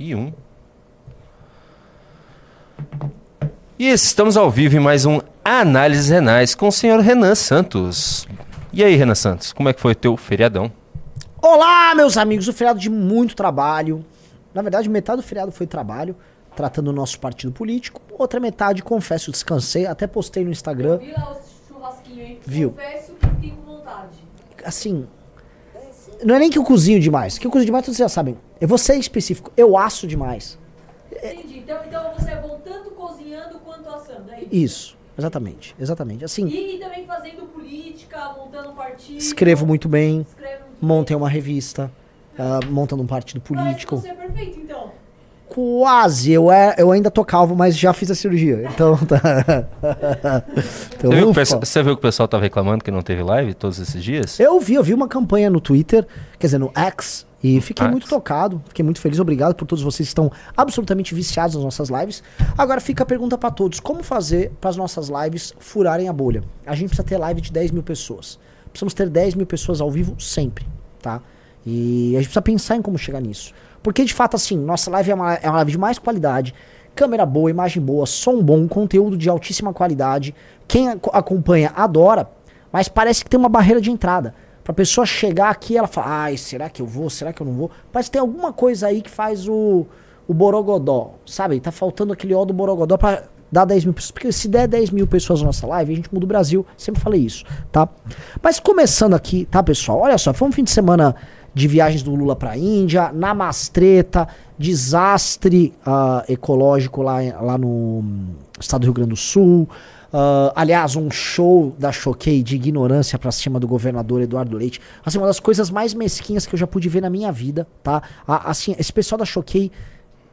E um. E estamos ao vivo em mais um Análises Renais com o senhor Renan Santos. E aí, Renan Santos, como é que foi o teu feriadão? Olá, meus amigos. O feriado de muito trabalho. Na verdade, metade do feriado foi trabalho, tratando o nosso partido político. Outra metade, confesso, descansei. Até postei no Instagram. Vi lá o churrasquinho, hein? Viu? Confesso que fiquei com vontade. Assim, não é nem que eu cozinho demais. Que eu cozinho demais, todos já sabem. Eu vou ser específico. Eu asso demais. Entendi. Então, então você é bom tanto cozinhando quanto assando, é isso? Isso. Exatamente. Exatamente. Assim, E, e também fazendo política, montando um partido. escrevo muito bem. Escreve muito Montei bem. uma revista. ah, montando um partido político. Mas você é perfeito, então. Quase. Eu, é, eu ainda tô calvo, mas já fiz a cirurgia. Então tá. então, Você viu, pessoal, você viu que o pessoal tava reclamando que não teve live todos esses dias? Eu vi, eu vi uma campanha no Twitter, quer dizer, no X, e fiquei muito tocado, fiquei muito feliz, obrigado por todos vocês que estão absolutamente viciados nas nossas lives. Agora fica a pergunta pra todos: como fazer para as nossas lives furarem a bolha? A gente precisa ter live de 10 mil pessoas. Precisamos ter 10 mil pessoas ao vivo sempre, tá? E a gente precisa pensar em como chegar nisso. Porque de fato, assim, nossa live é uma, é uma live de mais qualidade, câmera boa, imagem boa, som bom, conteúdo de altíssima qualidade. Quem ac- acompanha adora, mas parece que tem uma barreira de entrada. Pra pessoa chegar aqui, ela fala, ai, será que eu vou? Será que eu não vou? Parece que tem alguma coisa aí que faz o, o borogodó, sabe? Tá faltando aquele ó do borogodó pra dar 10 mil pessoas. Porque se der 10 mil pessoas na nossa live, a gente muda o Brasil. Sempre falei isso, tá? Mas começando aqui, tá, pessoal? Olha só, foi um fim de semana de viagens do Lula pra Índia, namastreta, desastre ah, ecológico lá, lá no hum, estado do Rio Grande do Sul. Ah, aliás, um show da Choquei de ignorância pra cima do governador Eduardo Leite. Assim, uma das coisas mais mesquinhas que eu já pude ver na minha vida, tá? Assim, esse pessoal da Choquei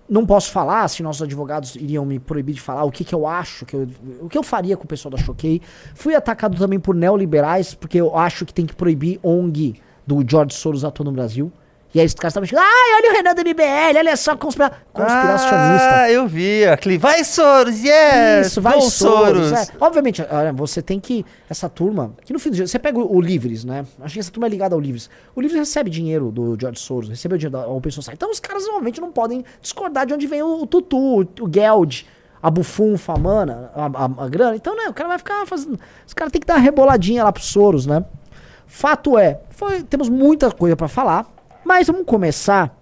não posso falar, se nossos advogados iriam me proibir de falar o que, que eu acho, que eu- o que eu faria com o pessoal da Choquei. Fui atacado também por neoliberais, porque eu acho que tem que proibir ONG do George Soros atuar no Brasil. E aí os caras estavam chegando, ai, olha o Renan do MBL, olha só, conspira conspiracionista. Ah, eu vi. Aquele, vai Soros, yes! Isso, vai Go Soros. é. Obviamente, você tem que. Essa turma. Que no fim do dia. Você pega o, o Livres, né? Acho que essa turma é ligada ao Livres. O Livres recebe dinheiro do George Soros, recebeu dinheiro da Open Society. Então os caras normalmente não podem discordar de onde vem o, o Tutu, o, o Geld, a Bufunfa, a Mana, a, a- a grana. Então, né? O cara vai ficar fazendo. Os caras têm que dar uma reboladinha lá pro Soros, né? Fato é, foi, temos muita coisa pra falar, mas vamos começar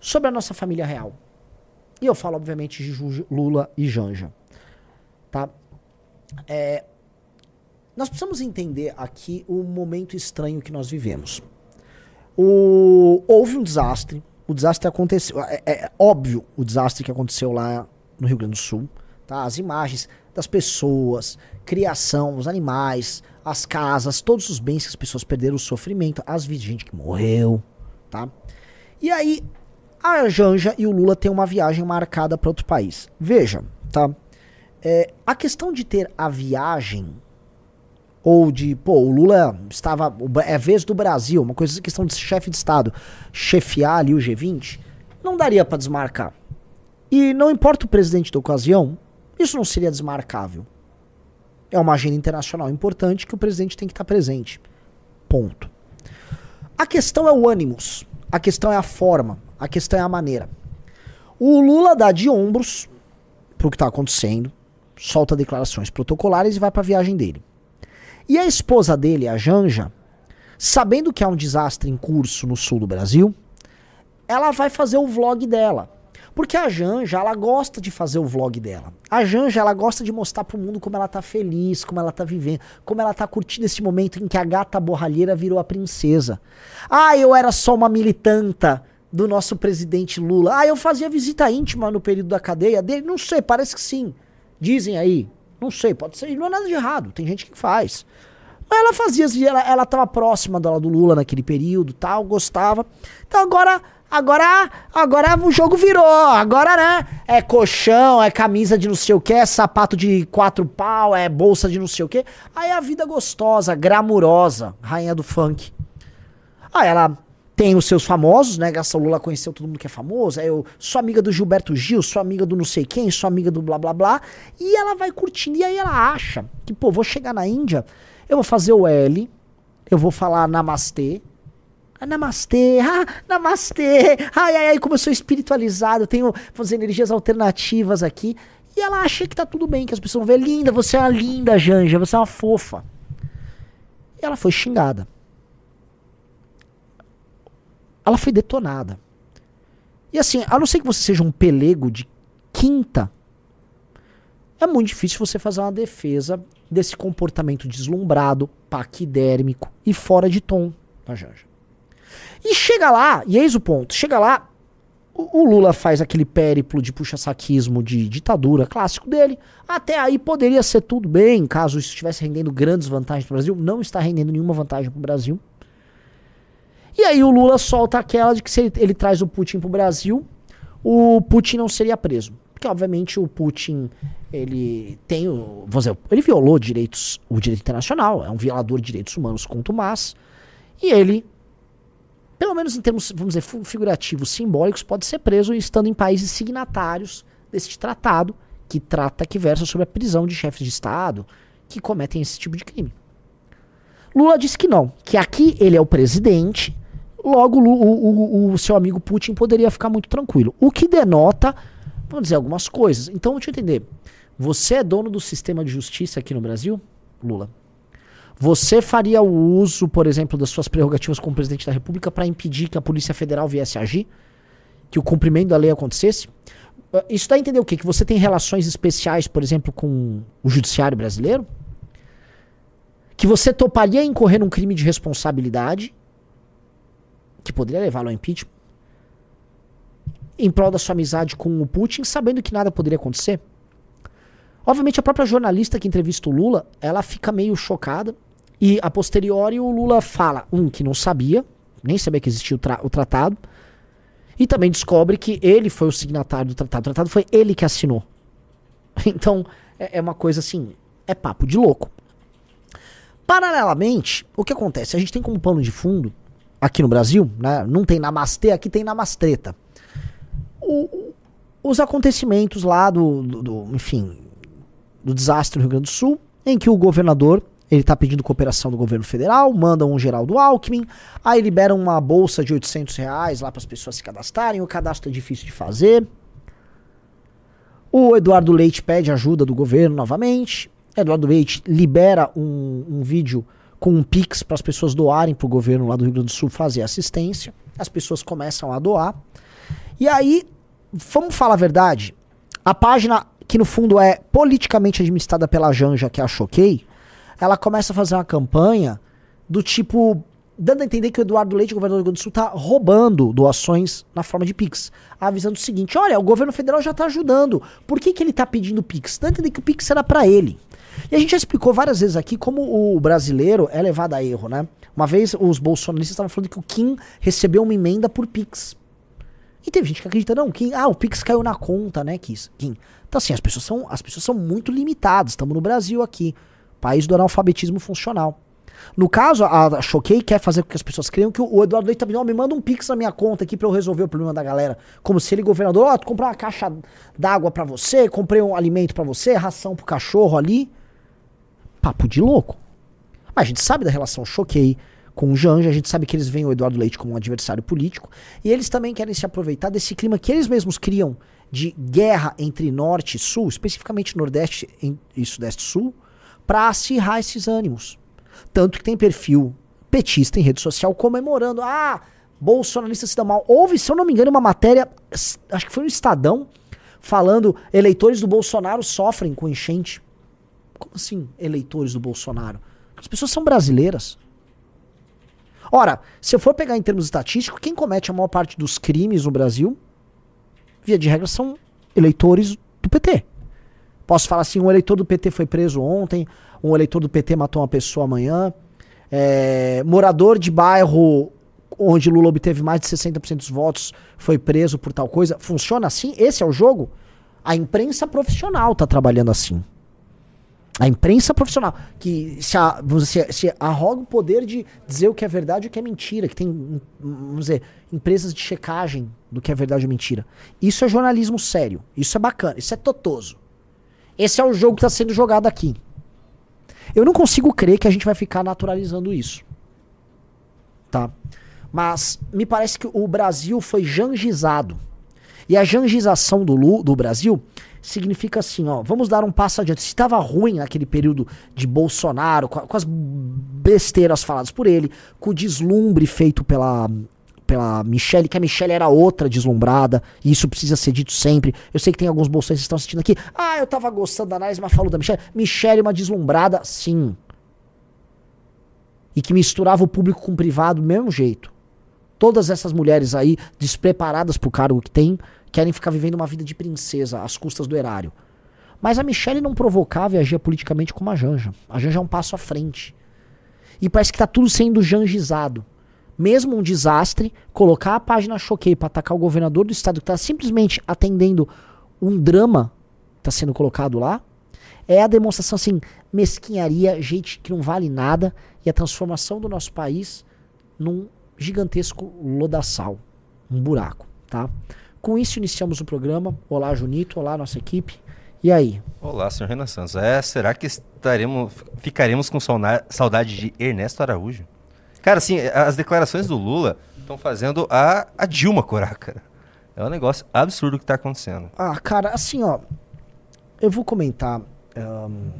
sobre a nossa família real. E eu falo, obviamente, de Lula e Janja. Tá? É, nós precisamos entender aqui o momento estranho que nós vivemos. O- houve um desastre. O desastre aconteceu. É, é óbvio o desastre que aconteceu lá no Rio Grande do Sul. Tá? As imagens das pessoas, criação, os animais, as casas, todos os bens que as pessoas perderam, o sofrimento, as vidas de gente que morreu. Tá? E aí, a Janja e o Lula têm uma viagem marcada para outro país. Veja, tá? É, a questão de ter a viagem ou de, pô, o Lula estava, é vez do Brasil, uma coisa questão de chefe de estado, chefiar ali o G20, não daria para desmarcar. E não importa o presidente da ocasião, isso não seria desmarcável. É uma agenda internacional importante que o presidente tem que estar presente. Ponto. A questão é o ânimos, a questão é a forma, a questão é a maneira. O Lula dá de ombros pro que tá acontecendo, solta declarações protocolares e vai pra viagem dele. E a esposa dele, a Janja, sabendo que há um desastre em curso no sul do Brasil, ela vai fazer o vlog dela. Porque a Janja, ela gosta de fazer o vlog dela. A Janja, ela gosta de mostrar pro mundo como ela tá feliz, como ela tá vivendo, como ela tá curtindo esse momento em que a gata borralheira virou a princesa. Ah, eu era só uma militanta do nosso presidente Lula. Ah, eu fazia visita íntima no período da cadeia dele. Não sei, parece que sim. Dizem aí. Não sei, pode ser. Não é nada de errado. Tem gente que faz. Mas ela fazia, ela, ela tava próxima do, do Lula naquele período, tal, gostava. Então agora, agora, agora o jogo virou. Agora, né? É colchão, é camisa de não sei o que, é sapato de quatro pau, é bolsa de não sei o que. Aí a vida gostosa, glamurosa, rainha do funk. Aí ela tem os seus famosos, né? Gasta Lula conheceu todo mundo que é famoso. Aí eu sou amiga do Gilberto Gil, sou amiga do não sei quem, sou amiga do blá blá blá. E ela vai curtindo. E aí ela acha que, pô, vou chegar na Índia, eu vou fazer o L, eu vou falar namastê, Ah, Namastê, ah, namastê, ai, ai, ai, como eu sou espiritualizado, tenho, dizer, energias alternativas aqui. E ela acha que tá tudo bem, que as pessoas vão ver, linda, você é uma linda, Janja, você é uma fofa. E ela foi xingada. Ela foi detonada. E assim, a não ser que você seja um pelego de quinta, é muito difícil você fazer uma defesa desse comportamento deslumbrado, paquidérmico e fora de tom da Janja. E chega lá, e eis o ponto, chega lá, o, o Lula faz aquele périplo de puxa-saquismo de ditadura clássico dele. Até aí poderia ser tudo bem, caso isso estivesse rendendo grandes vantagens para o Brasil. Não está rendendo nenhuma vantagem para o Brasil. E aí o Lula solta aquela de que se ele, ele traz o Putin para o Brasil, o Putin não seria preso. Porque, obviamente, o Putin, ele tem o. Vamos dizer, ele violou direitos, o direito internacional, é um violador de direitos humanos contumaz. E ele, pelo menos em termos, vamos dizer, figurativos, simbólicos, pode ser preso estando em países signatários deste tratado, que trata, que versa sobre a prisão de chefes de Estado que cometem esse tipo de crime. Lula disse que não, que aqui ele é o presidente Logo, o, o, o, seu amigo Putin poderia ficar muito tranquilo. O que denota, vamos dizer, algumas coisas. Então, deixa eu entender. Você é dono do sistema de justiça aqui no Brasil, Lula? Você faria o uso, por exemplo, das suas prerrogativas como presidente da República para impedir que a Polícia Federal viesse agir? Que o cumprimento da lei acontecesse? Ah, isso dá a entender o quê? Que você tem relações especiais, por exemplo, com o judiciário brasileiro? Que você toparia incorrer num crime de responsabilidade que poderia levá-lo ao impeachment, em prol da sua amizade com o Putin, sabendo que nada poderia acontecer? Obviamente, a própria jornalista que entrevista o Lula, ela fica meio chocada. E a posteriori o Lula fala, um, que não sabia, nem sabia que existia o, tra o tratado. E também descobre que ele foi o signatário do tratado. O tratado foi ele que assinou. Então, é, é uma coisa assim, é papo de louco. Paralelamente, o que acontece? A gente tem como pano de fundo aqui no Brasil, né? Não tem namastê, aqui tem namastreta. O, os acontecimentos lá do, do, do, enfim, do desastre no Rio Grande do Sul, em que o governador ele está pedindo cooperação do governo federal, manda um Geraldo Alckmin, aí libera uma bolsa de 800 reais lá para as pessoas se cadastrarem, o cadastro é difícil de fazer. O Eduardo Leite pede ajuda do governo novamente. Eduardo Leite libera um, um vídeo com um Pix para as pessoas doarem para o governo lá do Rio Grande do Sul fazer assistência. As pessoas começam a doar. E aí, vamos falar a verdade, a página que no fundo é politicamente administrada pela Janja, que é a Choquei, ela começa a fazer uma campanha do tipo dando a entender que o Eduardo Leite, governador do Rio Grande do Sul, está roubando doações na forma de Pix. Avisando o seguinte: olha, o governo federal já está ajudando. Por que, que ele está pedindo Pix? Dando a entender que o Pix era para ele. E a gente já explicou várias vezes aqui como o brasileiro é levado a erro, né? Uma vez os bolsonaristas estavam falando que o Kim recebeu uma emenda por Pix. E teve gente que acredita, não, Kim, ah, o Pix caiu na conta, né, Kim? Então, assim, as pessoas são, as pessoas são muito limitadas. Estamos no Brasil aqui, país do analfabetismo funcional. No caso, a Choquei quer fazer com que as pessoas creiam que o Eduardo Leite oh, me manda um pix na minha conta aqui para eu resolver o problema da galera. Como se ele, governador, ó, oh, comprei uma caixa d'água para você, comprei um alimento para você, ração pro cachorro ali. Papo de louco. Mas a gente sabe da relação Choquei com o Janja, a gente sabe que eles veem o Eduardo Leite como um adversário político, e eles também querem se aproveitar desse clima que eles mesmos criam de guerra entre norte e sul, especificamente nordeste e sudeste sul, para acirrar esses ânimos. Tanto que tem perfil petista em rede social comemorando, ah, bolsonarista se dá mal. Houve, se eu não me engano, uma matéria, acho que foi no Estadão, falando eleitores do Bolsonaro sofrem com enchente. Como assim, eleitores do Bolsonaro? As pessoas são brasileiras. Ora, se eu for pegar em termos estatísticos, quem comete a maior parte dos crimes no Brasil, via de regra, são eleitores do PT. Posso falar assim, um eleitor do PT foi preso ontem, um eleitor do PT matou uma pessoa amanhã, é, morador de bairro onde Lula obteve mais de 60% dos votos foi preso por tal coisa. Funciona assim? Esse é o jogo? A imprensa profissional está trabalhando assim. A imprensa profissional, que se, a, se, arroga o poder de dizer o que é verdade e o que é mentira, que tem, vamos dizer, empresas de checagem do que é verdade ou mentira. Isso é jornalismo sério. Isso é bacana. Isso é totoso. Esse é o jogo que está sendo jogado aqui. Eu não consigo crer que a gente vai ficar naturalizando isso. Tá? Mas me parece que o Brasil foi jangizado. E a jangização do, Lu, do Brasil significa assim, ó, vamos dar um passo adiante. Se estava ruim naquele período de Bolsonaro, com, com as besteiras faladas por ele, com o deslumbre feito pela pela Michelle, que a Michelle era outra deslumbrada, e isso precisa ser dito sempre. Eu sei que tem alguns bolsões que estão assistindo aqui. Ah, eu tava gostando da análise, mas falou da Michelle. Michelle é uma deslumbrada, sim. E que misturava o público com o privado do mesmo jeito. Todas essas mulheres aí, despreparadas pro cargo que tem, querem ficar vivendo uma vida de princesa às custas do erário. Mas a Michelle não provocava e agia politicamente como a Janja. A Janja é um passo à frente. E parece que tá tudo sendo janjizado. Mesmo um desastre, colocar a página Choquei para atacar o governador do estado que tá simplesmente atendendo um drama que tá sendo colocado lá, é a demonstração assim, mesquinharia, gente que não vale nada e a transformação do nosso país num gigantesco lodaçal, um buraco, tá? Com isso iniciamos o programa. Olá, Junito, olá nossa equipe. E aí? Olá, senhor Renan Santos. É, será que estaremos, ficaremos com saudade de Ernesto Araújo? Cara, assim, as declarações do Lula estão fazendo a, a Dilma corar, cara. É um negócio absurdo o que está acontecendo. Ah, cara, assim, ó. Eu vou comentar. ahn,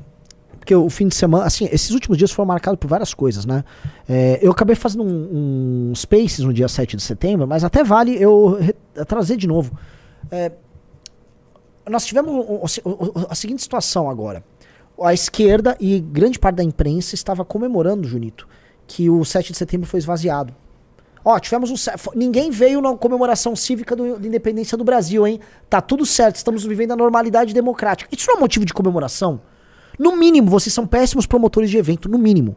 porque o fim de semana, assim, esses últimos dias foram marcados por várias coisas, né? É, eu acabei fazendo um, um Spaces no dia 7 de setembro, mas até vale eu trazer de novo. É, nós tivemos a seguinte situação agora. A esquerda e grande parte da imprensa estava comemorando, Junito, que o 7 de setembro foi esvaziado. Ó, tivemos um. Ninguém veio na comemoração cívica do- da independência do Brasil, hein? Tá tudo certo, estamos vivendo a normalidade democrática. Isso não é motivo de comemoração? No mínimo, vocês são péssimos promotores de evento, no mínimo.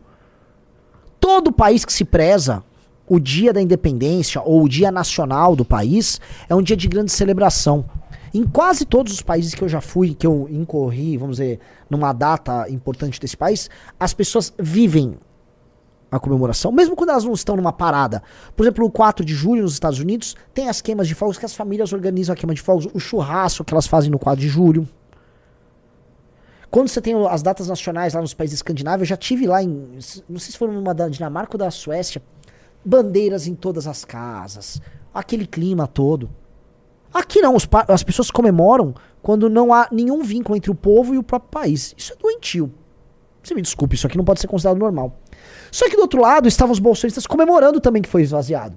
Todo país que se preza o dia da independência ou o dia nacional do país é um dia de grande celebração. Em quase todos os países que eu já fui, que eu incorri, vamos dizer, numa data importante desse país, as pessoas vivem a comemoração, mesmo quando elas não estão numa parada. Por exemplo, no 4 de julho nos Estados Unidos, tem as queimas de fogos que as famílias organizam a queima de fogos, o churrasco que elas fazem no 4 de julho. Quando você tem as datas nacionais lá nos países escandinavos, eu já tive lá em. Não sei se foi numa da Dinamarca ou da Suécia. Bandeiras em todas as casas. Aquele clima todo. Aqui não, as pessoas comemoram quando não há nenhum vínculo entre o povo e o próprio país. Isso é doentio. Você me desculpe, isso aqui não pode ser considerado normal. Só que do outro lado estavam os bolsonistas comemorando também que foi esvaziado.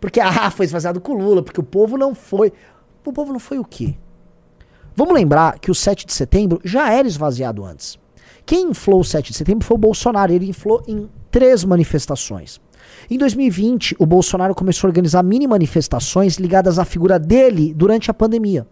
Porque, ah, foi esvaziado com Lula, porque o povo não foi. O povo não foi o quê? Vamos lembrar que o 7 de setembro já era esvaziado antes. Quem inflou o 7 de setembro foi o Bolsonaro. Ele inflou em três manifestações. Em 2020, o Bolsonaro começou a organizar mini manifestações ligadas à figura dele durante a pandemia.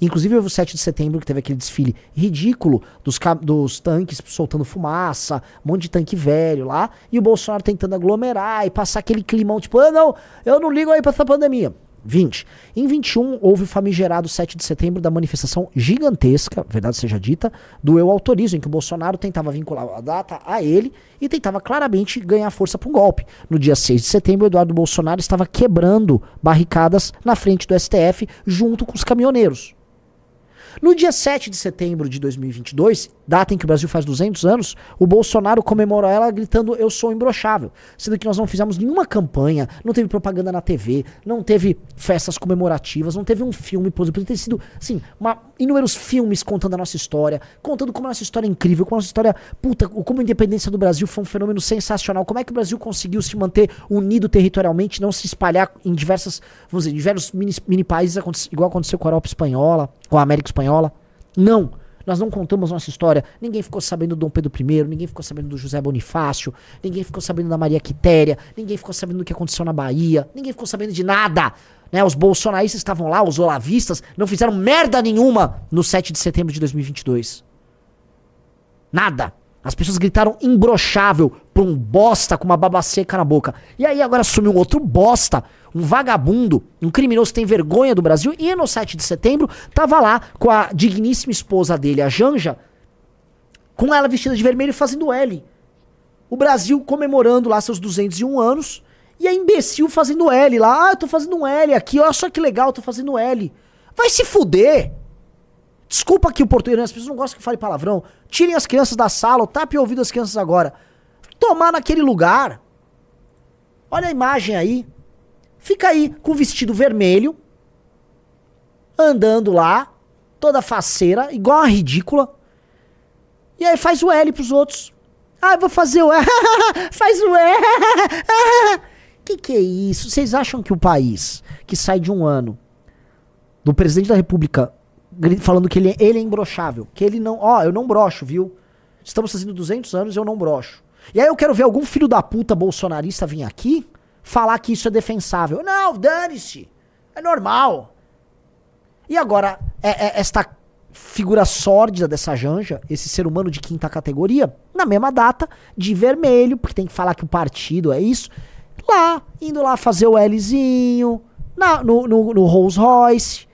Inclusive o 7 de setembro que teve aquele desfile ridículo dos, dos tanques soltando fumaça, um monte de tanque velho lá, e o Bolsonaro tentando aglomerar e passar aquele climão, tipo, ah, não, eu não ligo aí pra essa pandemia. 20. Em 21, houve o famigerado 7 de setembro da manifestação gigantesca, verdade seja dita, do Eu Autorizo, em que o Bolsonaro tentava vincular a data a ele e tentava claramente ganhar força para um golpe. No dia 6 de setembro, Eduardo Bolsonaro estava quebrando barricadas na frente do STF junto com os caminhoneiros. No dia 7 de setembro de 2022, data em que o Brasil faz 200 anos, o Bolsonaro comemorou ela gritando eu sou imbrochável. Sendo que nós não fizemos nenhuma campanha, não teve propaganda na TV, não teve festas comemorativas, não teve um filme, exemplo, ter sido, assim, uma, inúmeros filmes contando a nossa história, contando como a nossa história é incrível, como a nossa história, puta, como a independência do Brasil foi um fenômeno sensacional, como é que o Brasil conseguiu se manter unido territorialmente, não se espalhar em diversas, vamos dizer, diversos mini, mini países, igual aconteceu com a Europa Espanhola, com a América Espanhola. Não. Nós não contamos nossa história. Ninguém ficou sabendo do Dom Pedro I, ninguém ficou sabendo do José Bonifácio, ninguém ficou sabendo da Maria Quitéria, ninguém ficou sabendo do que aconteceu na Bahia, ninguém ficou sabendo de nada. Né? Os bolsonaristas estavam lá, os olavistas, não fizeram merda nenhuma no 7 de setembro de 2022. Nada. As pessoas gritaram imbrochável pra um bosta com uma baba seca na boca. E aí agora assumiu um outro bosta, um vagabundo, um criminoso que tem vergonha do Brasil. E no 7 de setembro tava lá com a digníssima esposa dele, a Janja, com ela vestida de vermelho e fazendo L. O Brasil comemorando lá seus 201 anos. E a imbecil fazendo L lá. Ah, eu tô fazendo um L aqui. Olha só que legal, tô fazendo L. Vai se fuder. Desculpa aqui o português, as pessoas não gostam que fale palavrão. Tirem as crianças da sala, ou tapem o ouvido das crianças agora. Tomar naquele lugar. Olha a imagem aí. Fica aí com o vestido vermelho, andando lá, toda faceira, igual a ridícula. E aí faz o L pros outros. Ah, eu vou fazer o L. faz o L. que que é isso? Vocês acham que o país que sai de um ano do presidente da república falando que ele, ele é imbrochável, que ele não, ó, eu não brocho, viu? Estamos fazendo 200 anos eu não brocho. E aí eu quero ver algum filho da puta bolsonarista vir aqui falar que isso é defensável. Não, dane-se. É normal. E agora, é- é esta figura sórdida dessa janja, esse ser humano de quinta categoria, na mesma data, de vermelho, porque tem que falar que o partido é isso, lá, indo lá fazer o Lzinho, na, no, no, no Rolls Royce,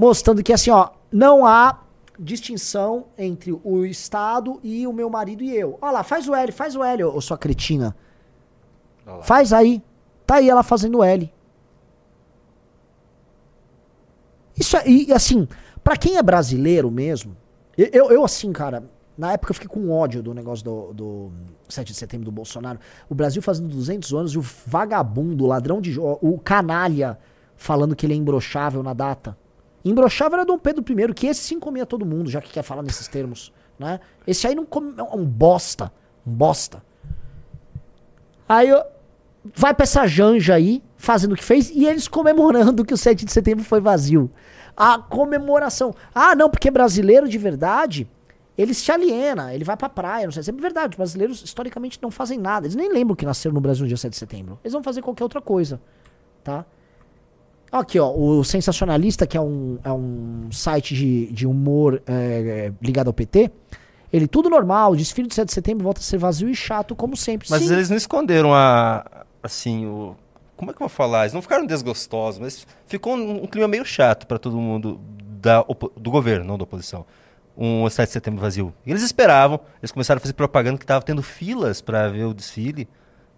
mostrando que assim, ó, não há distinção entre o Estado e o meu marido e eu. Olha lá, faz o L, faz o L, ô, sua cretina. Olha lá. Faz aí. Tá aí ela fazendo o L. Isso é, e assim, pra quem é brasileiro mesmo, eu, eu, assim, cara, na época eu fiquei com ódio do negócio do, do 7 de setembro do Bolsonaro. O Brasil fazendo 200 anos e o vagabundo, o ladrão de o canalha falando que ele é imbrochável na data. Imbrochável era Dom Pedro I, que esse sim comia todo mundo, já que quer falar nesses termos, né? Esse aí não come, é um bosta, um bosta. Aí vai pra essa janja aí, fazendo o que fez, e eles comemorando que o 7 de setembro foi vazio. A comemoração. Ah, não, porque brasileiro de verdade, ele se aliena, ele vai pra praia, não sei, é verdade, os brasileiros historicamente não fazem nada, eles nem lembram que nasceram no Brasil no dia 7 de setembro. Eles vão fazer qualquer outra coisa, tá? Aqui, ó, o Sensacionalista, que é um, é um site de, de humor é, é, ligado ao PT, ele, tudo normal, desfile de 7 de setembro volta a ser vazio e chato, como sempre. Mas Sim, eles não esconderam a. Assim, o. Como é que eu vou falar? Eles não ficaram desgostosos, mas ficou um, um clima meio chato pra todo mundo da, do governo, não da oposição. Um 7 de setembro vazio. E eles esperavam, eles começaram a fazer propaganda que tava tendo filas pra ver o desfile.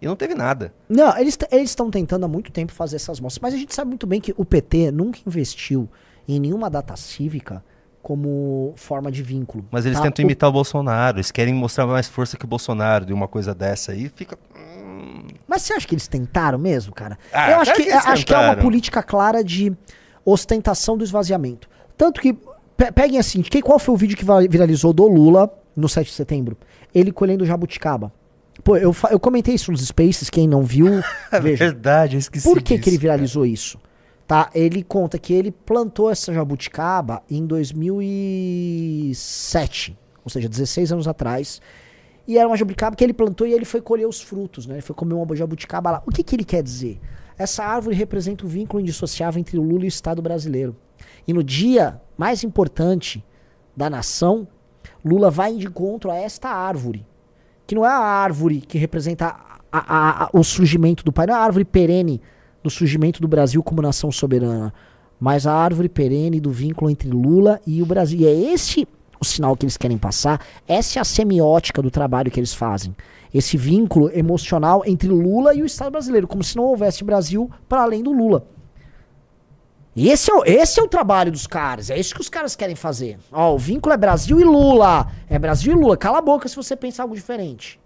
E não teve nada. Não, eles estão tentando há muito tempo fazer essas mostras, mas a gente sabe muito bem que o PT nunca investiu em nenhuma data cívica como forma de vínculo. Mas eles tá? tentam O- imitar o Bolsonaro, eles querem mostrar mais força que o Bolsonaro de uma coisa dessa aí. Fica. Mas você acha que eles tentaram mesmo, cara? Ah, Eu acho que, que acho que é uma política clara de ostentação do esvaziamento. Tanto que, pe- peguem assim, que, qual foi o vídeo que viralizou do Lula no 7 de setembro? Ele colhendo jabuticaba. Pô, eu, eu comentei isso nos Spaces, quem não viu, É veja. verdade, eu esqueci. Por que, que ele disso, viralizou isso? Tá? Ele conta que ele plantou essa jabuticaba em 2007, ou seja, 16 anos atrás. E era uma jabuticaba que ele plantou e ele foi colher os frutos, né? Ele foi comer uma jabuticaba lá. O que, que ele quer dizer? Essa árvore representa o vínculo indissociável entre o Lula e o Estado brasileiro. E no dia mais importante da nação, Lula vai de encontro a esta árvore. Que não é a árvore que representa a- a- a- o surgimento do pai, não é a árvore perene do surgimento do Brasil como nação soberana, mas a árvore perene do vínculo entre Lula e o Brasil. E é esse o sinal que eles querem passar, essa é a semiótica do trabalho que eles fazem. Esse vínculo emocional entre Lula e o Estado brasileiro, como se não houvesse Brasil para além do Lula. E esse é, o, esse é o trabalho dos caras, é isso que os caras querem fazer. Ó, o vínculo é Brasil e Lula. É Brasil e Lula. Cala a boca se você pensar algo diferente.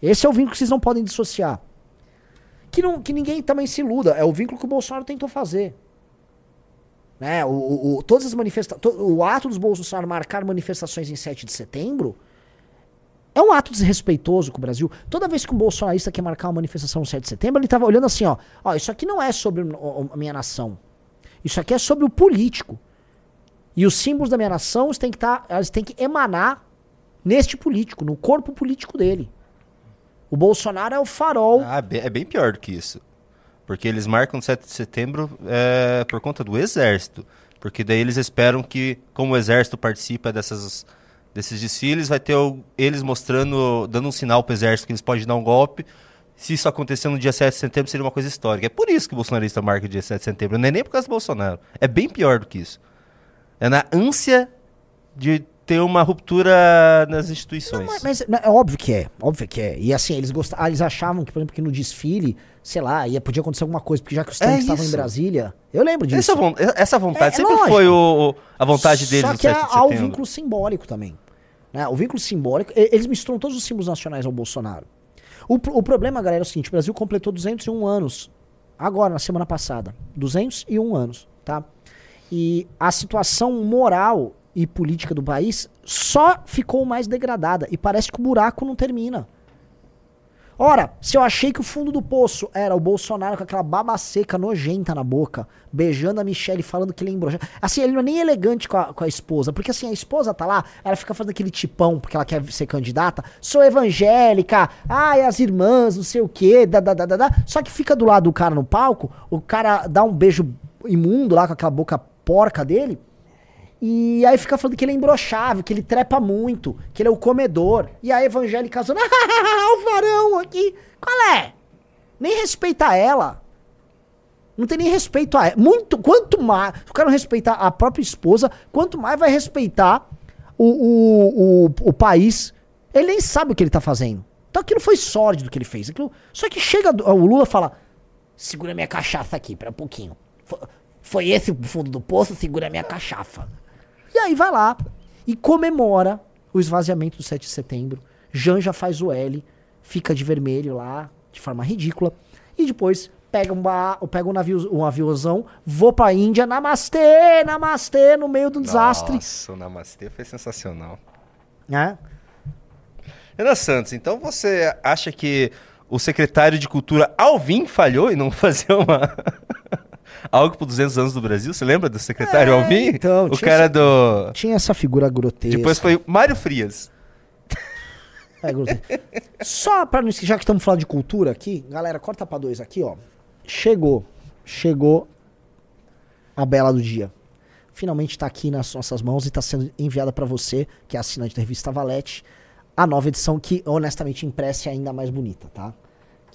Esse é o vínculo que vocês não podem dissociar. Que, não, que ninguém também se iluda. É o vínculo que o Bolsonaro tentou fazer. Né? O, o, o- todas as manifestações. O ato dos Bolsonaro marcar manifestações em 7 de setembro é um ato desrespeitoso com o Brasil. Toda vez que um bolsonarista quer marcar uma manifestação no 7 de setembro, ele estava olhando assim, ó, ó, isso aqui não é sobre a minha nação. Isso aqui é sobre o político. E os símbolos da minha nação têm que, tá, eles têm que emanar neste político, no corpo político dele. O Bolsonaro é o farol. Ah, é bem pior do que isso. Porque eles marcam 7 de setembro é, por conta do exército. Porque daí eles esperam que, como o exército participa dessas, desses desfiles, vai ter o- eles mostrando, dando um sinal pro exército que eles podem dar um golpe. Se isso acontecer no dia 7 de setembro, seria uma coisa histórica. É por isso que o bolsonarista marca o dia 7 de setembro. Não é nem por causa do Bolsonaro. É bem pior do que isso. É na ânsia de ter uma ruptura nas instituições. Mas, mas é óbvio que é, óbvio que é. E assim, eles gostavam, eles achavam que, por exemplo, que no desfile, sei lá, ia, podia acontecer alguma coisa, porque já que os É tanques estavam em. Brasília. Eu lembro disso. Essa, essa vontade É- é sempre lógico. foi o, o- a vontade deles Só no que 7 há, de há o vínculo simbólico também. né? O vínculo simbólico, eles misturam todos os símbolos nacionais ao Bolsonaro. O, o problema, galera, é o seguinte: o Brasil completou 201 anos. Agora, na semana passada. 201 anos, tá? E a situação moral e política do país só ficou mais degradada. E parece que o buraco não termina. Ora, se eu achei que o fundo do poço era o Bolsonaro com aquela baba seca nojenta na boca, beijando a Michelle falando que ele embroxado. Assim, ele não é nem elegante com a, com a esposa, porque assim, a esposa tá lá, ela fica fazendo aquele tipão, porque ela quer ser candidata. Sou evangélica, ai, as irmãs, não sei o quê, da, da, da, da, da. Só que fica do lado do cara no palco, o cara dá um beijo imundo lá com aquela boca porca dele. E aí fica falando que ele é imbrochável, que ele trepa muito, que ele é o comedor. E a evangélica zona, o varão aqui. Qual é? Nem respeita ela. Não tem nem respeito a ela. Muito, quanto mais. Se o cara não respeitar a própria esposa, quanto mais vai respeitar o, o, o, o país. Ele nem sabe o que ele tá fazendo. Então aquilo foi sórdido que ele fez. Aquilo, só que chega o Lula fala: segura minha cachaça aqui, pera um pouquinho. Fo- Foi esse o fundo do poço, segura minha cachaça. E aí vai lá e comemora o esvaziamento do 7 de setembro. Janja faz o L, fica de vermelho lá, de forma ridícula. E depois pega um, ba- pega um, navio, um aviãozão, vou pra Índia, namastê, namastê, no meio do desastre. Nossa, o Namastê foi sensacional. Né? Renan Santos, então você acha que o secretário de Cultura Alvim falhou em não fazer uma. Algo por 200 anos do Brasil? Você lembra do secretário É, Alvim? então, o tinha cara esse- do. Tinha essa figura grotesca. Depois foi Mário Frias. É, grotesca. Só pra não esquecer, já que estamos falando de cultura aqui, galera, corta pra dois aqui, ó. Chegou, chegou a bela do dia. Finalmente tá aqui nas nossas mãos e tá sendo enviada pra você, que é assinante da revista Valete, a nova edição que, honestamente, impressa é ainda mais bonita, tá?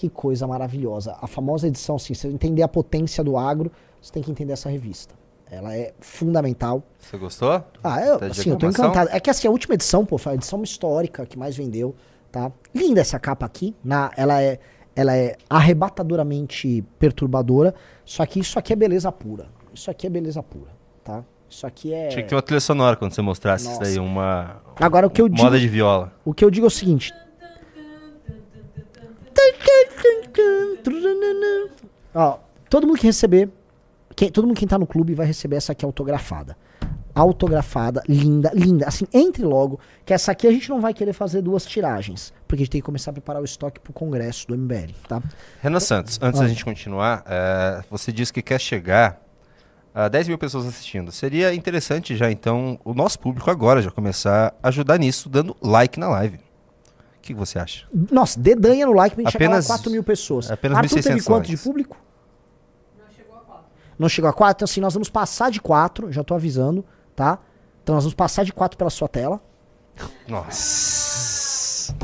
Que coisa maravilhosa. A famosa edição, assim, se você entender a potência do agro, você tem que entender essa revista. Ela é fundamental. Você gostou? Ah, eu, Tá assim, eu tô encantado. É que assim, a última edição, pô, foi a edição histórica que mais vendeu, tá? Linda essa capa aqui, na, ela é ela é arrebatadoramente perturbadora, só que isso aqui é beleza pura. Isso aqui é beleza pura, tá? Isso aqui é Tinha que ter uma trilha sonora quando você mostrasse isso Nossa. daí, uma Agora o que eu digo, moda de viola. o que eu digo é o seguinte, Ó, todo mundo que receber, quem, todo mundo que tá no clube vai receber essa aqui autografada. Autografada, linda, linda. Assim, entre logo, que essa aqui a gente não vai querer fazer duas tiragens, porque a gente tem que começar a preparar o estoque pro congresso do MBL, tá? Renan Santos, antes Ah. da gente continuar, é, você disse que quer chegar a 10 mil pessoas assistindo. Seria interessante já, então, o nosso público agora já começar a ajudar nisso, dando like na live. O que você acha? Nossa, dedanha no like pra gente Apenas- chegar a 4 mil pessoas. apenas Arthur teve 1.600 quanto de público? Não chegou a quatro. Não chegou a 4? Então, assim, nós vamos passar de 4, já tô avisando, tá? Então, nós vamos passar de 4 pela sua tela. Nossa.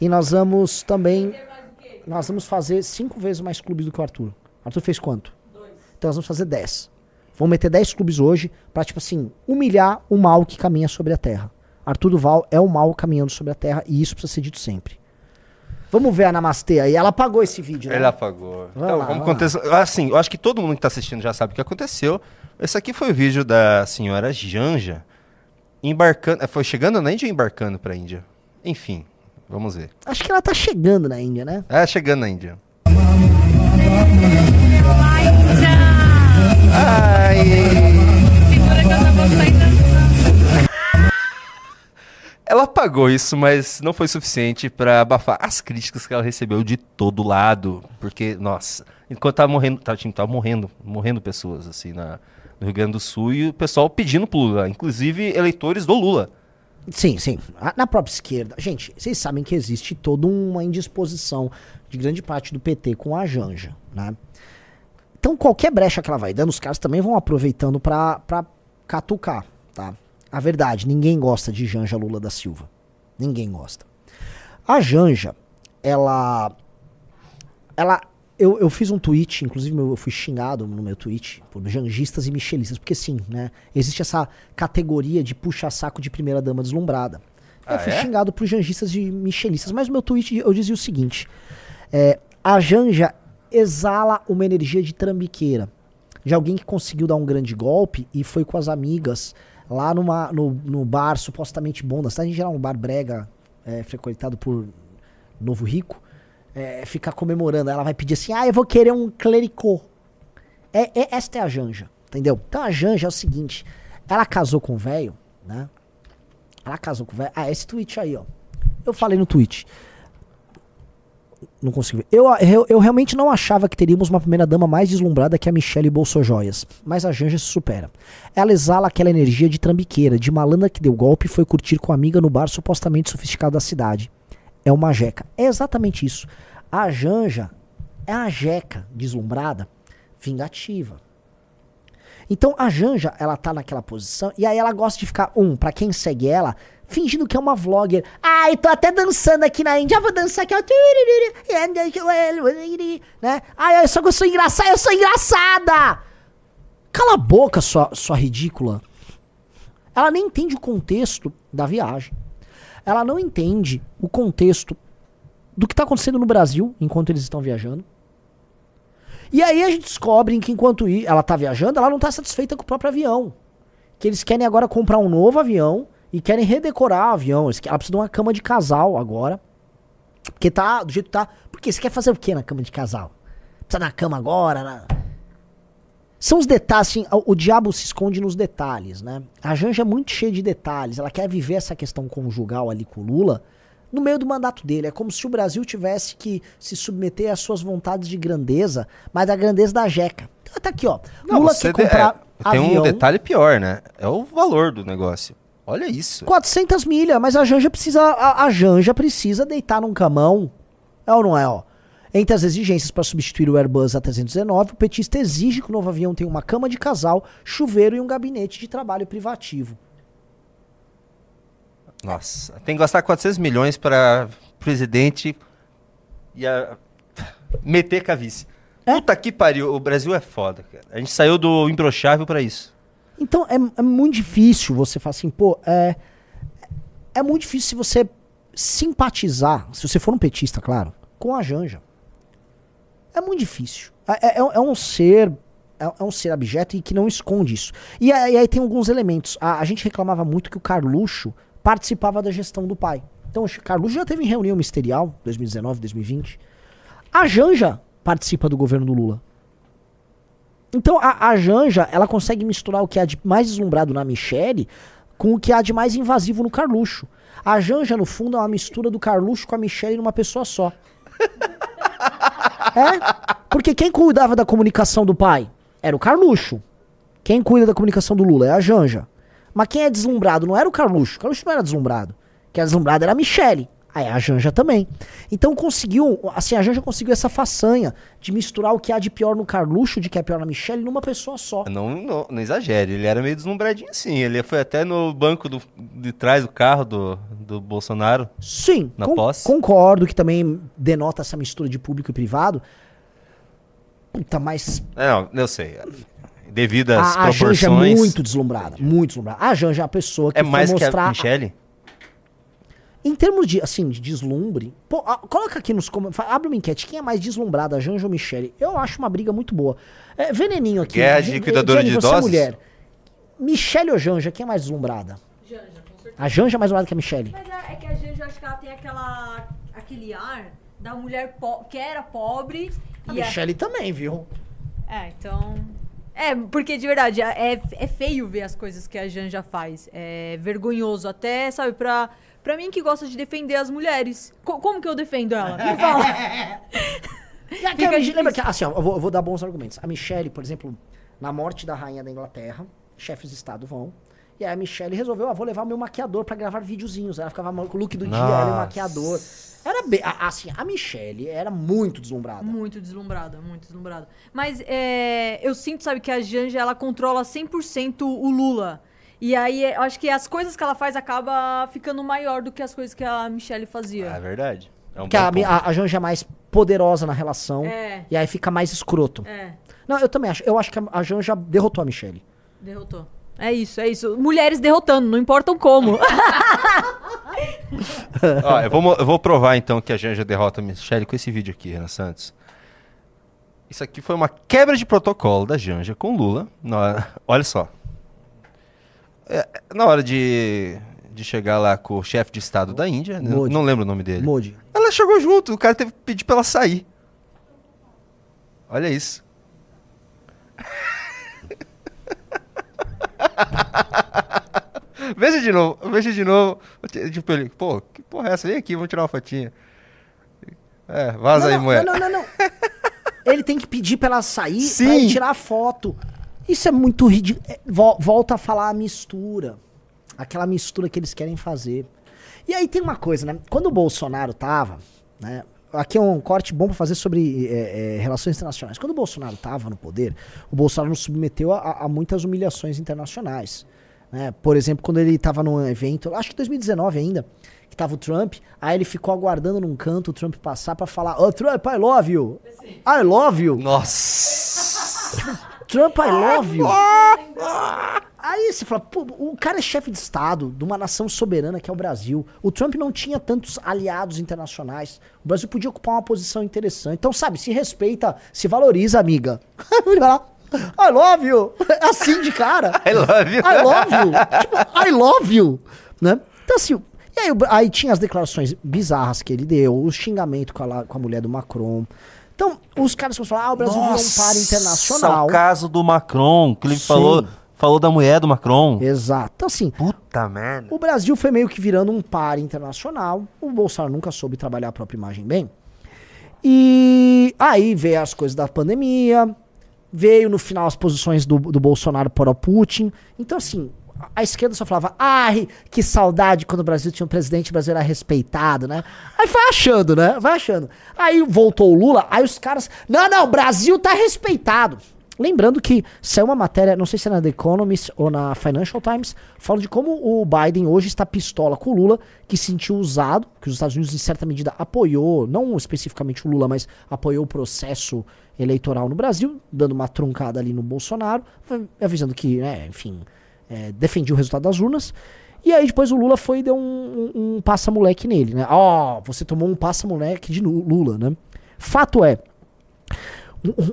E nós vamos também. Nós vamos fazer 5 vezes mais clubes do que o Arthur. Arthur fez quanto? Dois. Então nós vamos fazer 10. Vamos meter 10 clubes hoje pra, tipo assim, humilhar o mal que caminha sobre a terra. Arthur Duval é o mal caminhando sobre a terra e isso precisa ser dito sempre. Vamos ver a Namastê aí. Ela apagou esse vídeo, né? Ele apagou. Vai então, lá, vamos contextualizar. Assim, eu acho que todo mundo que tá assistindo já sabe o que aconteceu. Esse aqui foi o vídeo da senhora Janja embarcando. eh, Foi chegando na Índia ou embarcando pra Índia? Enfim, vamos ver. Acho que ela tá chegando na Índia, né? É, chegando na Índia. Segura que eu vou sair. Ela apagou isso, mas não foi suficiente pra abafar as críticas que ela recebeu de todo lado. Porque, nossa, enquanto tava morrendo, tava, tipo, tava morrendo, morrendo pessoas, assim, na, no Rio Grande do Sul, e o pessoal pedindo pro Lula, inclusive eleitores do Lula. Sim, sim. A- Na própria esquerda. Gente, vocês sabem que existe toda uma indisposição de grande parte do PT com a Janja, né? Então, qualquer brecha que ela vai dando, os caras também vão aproveitando pra, pra catucar, tá? A verdade, ninguém gosta de Janja Lula da Silva. Ninguém gosta. A Janja, ela. Ela. Eu, eu fiz um tweet, inclusive eu fui xingado no meu tweet por jangistas e michelistas, porque sim, né? Existe essa categoria de puxa-saco de primeira-dama deslumbrada. eu Ah, fui é? xingado por jangistas e michelistas, mas no meu tweet eu dizia o seguinte: é, a Janja exala uma energia de trambiqueira, de alguém que conseguiu dar um grande golpe e foi com as amigas lá numa, no, no bar supostamente bom da cidade, em geral um bar brega, é, frequentado por novo rico, é, ficar comemorando. Ela vai pedir assim, ah, eu vou querer um clericô. É, é- esta é a Janja, entendeu? Então a Janja é o seguinte, ela casou com o velho, né? Ela casou com o velho. Ah, esse tweet aí, ó. Eu falei no tweet. Não consigo ver. Eu, eu, eu realmente não achava que teríamos uma primeira dama mais deslumbrada que a Michelle Bolsojoias. Mas a Janja se supera. Ela exala aquela energia de trambiqueira, de malandra que deu golpe e foi curtir com a amiga no bar supostamente sofisticado da cidade. É uma jeca. É exatamente isso. A Janja é a jeca deslumbrada, vingativa. Então a Janja, ela tá naquela posição e aí ela gosta de ficar, um, pra quem segue ela, fingindo que é uma vlogger. Ai, tô até dançando aqui na Índia, vou dançar aqui, ó. Né? Ai, só que eu sou engraçada, eu sou engraçada! Cala a boca, sua, sua ridícula. Ela nem entende o contexto da viagem. Ela não entende o contexto do que tá acontecendo no Brasil enquanto eles estão viajando. E aí a gente descobre que enquanto ela tá viajando, ela não tá satisfeita com o próprio avião. Que eles querem agora comprar um novo avião e querem redecorar o avião. Ela precisa de uma cama de casal agora. Porque tá do jeito que tá. Porque você quer fazer o que na cama de casal? Precisa na cama agora? na- São os detalhes, assim, o, o diabo se esconde nos detalhes, né? A Janja é muito cheia de detalhes. Ela quer viver essa questão conjugal ali com o Lula no meio do mandato dele. É como se o Brasil tivesse que se submeter às suas vontades de grandeza, mas da grandeza da jeca. Então, tá aqui, ó. Lula você quer comprar é, tem avião, um detalhe pior, né? É o valor do negócio. Olha isso. 400 milhas, mas a Janja precisa a, a Janja precisa deitar num camão. É ou não é, ó? Entre as exigências para substituir o Airbus A319, o petista exige que o novo avião tenha uma cama de casal, chuveiro e um gabinete de trabalho privativo. Nossa, tem que gastar 400 milhões para presidente e a... meter cavice. É? Puta que pariu, o Brasil é foda, cara. A gente saiu do imbrochável pra isso. Então é, é muito difícil você falar assim, pô, é, é muito difícil se você simpatizar, se você for um petista, claro, com a Janja. É muito difícil. É, é- é um ser. É, é um ser abjeto e que não esconde isso. E aí, aí tem alguns elementos. A, a gente reclamava muito que o Carluxo participava da gestão do pai. Então, o Carluxo já teve em reunião ministerial, 2019, 2020. A Janja participa do governo do Lula. Então a, a Janja, ela consegue misturar o que há de mais deslumbrado na Michelle com o que há de mais invasivo no Carluxo. A Janja, no fundo, é uma mistura do Carluxo com a Michelle numa pessoa só. é? Porque quem cuidava da comunicação do pai era o Carluxo. Quem cuida da comunicação do Lula é a Janja. Mas quem é deslumbrado não era o Carluxo. O Carluxo não era deslumbrado. Quem era deslumbrado era a Michelle. Aí a Janja também. Então conseguiu, assim, a Janja conseguiu essa façanha de misturar o que há de pior no Carluxo, de que é pior na Michelle, numa pessoa só. Não, não, não exagere, ele era meio deslumbradinho sim. Ele foi até no banco do, de trás do carro do, do Bolsonaro. Sim, Na con- posse? concordo que também denota essa mistura de público e privado. Puta, mas É, não, eu sei. Devido às a, a Janja é proporções. muito deslumbrada, muito deslumbrada. A Janja é a pessoa que é foi mais que mostrar... a Michelle? Em termos de, assim, de deslumbre, pô, a- coloca aqui nos comentários, abre uma enquete, quem é mais deslumbrada, a Janja ou Michelle? Eu acho uma briga muito boa. É, veneninho aqui. Guerra de Jenny, liquidadora de você é idosos? mulher. Michelle ou Janja, quem é mais deslumbrada? Janja, com certeza. A Janja é mais deslumbrada que a Michelle. Mas é, é que a gente acho que ela tem aquela, aquele ar da mulher que era pobre A e a- Michelle também, viu? É, então. É, porque de verdade, é, é feio ver as coisas que a Janja faz. É vergonhoso até, sabe, pra, pra mim que gosta de defender as mulheres. Co- como que eu defendo ela? Me fala. E Fica a lembra que, assim, ó, eu vou, eu vou dar bons argumentos. A Michelle, por exemplo, na morte da rainha da Inglaterra, chefes de Estado vão. E aí a Michelle resolveu, ah, vou levar o meu maquiador pra gravar videozinhos. Ela ficava com o look do dia, ela e o Nossa. maquiador. Era bem, a- assim, a Michelle era muito deslumbrada. Muito deslumbrada, muito deslumbrada. Mas é, eu sinto, sabe, que a Janja, ela controla 100% o Lula. E aí, eu acho que as coisas que ela faz acaba ficando maior do que as coisas que a Michelle fazia. É verdade. É um Porque bom a, ponto. a, a Janja é mais poderosa na relação. É. E aí fica mais escroto. É, Não, eu também acho. Eu acho que a, a Janja derrotou a Michelle. derrotou. É isso, é isso. Mulheres derrotando, não importam como. Ó, eu, vou, eu vou provar então que a Janja derrota a Michelle com esse vídeo aqui, Renan Santos. Isso aqui foi uma quebra de protocolo da Janja com Lula. olha só. É, na hora de, de chegar lá com o chefe de estado da Índia, não, Modi. não lembro o nome dele. Modi. Ela chegou junto, o cara teve que pedir pra ela sair. Olha isso. veja de novo, veja de novo. Tipo, ele, pô, que porra é essa? Vem aqui, vamos tirar uma fotinha. É, vaza não, aí, não, mulher. Não, não, não, não. Ele tem que pedir pra ela sair Sim. pra tirar a foto. Isso é muito ridículo. É, vol- Volta a falar a mistura. Aquela mistura que eles querem fazer. E aí tem uma coisa, né? Quando o Bolsonaro tava, né? Aqui é um corte bom pra fazer sobre é, é, relações internacionais. Quando o Bolsonaro tava no poder, o Bolsonaro nos submeteu a, a muitas humilhações internacionais. Né? Por exemplo, quando ele tava num evento, acho que 2019 ainda, que tava o Trump, aí ele ficou aguardando num canto o Trump passar pra falar: Ô Trump, I love you! I love you! Nossa! Trump, I love you. Aí você fala, pô, o cara é chefe de Estado de uma nação soberana que é o Brasil. O Trump não tinha tantos aliados internacionais. O Brasil podia ocupar uma posição interessante. Então, sabe, se respeita, se valoriza, amiga. I love you. Assim de cara. I love you. I love you. Tipo, I love you. Né? Então, assim, e aí, aí tinha as declarações bizarras que ele deu, o xingamento com a, com a mulher do Macron. Então, os caras vão falar, ah, o Brasil virou um par internacional. o caso do Macron, que ele Sim. falou, falou da mulher do Macron. Exato. Então, assim, Puta merda. o Brasil foi meio que virando um par internacional. O Bolsonaro nunca soube trabalhar a própria imagem bem. E aí veio as coisas da pandemia, veio no final as posições do, do Bolsonaro para o Putin. Então, assim, a- esquerda só falava, ai, que saudade quando o Brasil tinha um presidente, o Brasil era respeitado, né? Aí foi achando, né? Vai achando. Aí voltou o Lula, aí os caras, não, não, Brasil tá respeitado. Lembrando que saiu uma matéria, não sei se é na The Economist ou na Financial Times, falando de como o Biden hoje está pistola com o Lula, que se sentiu usado, que os Estados Unidos, em certa medida, apoiou, não especificamente o Lula, mas apoiou o processo eleitoral no Brasil, dando uma truncada ali no Bolsonaro, avisando que, né, enfim, é, defendia o resultado das urnas. E aí depois o Lula foi e deu um, um, um passa-moleque nele, né? Ó, você tomou um passa-moleque de Lula, né? Fato é,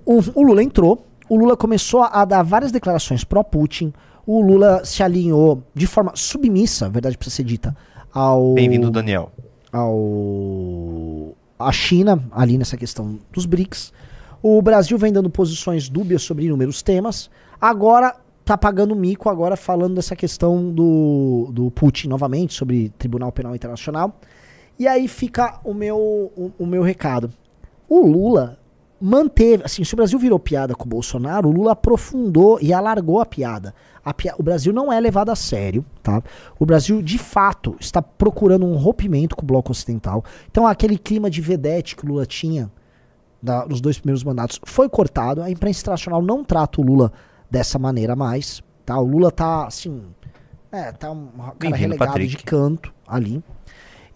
o, o- o Lula entrou, o Lula começou a dar várias declarações pró-Putin, o Lula se alinhou de forma submissa, verdade precisa ser dita, ao Bem-vindo, Daniel. ao a China ali nessa questão dos BRICS. O Brasil vem dando posições dúbias sobre inúmeros temas. Agora tá pagando mico agora falando dessa questão do, do Putin novamente sobre Tribunal Penal Internacional. E aí fica o meu o, o meu recado. O Lula manteve, assim, se o Brasil virou piada com o Bolsonaro, o Lula aprofundou e alargou a piada. A o Brasil não é levado a sério, tá? O Brasil, de fato, está procurando um rompimento com o bloco ocidental. Então, aquele clima de vedete que o Lula tinha da- nos dois primeiros mandatos foi cortado. A imprensa internacional não trata o Lula dessa maneira mais, tá? O Lula tá, assim, é, tá um cara relegado Patrick. de canto ali.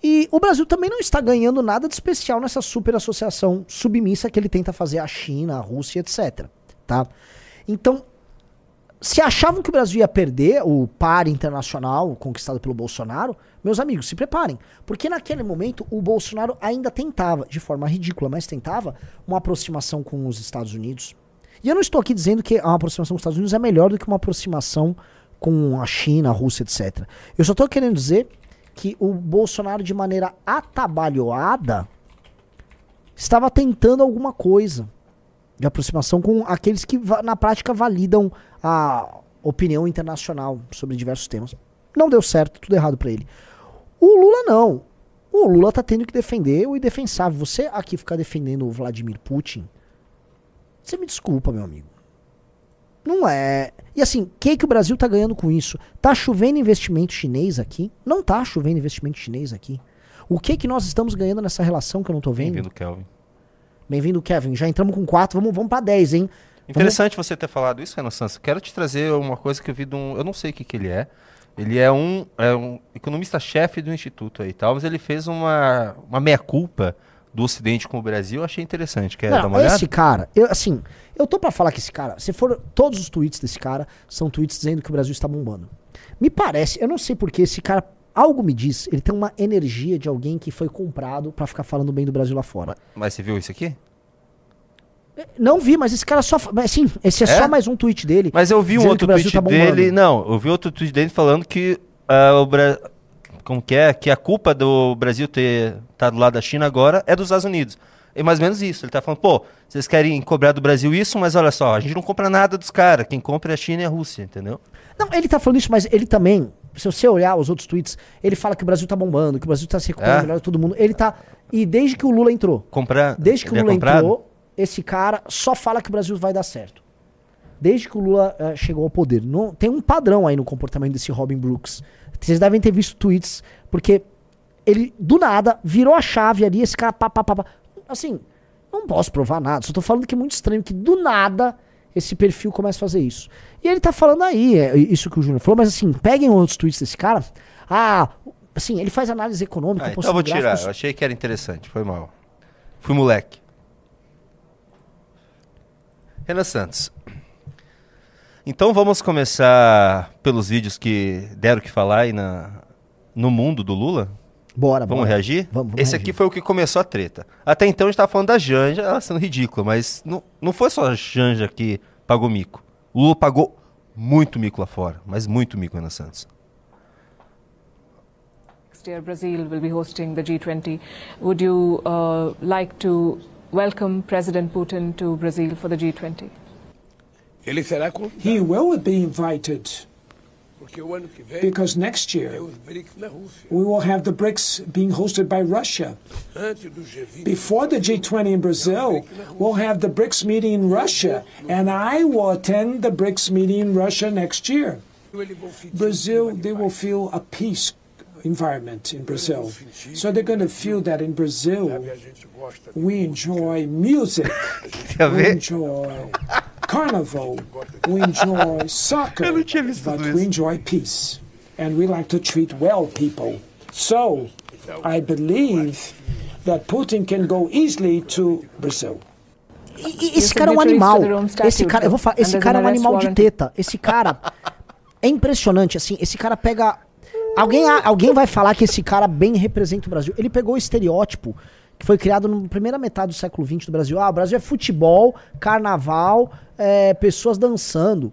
E o Brasil também não está ganhando nada de especial nessa super associação submissa que ele tenta fazer a China, a Rússia, etc. Tá? Então, se achavam que o Brasil ia perder o par internacional conquistado pelo Bolsonaro, meus amigos, se preparem. Porque naquele momento o Bolsonaro ainda tentava, de forma ridícula, mas tentava, uma aproximação com os Estados Unidos. E eu não estou aqui dizendo que uma aproximação com os Estados Unidos é melhor do que uma aproximação com a China, a Rússia, etc. Eu só estou querendo dizer que o Bolsonaro, de maneira atabalhoada, estava tentando alguma coisa de aproximação com aqueles que na prática validam a opinião internacional sobre diversos temas. Não deu certo, tudo errado pra ele. O Lula não. O Lula tá tendo que defender o indefensável. Você aqui ficar defendendo o Vladimir Putin, você me desculpa, meu amigo. Não é. E assim, o que, que o Brasil tá ganhando com isso? Tá chovendo investimento chinês aqui? Não tá chovendo investimento chinês aqui. O que que nós estamos ganhando nessa relação que eu não tô vendo? Bem-vindo, Kelvin. Bem-vindo, Kevin. Já entramos com 4, vamos, vamos pra 10, hein? Interessante você ter falado isso, Renan Santos. Quero te trazer uma coisa que eu vi de um. Eu não sei o que, que ele é. Ele é um, é um economista-chefe do instituto aí e tal, mas ele fez uma, uma meia-culpa do Ocidente com o Brasil. Eu achei interessante. Quer dar Não, uma olhada? esse cara, eu, assim, eu tô pra falar que esse cara, se for todos os tweets desse cara, são tweets dizendo que o Brasil está bombando. Me parece, eu não sei porque esse cara, algo me diz, ele tem uma energia de alguém que foi comprado pra ficar falando bem do Brasil lá fora. Mas você viu isso aqui? Não vi, mas esse cara só, fa- mas sim, esse é, É? só mais um tweet dele. Mas eu vi um outro Brasil tweet tá dele. Não, eu vi outro tweet dele falando que ah, o Bra... como que é, que a culpa do Brasil ter tá do lado da China agora é dos Estados Unidos. É mais ou menos isso. Ele tá falando, pô, vocês querem cobrar do Brasil isso, mas olha só, a gente não compra nada dos caras. Quem compra é a China e a Rússia, entendeu? Não, ele tá falando isso, mas ele também, se você olhar os outros tweets, ele fala que o Brasil tá bombando, que o Brasil tá se recuperando É? melhor todo mundo. Ele tá. E desde que o Lula entrou, Comprar. desde que o é Lula comprado? entrou, esse cara só fala que o Brasil vai dar certo. Desde que o Lula eh, chegou ao poder. Não, tem um padrão aí no comportamento desse Robin Brooks. Vocês devem ter visto tweets, porque ele, do nada, virou a chave ali, esse cara pá, pá, pá, pá. Assim, não posso provar nada, só tô falando que é muito estranho que do nada esse perfil começa a fazer isso. E ele tá falando aí, é isso que o Júnior falou, mas assim, peguem outros tweets desse cara. Ah, assim, ele faz análise econômica, Ah, então eu vou tirar. gráficos. Eu achei que era interessante. Foi mal. Fui moleque. Renan Santos. Então vamos começar pelos vídeos que deram o que falar aí na, no mundo do Lula? Bora, Vamos bora. reagir? Vamos, vamos Esse reagir. aqui foi o que começou a treta. Até então a gente tava falando da Janja, ela sendo ridícula, mas não, não foi só a Janja que pagou mico. O Lula pagou muito mico lá fora, mas muito mico, Renan Santos. Next year, Brazil will be hosting the G20. Would you uh, like to welcome President Putin to Brazil for the G20? Ele será He will be invited. Porque o ano que vem because next year é os BRICS na Rússia. we will have the BRICS being hosted by Russia. Antes do G20, Before the G20 in Brazil, we'll have the BRICS meeting in Russia, and I will attend the BRICS meeting in Russia next year. eles vão sentir Brazil, clima de they will feel a peace environment in Brazil. So they're going to feel that in Brazil Sabe, a gente gosta de we enjoy music, we enjoy carnival, we enjoy soccer, but we enjoy peace, and we like to treat well people. So I believe that Putin can go easily to Brazil. E- Esse cara é um animal. Esse cara, eu vou falar, esse cara é um animal de teta. Esse cara é impressionante, assim. Esse cara pega. Alguém, alguém vai falar que esse cara bem representa o Brasil. Ele pegou o estereótipo que foi criado na primeira metade do século XX do Brasil. Ah, o Brasil é futebol, carnaval, é, pessoas dançando.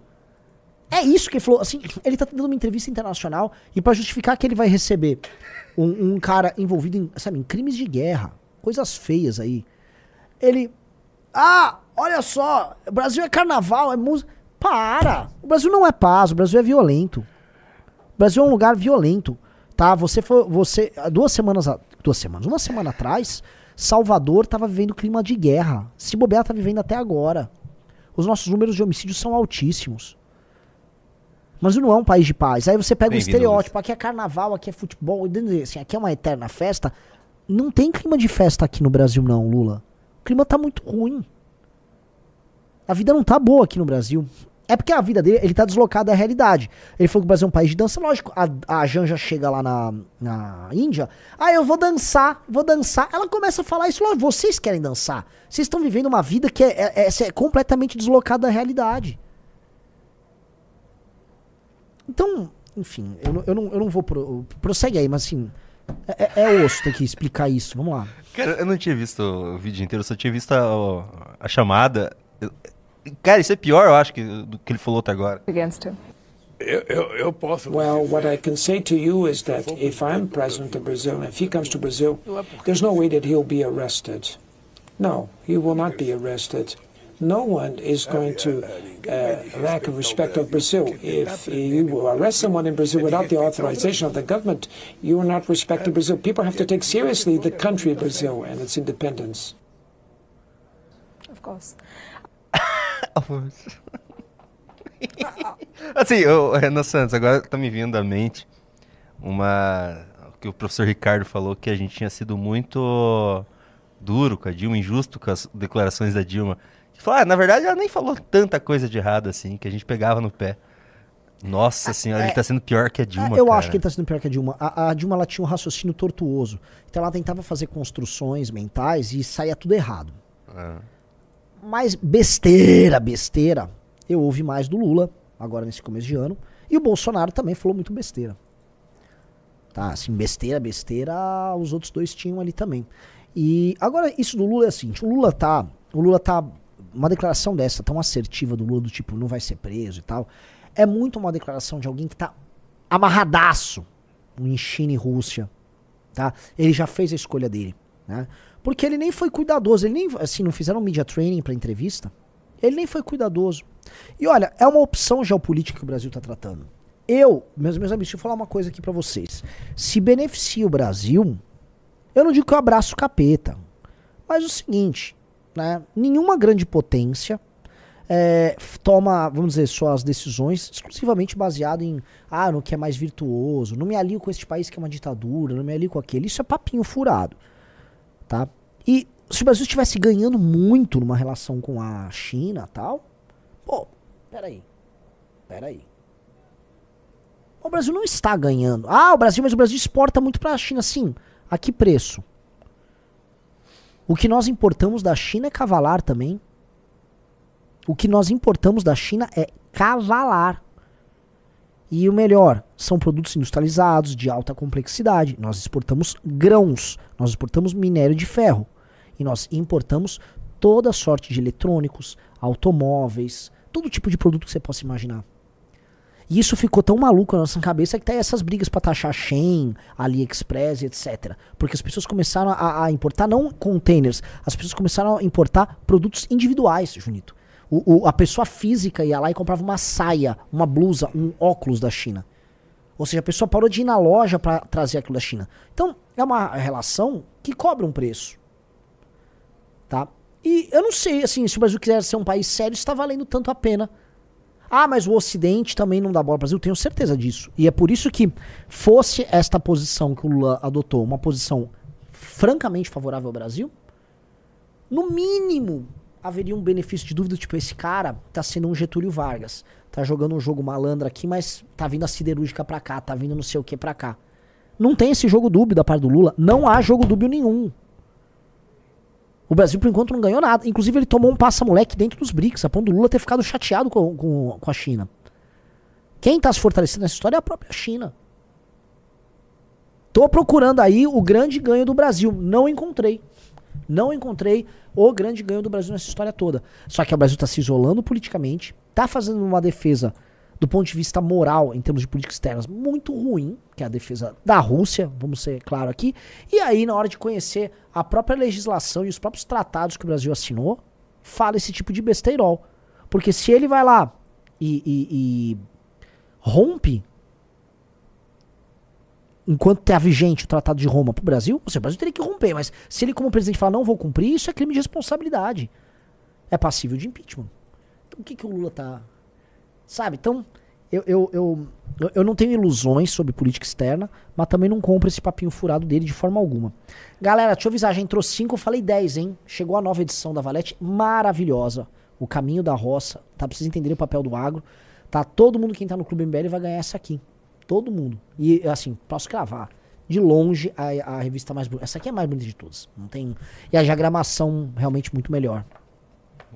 É isso que ele falou. Assim, ele tá dando uma entrevista internacional e pra justificar que ele vai receber um, um cara envolvido em, sabe, em crimes de guerra, coisas feias aí. Ele. Ah, olha só, o Brasil é carnaval, é música. Para! O Brasil não é paz, o Brasil é violento. O Brasil é um lugar violento, tá? Você foi, você duas semanas, duas semanas, uma semana atrás, Salvador tava vivendo clima de guerra. Se bobear tá vivendo até agora. Os nossos números de homicídios são altíssimos. Mas não é um país de paz. Aí você pega o Bem-vindo, estereótipo, aqui é carnaval, aqui é futebol, assim, aqui é uma eterna festa. Não tem clima de festa aqui no Brasil não, Lula. O clima tá muito ruim. A vida não tá boa aqui no Brasil. É porque a vida dele, ele tá deslocado da realidade. Ele falou que o Brasil é um país de dança, lógico. A, a Janja chega lá na, na Índia. Ah, eu vou dançar, vou dançar. Ela começa a falar isso, lógico, vocês querem dançar. Vocês estão vivendo uma vida que é, é- é- é completamente deslocada da realidade. Então, enfim, eu, eu, não, eu não vou. Pro, prossegue aí, mas assim. É, é- é osso ter que explicar isso. Vamos lá. Cara, eu não tinha visto o vídeo inteiro, só tinha visto a, a chamada. Eu- Cara, isso é pior, eu acho, que, do que ele falou até agora. Against him. Eu, eu, eu posso. Well, what I can say to you is that if I'm president of Brazil, and if he comes to Brazil, there's no way that he'll be arrested. No, he will not be arrested. No one is going to uh, lack of respect of Brazil. If you arrest someone in Brazil without the authorization of the government, you are not respecting Brazil. People have to take seriously the country Brazil and its independence. Of course. assim, ô, Renan Santos, agora tá me vindo à mente uma. o que o professor Ricardo falou que a gente tinha sido muito duro com a Dilma, injusto com as declarações da Dilma. Ele falou, ah, na verdade ela nem falou tanta coisa de errado assim, que a gente pegava no pé. Nossa senhora, ele tá sendo pior que a Dilma. Ah, eu cara. acho que ele tá sendo pior que a Dilma. A, a Dilma ela tinha um raciocínio tortuoso. Então ela tentava fazer construções mentais e saía tudo errado. Ah. Mas besteira, besteira, eu ouvi mais do Lula, agora nesse começo de ano. E o Bolsonaro também falou muito besteira. Tá, assim, besteira, besteira, os outros dois tinham ali também. E agora, isso do Lula é assim, o Lula tá. O Lula tá. Uma declaração dessa, tão assertiva do Lula, do tipo, não vai ser preso e tal, é muito uma declaração de alguém que tá amarradaço em China e Rússia, tá? Ele já fez a escolha dele, né? Porque ele nem foi cuidadoso, ele nem, assim, não fizeram media training pra entrevista. Ele nem foi cuidadoso. E olha, é uma opção geopolítica que o Brasil tá tratando. Eu, meus, meus amigos, deixa eu falar uma coisa aqui pra vocês. Se beneficia o Brasil, eu não digo que eu abraço o capeta, mas o seguinte, né? Nenhuma grande potência é, toma, vamos dizer, suas decisões exclusivamente baseado em ah, no que é mais virtuoso, não me alio com este país que é uma ditadura, não me alio com aquele. Isso é papinho furado, tá? E se o Brasil estivesse ganhando muito numa relação com a China tal, pô, peraí, peraí. O Brasil não está ganhando. Ah, o Brasil, mas o Brasil exporta muito para a China, sim. A que preço? O que nós importamos da China é cavalar também. O que nós importamos da China é cavalar. E o melhor, são produtos industrializados, de alta complexidade. Nós exportamos grãos, nós exportamos minério de ferro. E nós importamos toda sorte de eletrônicos, automóveis, todo tipo de produto que você possa imaginar. E isso ficou tão maluco na nossa cabeça que aí essas brigas pra taxar Shein, AliExpress, etc. Porque as pessoas começaram a, a importar não containers, as pessoas começaram a importar produtos individuais, Junito. O, o- a pessoa física ia lá e comprava uma saia, uma blusa, um óculos da China. Ou seja, a pessoa parou de ir na loja para trazer aquilo da China. Então, é uma relação que cobra um preço. Tá? E eu não sei, assim, se o Brasil quiser ser um país sério, está valendo tanto a pena. Ah, mas o Ocidente também não dá bola ao Brasil. Tenho certeza disso. E é por isso que fosse esta posição que o Lula adotou, uma posição francamente favorável ao Brasil, no mínimo haveria um benefício de dúvida, tipo, esse cara tá sendo um Getúlio Vargas. Tá jogando um jogo malandro aqui, mas tá vindo a siderúrgica pra cá, tá vindo não sei o que pra cá. Não tem esse jogo dúbio da parte do Lula. Não há jogo dúbio nenhum. O Brasil, por enquanto, não ganhou nada. Inclusive, ele tomou um passa-moleque dentro dos BRICS, a ponto do Lula ter ficado chateado com, com, com a China. Quem tá se fortalecendo nessa história é a própria China. Tô procurando aí o grande ganho do Brasil. Não encontrei. Não encontrei o grande ganho do Brasil nessa história toda. Só que o Brasil tá se isolando politicamente, tá fazendo uma defesa do ponto de vista moral, em termos de política externa, muito ruim, que é a defesa da Rússia, vamos ser claro aqui. E aí, na hora de conhecer a própria legislação e os próprios tratados que o Brasil assinou, fala esse tipo de besteirol. Porque se ele vai lá e, e- e rompe, enquanto tá vigente o Tratado de Roma pro Brasil, ou seja, o Brasil teria que romper, mas se ele como presidente falar não vou cumprir, isso é crime de responsabilidade. É passível de impeachment. Então o que, que o Lula tá... Sabe, então eu, eu, eu, eu- não tenho ilusões sobre política externa, mas também não compro esse papinho furado dele de forma alguma. Galera, deixa eu avisar, já entrou 5, eu falei 10, hein? Chegou a nova edição da Valete, maravilhosa. O caminho da roça, tá? Pra vocês entenderem o papel do agro. Tá? Todo mundo que tá no Clube MBL vai ganhar essa aqui. Todo mundo. E assim, posso cravar. De longe, a, a revista mais bonita. Essa aqui é a mais bonita de todas. Não tem. E a diagramação realmente muito melhor.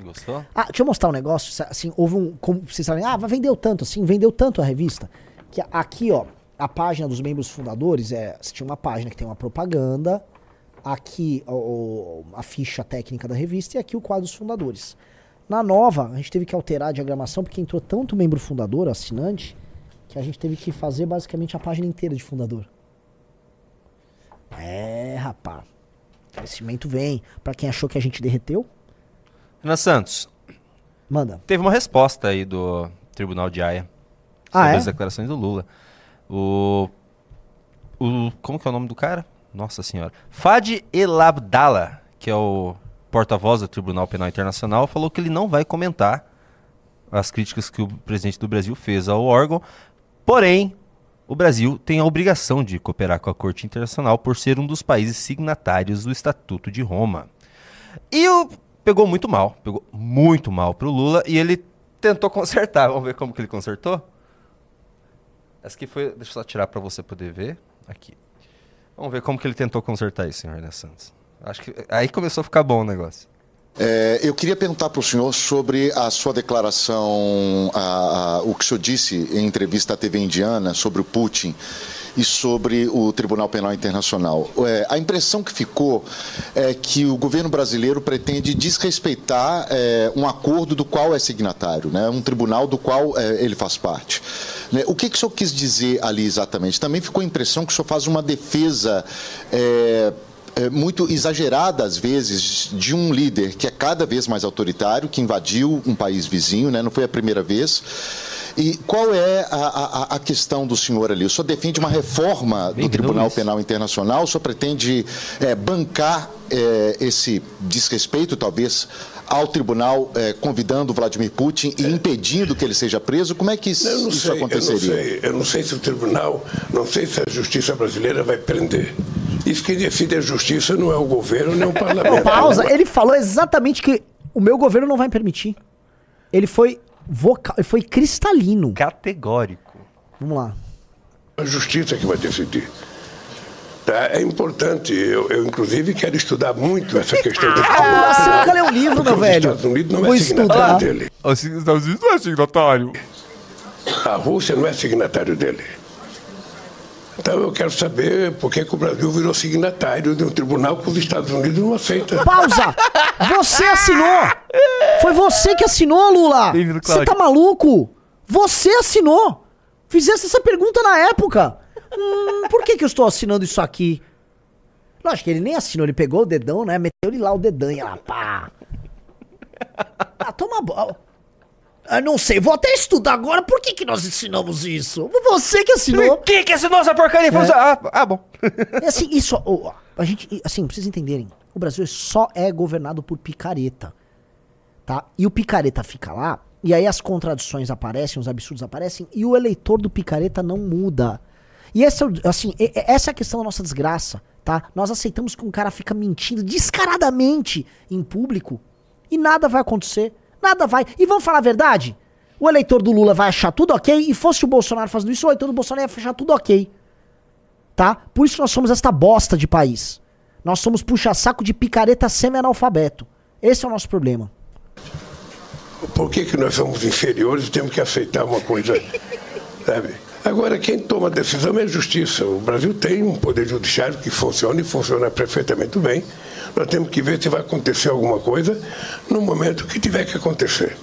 Gostou? Ah, deixa eu mostrar um negócio. Assim, houve um. Como vocês sabem, ah, vendeu tanto, assim, vendeu tanto a revista. Que aqui, ó, a página dos membros fundadores é. Você tinha uma página que tem uma propaganda. Aqui o- a ficha técnica da revista e aqui o quadro dos fundadores. Na nova, a gente teve que alterar a diagramação porque entrou tanto membro fundador, assinante, que a gente teve que fazer basicamente a página inteira de fundador. É, rapá. Crescimento vem. Pra quem achou que a gente derreteu, Renan Santos, manda. teve uma resposta aí do Tribunal de Haia Ah, sobre é? as declarações do Lula. O, o. Como que é o nome do cara? Nossa senhora. Fadi Elabdala, que é o porta-voz do Tribunal Penal Internacional, falou que ele não vai comentar as críticas que o presidente do Brasil fez ao órgão. Porém, o Brasil tem a obrigação de cooperar com a Corte Internacional por ser um dos países signatários do Estatuto de Roma. E o pegou muito mal, pegou muito mal pro Lula e ele tentou consertar. Vamos ver como que ele consertou? Essa aqui foi, deixa eu só tirar para você poder ver. Aqui. Vamos ver como que ele tentou consertar isso, senhor Renan Santos. Acho que aí começou a ficar bom o negócio. É, eu queria perguntar para o senhor sobre a sua declaração, a- a- o que o senhor disse em entrevista à TV Indiana sobre o Putin e sobre o Tribunal Penal Internacional. É, a impressão que ficou é que o governo brasileiro pretende desrespeitar é, um acordo do qual é signatário, né, um tribunal do qual é, ele faz parte. né? O que, que o senhor quis dizer ali exatamente? Também ficou a impressão que o senhor faz uma defesa. É, é, muito exagerada, às vezes, de um líder que é cada vez mais autoritário, que invadiu um país vizinho, né? não foi a primeira vez. E qual é a, a- a questão do senhor ali? O senhor defende uma reforma Bem do Tribunal. Penal Internacional? O senhor pretende é, bancar é, esse desrespeito, talvez, ao tribunal, é, convidando o Vladimir Putin e impedindo que ele seja preso? Como é que isso, Eu isso sei, eu, não aconteceria? sei, eu não sei se o tribunal, não sei se a justiça brasileira vai prender. Isso que decide a justiça não é o governo nem o parlamento. Pausa. Ele falou exatamente que o meu governo não vai permitir. Ele foi vocal, ele foi cristalino. Categórico. Vamos lá. A justiça que vai decidir. Tá? É importante. Eu, eu, inclusive, quero estudar muito essa questão do Ah, você nunca leu um livro, meu os velho. Estados Unidos não Vou é signatário estudar. dele. Os Estados Unidos não é signatário. A Rússia não é signatário dele. Então eu quero saber por que, que o Brasil virou signatário de um tribunal que os Estados Unidos não aceitam. Pausa! Você assinou! Foi você que assinou, Lula! Você tá maluco? Você assinou! Fizesse essa pergunta na época! Hum, por que, que eu estou assinando isso aqui? Lógico que ele nem assinou, ele pegou o dedão, né? Meteu-lhe lá o dedão e lá, pá! Ah, toma bo... Ah, não sei, vou até estudar agora. Por que, que nós ensinamos isso? Você que assinou. Quem que assinou essa porcaria? Assim, Ah, ah, bom. É assim, isso, ó, a gente, assim, pra vocês entenderem, o Brasil só é governado por picareta, tá? E o picareta fica lá, e aí as contradições aparecem, os absurdos aparecem, e o eleitor do picareta não muda. E essa, é assim, essa é a questão da nossa desgraça, tá? Nós aceitamos que um cara fica mentindo descaradamente em público, e nada vai acontecer, nada vai. E vamos falar a verdade? O eleitor do Lula vai achar tudo ok, e fosse o Bolsonaro fazendo isso, o eleitor do Bolsonaro ia achar tudo ok tá? Por isso que nós somos esta bosta de país. Nós somos puxa-saco de picareta semi-analfabeto. Esse é o nosso problema. Por que, que nós somos inferiores e temos que aceitar uma coisa, sabe? Agora, quem toma a decisão é a justiça. O Brasil tem um poder judiciário que funciona e funciona perfeitamente bem. Nós temos que ver se vai acontecer alguma coisa no momento que tiver que acontecer.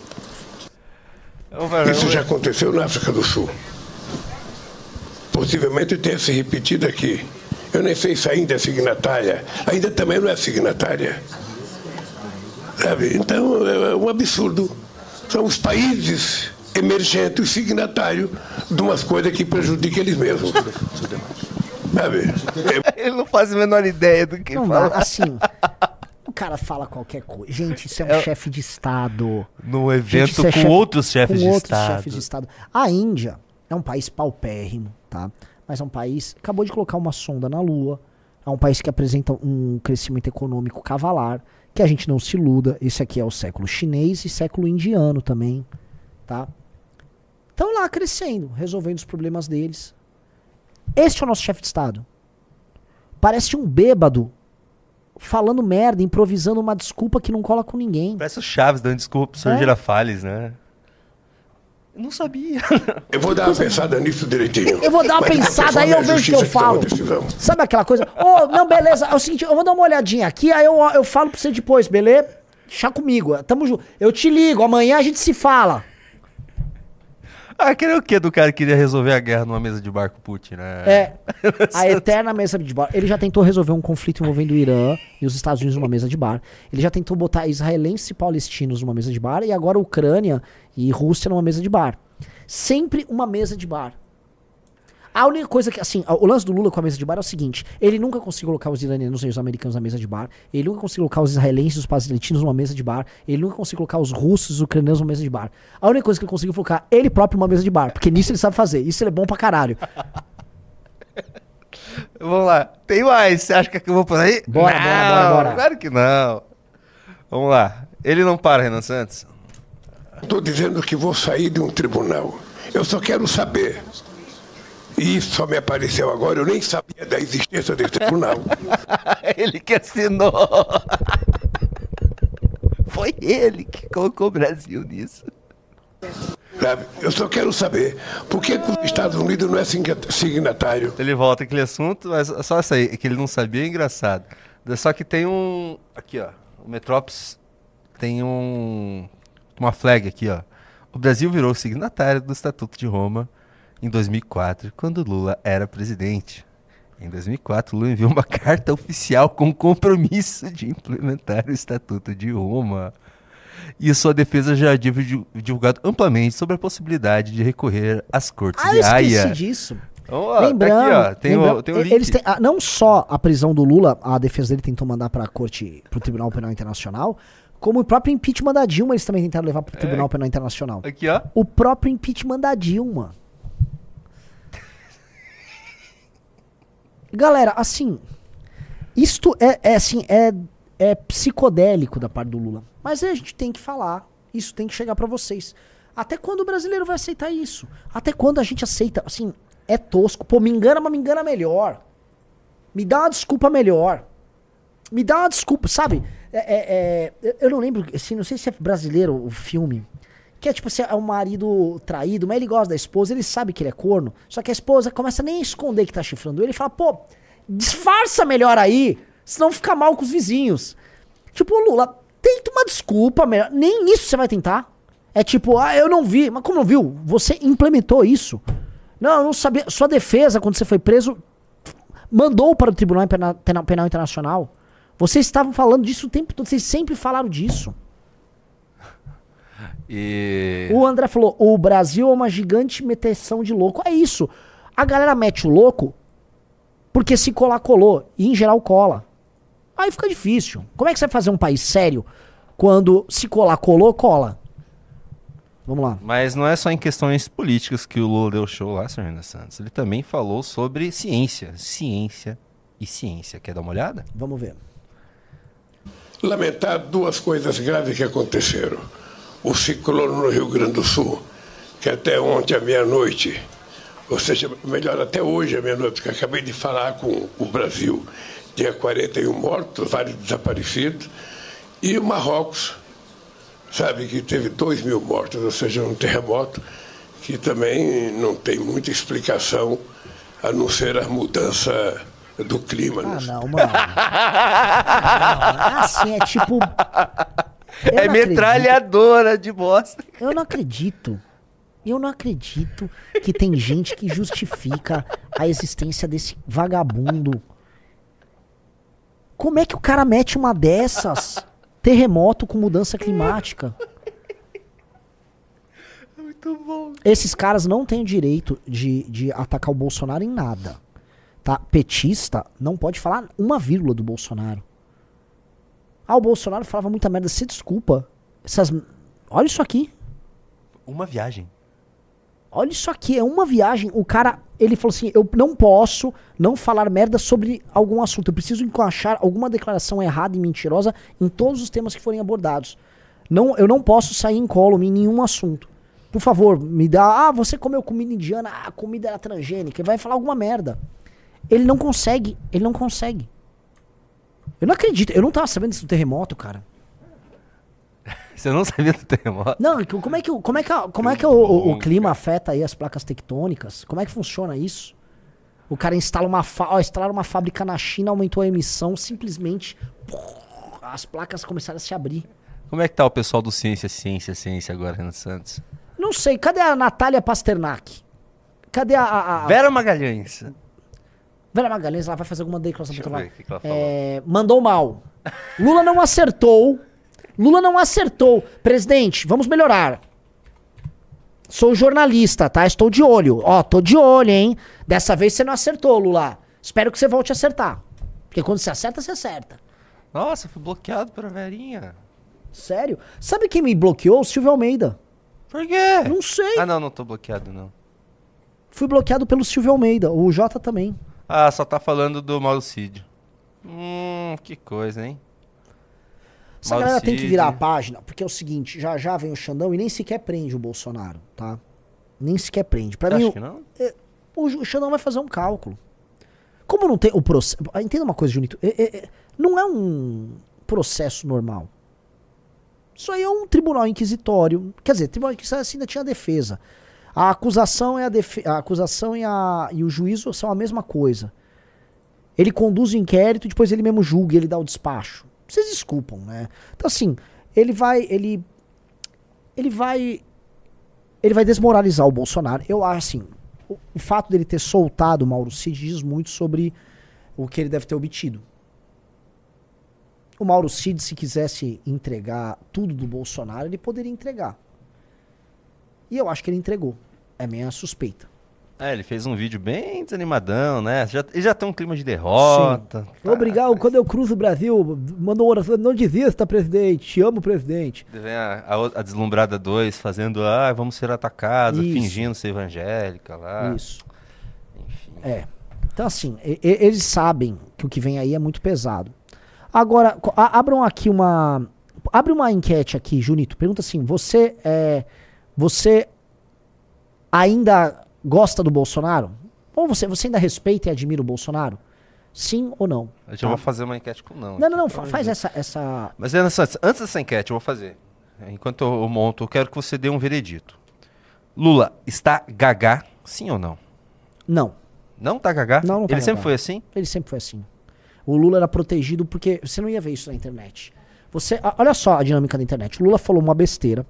Isso já aconteceu na África do Sul. Possivelmente tenha se repetido aqui. Eu nem sei se ainda é signatária. Ainda também não é signatária. Sabe? Então é um absurdo. São os países emergentes signatários de umas coisas que prejudicam eles mesmos. É Ele não faz a menor ideia do que Não fala. dá, assim. O cara fala qualquer coisa. Gente, isso é um É- chefe de Estado. No Gente, evento isso é com chefe- outros chefes com de outros Estado. chefes de Estado. A Índia é um país paupérrimo, tá? Mas é um país. Acabou de colocar uma sonda na Lua. É um país que apresenta um crescimento econômico cavalar. Que a gente não se iluda. Esse aqui é o século chinês e século indiano também, tá? Estão lá crescendo, resolvendo os problemas deles. Este é o nosso chefe de Estado. Parece um bêbado falando merda, improvisando uma desculpa que não cola com ninguém. Parece o Chaves dando desculpa pro Sr. É. Girafales, né? Eu não sabia. Eu vou dar uma pensada nisso direitinho. Eu vou dar uma Mas, pensada aí, eu vejo o que eu a falo. Sabe aquela coisa? Ô, não, beleza. É o seguinte, eu vou dar uma olhadinha aqui, aí eu, eu falo pra você depois, beleza? Deixa comigo. Tamo junto. Eu te ligo, amanhã a gente se fala. Ah, aquele o que do cara que queria resolver a guerra numa mesa de bar com o Putin, né? É. A eterna mesa de bar. Ele já tentou resolver um conflito envolvendo o Irã e os Estados Unidos numa mesa de bar. Ele já tentou botar israelenses e palestinos numa mesa de bar e agora Ucrânia e Rússia numa mesa de bar. Sempre uma mesa de bar. A única coisa que, assim, o lance do Lula com a mesa de bar é o seguinte: ele nunca conseguiu colocar os iranianos e os americanos na mesa de bar, ele nunca conseguiu colocar os israelenses e os palestinos numa mesa de bar, ele nunca conseguiu colocar os russos e os ucranianos numa mesa de bar. A única coisa que ele conseguiu foi colocar ele próprio numa mesa de bar, porque nisso ele sabe fazer, isso ele é bom pra caralho. Vamos lá. Tem mais. Você acha que eu vou por aí? Bora, não, bora, bora, bora. Claro que não. Vamos lá. Ele não para, Renan Santos. Estou dizendo que vou sair de um tribunal. Eu só quero saber. E isso só me apareceu agora, eu nem sabia da existência desse tribunal. ele que assinou. Foi ele que colocou o Brasil nisso. Eu só quero saber por que, que os Estados Unidos não é signa- signatário. Ele volta aquele assunto, mas só essa aí, que ele não sabia é engraçado. Só que tem um. Aqui, ó. O Metrópolis tem um. Uma flag aqui, ó. O Brasil virou signatário do Estatuto de Roma em 2004, quando Lula era presidente. Em 2004, Lula enviou uma carta oficial com compromisso de implementar o Estatuto de Roma. E sua defesa já havia divu- divulgado amplamente sobre a possibilidade de recorrer às cortes Ah, de esqueci Haia. disso. Ó, tá lembrando, aqui, ó, tem, lembrando, o, tem o eles têm, ah, não só a prisão do Lula, a defesa dele tentou mandar para a corte, para o Tribunal Penal Internacional, como o próprio impeachment da Dilma eles também tentaram levar para o Tribunal Penal Internacional. Aqui, ó. O próprio impeachment da Dilma. Galera, assim, isto é, é assim, é, é psicodélico da parte do Lula. Mas a gente tem que falar, isso tem que chegar pra vocês. Até quando o brasileiro vai aceitar isso? Até quando a gente aceita, assim, é tosco. Pô, me engana, mas me engana melhor. Me dá uma desculpa melhor. Me dá uma desculpa, sabe? É, é, é, eu não lembro, assim, não sei se é brasileiro o filme. Que é tipo assim, é um marido traído, mas ele gosta da esposa, ele sabe que ele é corno. Só que a esposa começa nem a esconder que tá chifrando ele e fala, pô, disfarça melhor aí, senão fica mal com os vizinhos. Tipo, Lula, tenta uma desculpa melhor. Nem isso você vai tentar. É tipo, ah, eu não vi. Mas como não viu? Você implementou isso. Não, eu não sabia. Sua defesa, quando você foi preso, mandou para o Tribunal Pena- Penal, Penal Internacional. Vocês estavam falando disso o tempo todo. Vocês sempre falaram disso. E... O André falou: o Brasil é uma gigante meteção de louco. É isso. A galera mete o louco porque se colar, colou. E em geral cola. Aí fica difícil. Como é que você vai fazer um país sério quando se colar, colou, cola? Vamos lá. Mas não é só em questões políticas que o Lula deu show lá, Sr. Renan Santos. Ele também falou sobre ciência. Ciência e ciência. Quer dar uma olhada? Vamos ver. lamentar duas coisas graves que aconteceram. O ciclone no Rio Grande do Sul, que até ontem à meia-noite, ou seja, melhor, até hoje à meia-noite, porque acabei de falar com o Brasil, tinha 41 mortos, vários desaparecidos, e o Marrocos, sabe, que teve 2 mil mortos, ou seja, um terremoto que também não tem muita explicação a não ser a mudança do clima. Ah, né? não, mano. Não, assim, é tipo. É não acredito. metralhadora de bosta. Eu não acredito. Eu não acredito que tem gente que justifica a existência desse vagabundo. Como é que o cara mete uma dessas? Terremoto com mudança climática. Muito bom. Esses caras não têm o direito de, de atacar o Bolsonaro em nada. Tá? Petista não pode falar uma vírgula do Bolsonaro. Ah, o Bolsonaro falava muita merda. Se desculpa. Essas... Olha isso aqui. Uma viagem. Olha isso aqui, é uma viagem. O cara, ele falou assim: eu não posso não falar merda sobre algum assunto. Eu preciso encaixar alguma declaração errada e mentirosa em todos os temas que forem abordados. Não, eu não posso sair em em nenhum assunto. Por favor, me dá. Ah, você comeu comida indiana. Ah, a comida era transgênica. Ele vai falar alguma merda. Ele não consegue. Ele não consegue. Eu não acredito. Eu não tava sabendo disso do terremoto, cara. Você não sabia do terremoto? Não, como é que, o- como é que, como é que o, o- o clima afeta aí as placas tectônicas? Como é que funciona isso? O cara instala uma, fa- instala uma fábrica na China, aumentou a emissão, simplesmente as placas começaram a se abrir. Como é que tá o pessoal do Ciência, Ciência, Ciência agora, Renan Santos? Não sei, cadê a Natália Pasternak? Cadê a, a, a Vera Magalhães. Vera Magalhães? Ela vai fazer alguma declaração pra lá. que que. É, mandou mal. Lula não acertou. Lula não acertou. Presidente, vamos melhorar. Sou jornalista, tá? Estou de olho. Ó, tô de olho, hein? Dessa vez você não acertou, Lula. Espero que você volte a acertar. Porque quando você acerta, você acerta. Nossa, fui bloqueado pela Verinha. Sério? Sabe quem me bloqueou? O Silvio Almeida. Por quê? Não sei. Ah, não, não tô bloqueado, não. Fui bloqueado pelo Silvio Almeida. O Jota também. Ah, só tá falando do Mauricídio. Hum, que coisa, hein? Essa galera tem que Mauricídio. virar a página, porque é o seguinte, já já vem o Xandão e nem sequer prende o Bolsonaro, tá? Nem sequer prende. Pra Você mim, acha o- que não? é, o Xandão vai fazer um cálculo. Como não tem o processo... Entenda uma coisa, Junito. é- é- é- não é um processo normal. Isso aí é um tribunal inquisitório. Quer dizer, tribunal inquisitório assim, ainda tinha defesa. A acusação, é a, defe... a acusação e, a... e o juízo são a mesma coisa. Ele conduz o inquérito e depois ele mesmo julga ele dá o despacho. Vocês desculpam, né? Então assim, ele vai, ele ele vai ele vai desmoralizar o Bolsonaro. Eu acho assim, o, o fato dele ter soltado o Mauro Cid diz muito sobre o que ele deve ter obtido. O Mauro Cid, se quisesse entregar tudo do Bolsonaro, ele poderia entregar. E eu acho que ele entregou. É minha suspeita. É, ele fez um vídeo bem desanimadão, né? Já, ele já tem um clima de derrota. Tá. Obrigado. Quando eu cruzo o Brasil, mandou oração. Não desista, presidente. Te amo, presidente. Vem a, a, a Deslumbrada 2 fazendo, ah, vamos ser atacados, Isso. fingindo ser evangélica lá. Isso. É. Então, assim, e- e- eles sabem que o que vem aí é muito pesado. Agora, a- abram aqui uma. Abre uma enquete aqui, Junito. Pergunta assim: você é. Você ainda gosta do Bolsonaro? Ou você, você ainda respeita e admira o Bolsonaro? Sim ou não? Eu já vou fazer uma enquete com não. Não, não, não. fa- Faz essa. essa... Mas nessa- antes dessa enquete, eu vou fazer. Enquanto eu, monto, eu quero que você dê um veredito. Lula está gagá, sim ou não? Não. Não tá gagá? Não, não tá Ele sempre gagá. foi assim? Ele sempre foi assim. O Lula era protegido porque você não ia ver isso na internet. Você, olha só a dinâmica da internet. O Lula falou uma besteira.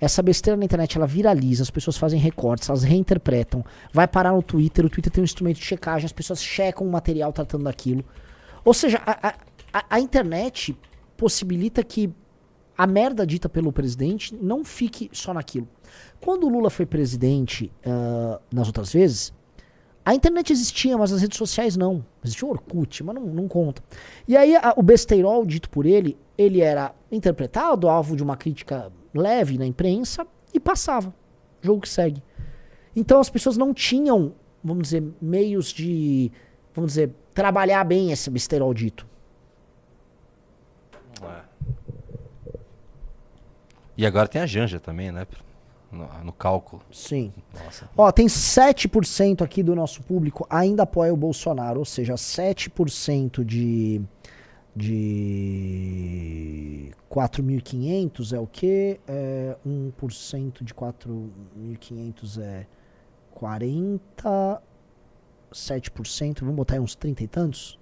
Essa besteira na internet ela viraliza, as pessoas fazem recortes, elas reinterpretam, vai parar no Twitter, o Twitter tem um instrumento de checagem, as pessoas checam o material tratando daquilo. Ou seja, a, a- a- internet possibilita que a merda dita pelo presidente não fique só naquilo. Quando o Lula foi presidente ah, nas outras vezes, a internet existia, mas as redes sociais não. Existia o Orkut, mas não, não conta. E aí a- o besteirol dito por ele, ele era interpretado, alvo de uma crítica leve na imprensa e passava. Jogo que segue. Então as pessoas não tinham, vamos dizer, meios de, vamos dizer, trabalhar bem esse besteirol dito. E agora tem a Janja também, né? No, no cálculo. Sim. Nossa. Ó, tem 7% aqui do nosso público ainda apoia o Bolsonaro, ou seja, 7% de de 4.500 é o quê? É 1% de 4.500 é 40 7%, vamos botar aí uns 30 e tantos?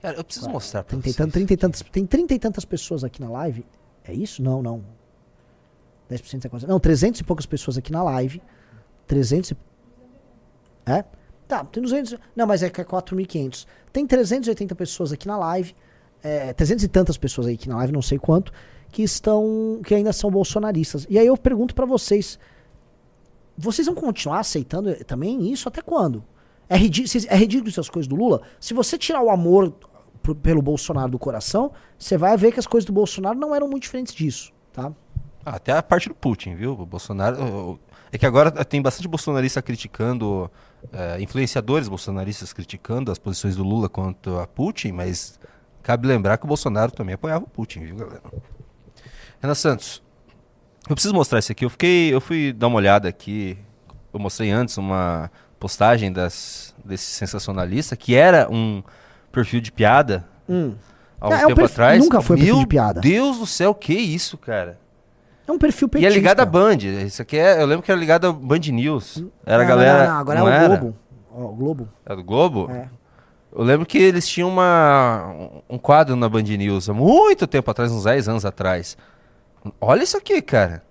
Cara, eu preciso mostrar pra 30 e vocês. tantos, 30 e tantas, tem 30 e tantas pessoas aqui na live. É isso? Não, não. 10% é quase. Não, 300 e poucas pessoas aqui na live. 300 e... É? Tá, tem 200. Não, mas é que é 4.500. Tem 380 pessoas aqui na live. É, 300 e tantas pessoas aí aqui na live, não sei quanto, que estão. que ainda são bolsonaristas. E aí eu pergunto pra vocês: vocês vão continuar aceitando também isso até quando? É, é ridículo essas coisas do Lula? Se você tirar o amor pelo Bolsonaro do coração, você vai ver que as coisas do Bolsonaro não eram muito diferentes disso, tá? Ah, até a parte do Putin, viu? O Bolsonaro. É que agora tem bastante bolsonarista criticando, eh, influenciadores bolsonaristas criticando as posições do Lula quanto a Putin, mas cabe lembrar que o Bolsonaro também apoiava o Putin, viu, galera? Renan Santos, eu preciso mostrar isso aqui. Eu fiquei, eu fui dar uma olhada aqui. Eu mostrei antes uma postagem das, desse sensacionalista que era um perfil de piada há um É, é um tempo perfil- atrás. nunca foi perfil Meu de piada. Deus do céu, que isso, cara? É um perfil E petista. é ligado à Band. Isso aqui é. Eu lembro que era ligado à Band News. Era a Não, galera. Não, não, agora é o era? Globo. O Globo. É do Globo? É. Eu lembro que eles tinham uma, um quadro na Band News há muito tempo atrás, uns 10 anos atrás. Olha isso aqui, cara.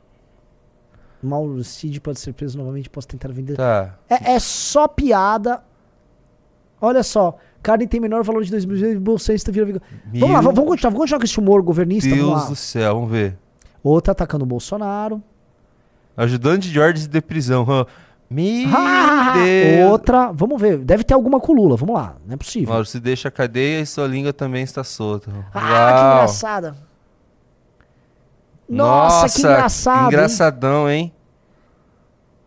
Mauro Cid pode ser preso novamente posso tentar vender. Tá. É, é só piada. Olha só. Carne tem menor valor de 2 milhões, bolsonarista vira vigor. Vamos lá, Meu vamos continuar, vamos continuar com esse humor governista. Deus do céu, vamos ver. Outra atacando o Bolsonaro. Ajudante de ordens de prisão. Meu Ah, Deus. Outra, vamos ver. Deve ter alguma com Lula, vamos lá. Não é possível. Mauro, se deixa a cadeia e sua língua também está solta. Ah, que Uau. engraçada. Nossa, que engraçado. hein? Engraçadão, hein?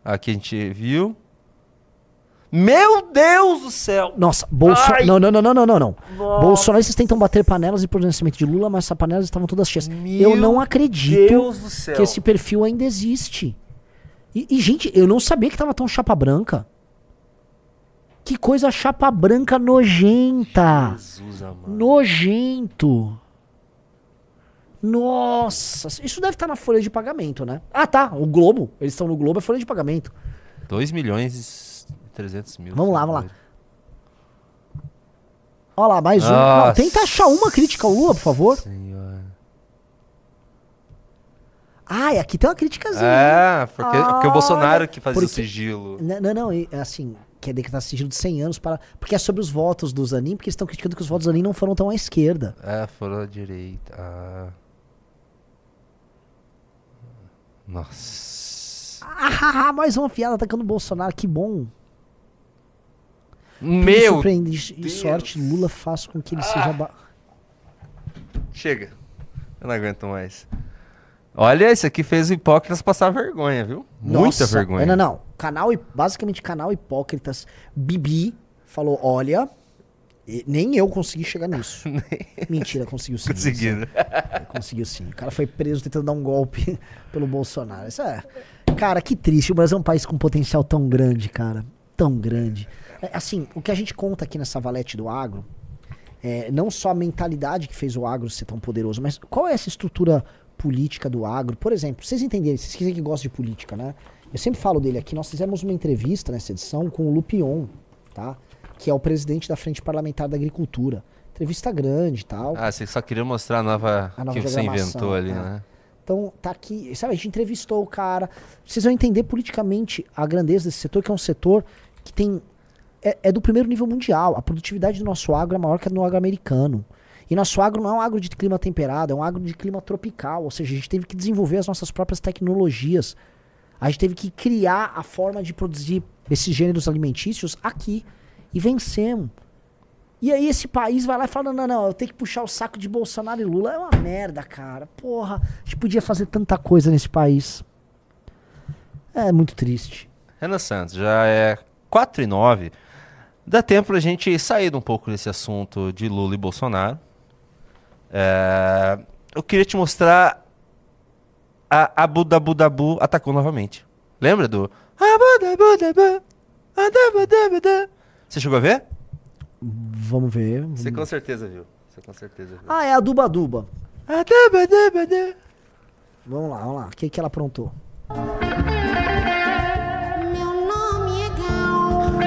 Aqui a gente viu. Meu Deus do céu! Nossa, Bolso... Ai. Não, não, não, não, não, não. Bolsonaristas tentam bater panelas e pronunciamento de Lula, mas essas panelas estavam todas cheias. Eu Meu não acredito que esse perfil ainda existe. E, e, gente, eu não sabia que tava tão chapa branca. Que coisa chapa branca nojenta. Jesus amado. Nojento. Nossa, isso deve estar na folha de pagamento, né? Ah, tá. O Globo. Eles estão no Globo, é folha de pagamento. 2 milhões e 300 mil. Vamos lá, vamos lá. Olha lá, mais um. Não, tenta achar uma crítica ao Lula, por favor. Senhora. Ah, e aqui tem uma criticazinha. É, porque, porque o Bolsonaro que fazia o porque- sigilo. N- Não, não, assim, quer decretar sigilo de 100 anos para. Porque é sobre os votos do Zanin, porque eles estão criticando que os votos do Zanin não foram tão à esquerda. É, foram à direita. Ah. Nossa. Ah, mais uma piada atacando o Bolsonaro, que bom. Meu! Surpreende e Deus. sorte, Lula faz com que ele seja. ba- Chega. Eu não aguento mais. Olha, isso aqui fez o Hipócritas passar vergonha, viu? Muita Nossa, vergonha. Não, não. Canal, hi- basicamente, canal Hipócritas. Bibi falou: olha. Nem eu consegui chegar nisso. Mentira, conseguiu sim. Conseguiram. Ele Conseguiu sim. O cara foi preso tentando dar um golpe pelo Bolsonaro. Isso é. Cara, que triste. O Brasil é um país com potencial tão grande, cara. Tão grande. É, assim, o que a gente conta aqui nessa valete do agro é não só a mentalidade que fez o agro ser tão poderoso, mas qual é essa estrutura política do agro? Por exemplo, vocês entenderem, vocês que gostam de política, né? Eu sempre falo dele aqui. Nós fizemos uma entrevista nessa edição com o Lupion, tá? Que é o presidente da Frente Parlamentar da Agricultura. Entrevista grande e tal. Ah, você só queria mostrar a nova, A nova que você inventou ali, é. né? Então, tá aqui, sabe, a gente entrevistou o cara. Vocês vão entender politicamente a grandeza desse setor, que é um setor que tem. É, é do primeiro nível mundial. A produtividade do nosso agro é maior que a do agro americano. E nosso agro não é um agro de clima temperado, é um agro de clima tropical. Ou seja, a gente teve que desenvolver as nossas próprias tecnologias. A gente teve que criar a forma de produzir esses gêneros alimentícios aqui. E vencemos. E aí esse país vai lá e fala, não, não, eu tenho que puxar o saco de Bolsonaro e Lula. É uma merda, cara. Porra, a gente podia fazer tanta coisa nesse país. É muito triste. Renan Santos, já é 4 e 9. Dá tempo pra gente sair um pouco desse assunto de Lula e Bolsonaro. É, eu queria te mostrar a Abu Dabu Dabu atacou novamente. Lembra do Abu Dabu Dabu, Adabu Dabu Dabu? Você chegou a ver? Vamos ver. Você com certeza viu. Você com certeza viu. Ah, é a Duba Duba. Vamos lá, vamos lá. O que, que ela aprontou? Meu nome é Gal.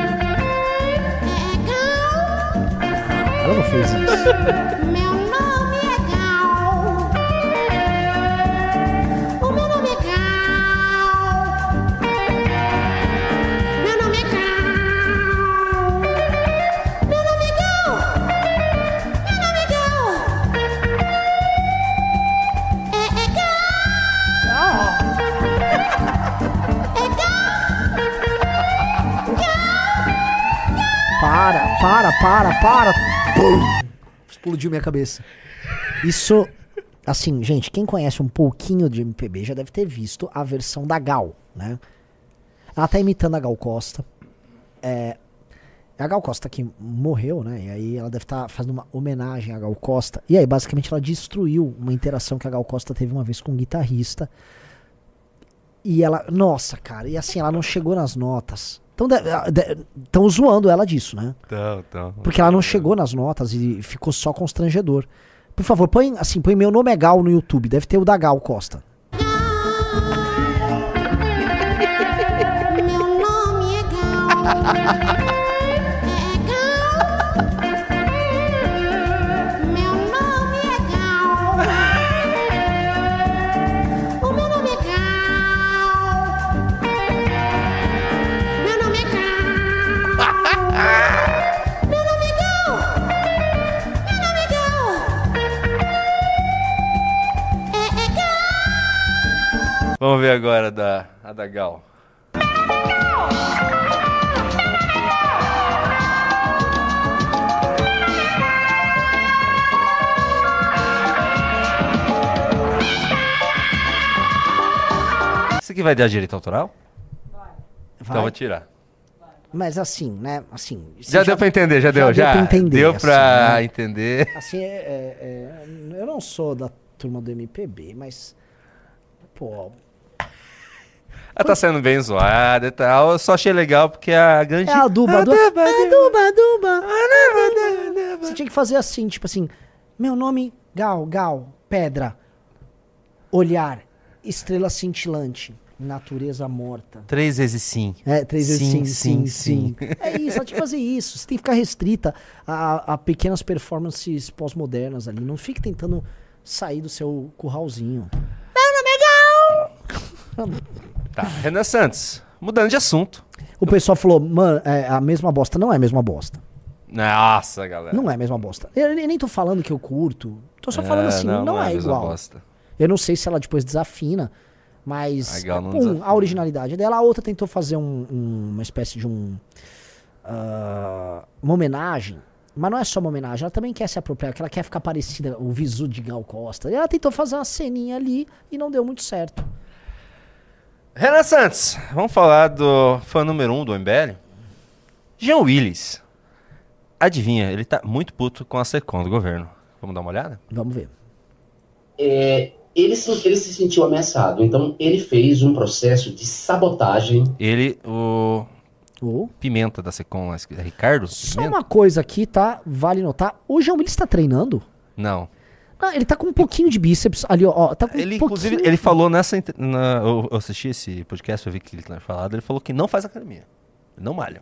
É Gal. Ela não fez isso. Para, para, para. Pum! Explodiu minha cabeça. Isso, assim, gente, quem conhece um pouquinho de MPB já deve ter visto a versão da Gal, né? Ela tá imitando a Gal Costa. É, a Gal Costa que morreu, né? E aí ela deve estar fazendo uma homenagem à Gal Costa. E aí, basicamente, ela destruiu uma interação que a Gal Costa teve uma vez com um guitarrista. E ela, nossa, cara, e assim, ela não chegou nas notas. Estão zoando ela disso, né? Então, então. Porque ela não chegou nas notas e ficou só constrangedor. Por favor, põe assim, põe meu nome é Gal no YouTube. Deve ter o da Gal Costa. Meu nome é Gal. ver agora da, a da Gal. Isso aqui vai dar direito autoral? Então vou tirar. Mas assim, né? Assim. você Já, deu pra entender, já, deu, já. Deu pra entender. Deu assim, pra né? entender. Assim, é, é- é- eu não sou da turma do MPB, mas. Pô. Ela tá sendo bem zoada e tal. Eu só achei legal porque a grande. É a Duba, Duba. É Duba, Duba. Você tinha que fazer assim, tipo assim. Meu nome, Gal, Gal, pedra. Olhar, estrela cintilante. Natureza morta. Três vezes sim. É, três vezes sim, sim, sim. É isso, ela tinha que fazer isso. Você tem que ficar restrita a, a pequenas performances pós-modernas ali. Não fique tentando sair do seu curralzinho. Meu nome é Gal! Tá, Renan Santos, mudando de assunto. O pessoal falou, mano, é a mesma bosta. Não é a mesma bosta. Nossa, galera. Não é a mesma bosta. Eu nem tô falando que eu curto. Tô só falando É, assim, não, a é mesma igual. bosta. Eu não sei se ela depois desafina, mas A Gal é, não pum, a originalidade dela. A outra tentou fazer um- um- uma espécie de um. ah, uma homenagem. Mas não é só uma homenagem, ela também quer se apropriar, que ela quer ficar parecida, o visu de Gal Costa. E ela tentou fazer uma ceninha ali e não deu muito certo. Renan Santos, vamos falar do fã número um do MBL? Jean Willis. Adivinha, ele tá muito puto com a SECOM do governo. Vamos dar uma olhada? Vamos ver. É, ele, se, ele se sentiu ameaçado, então ele fez um processo de sabotagem. Ele, o O Pimenta da SECOM, Ricardo? Só Pimenta? uma coisa aqui, tá? Vale notar. O João Willis tá treinando? Não. Não, ele tá com um pouquinho de bíceps ali, ó. ó, Tá com Ele, um inclusive, pouquinho- ele falou nessa. Na, eu, assisti esse podcast, eu vi que ele tinha falado. Ele falou que não faz academia. Não malha.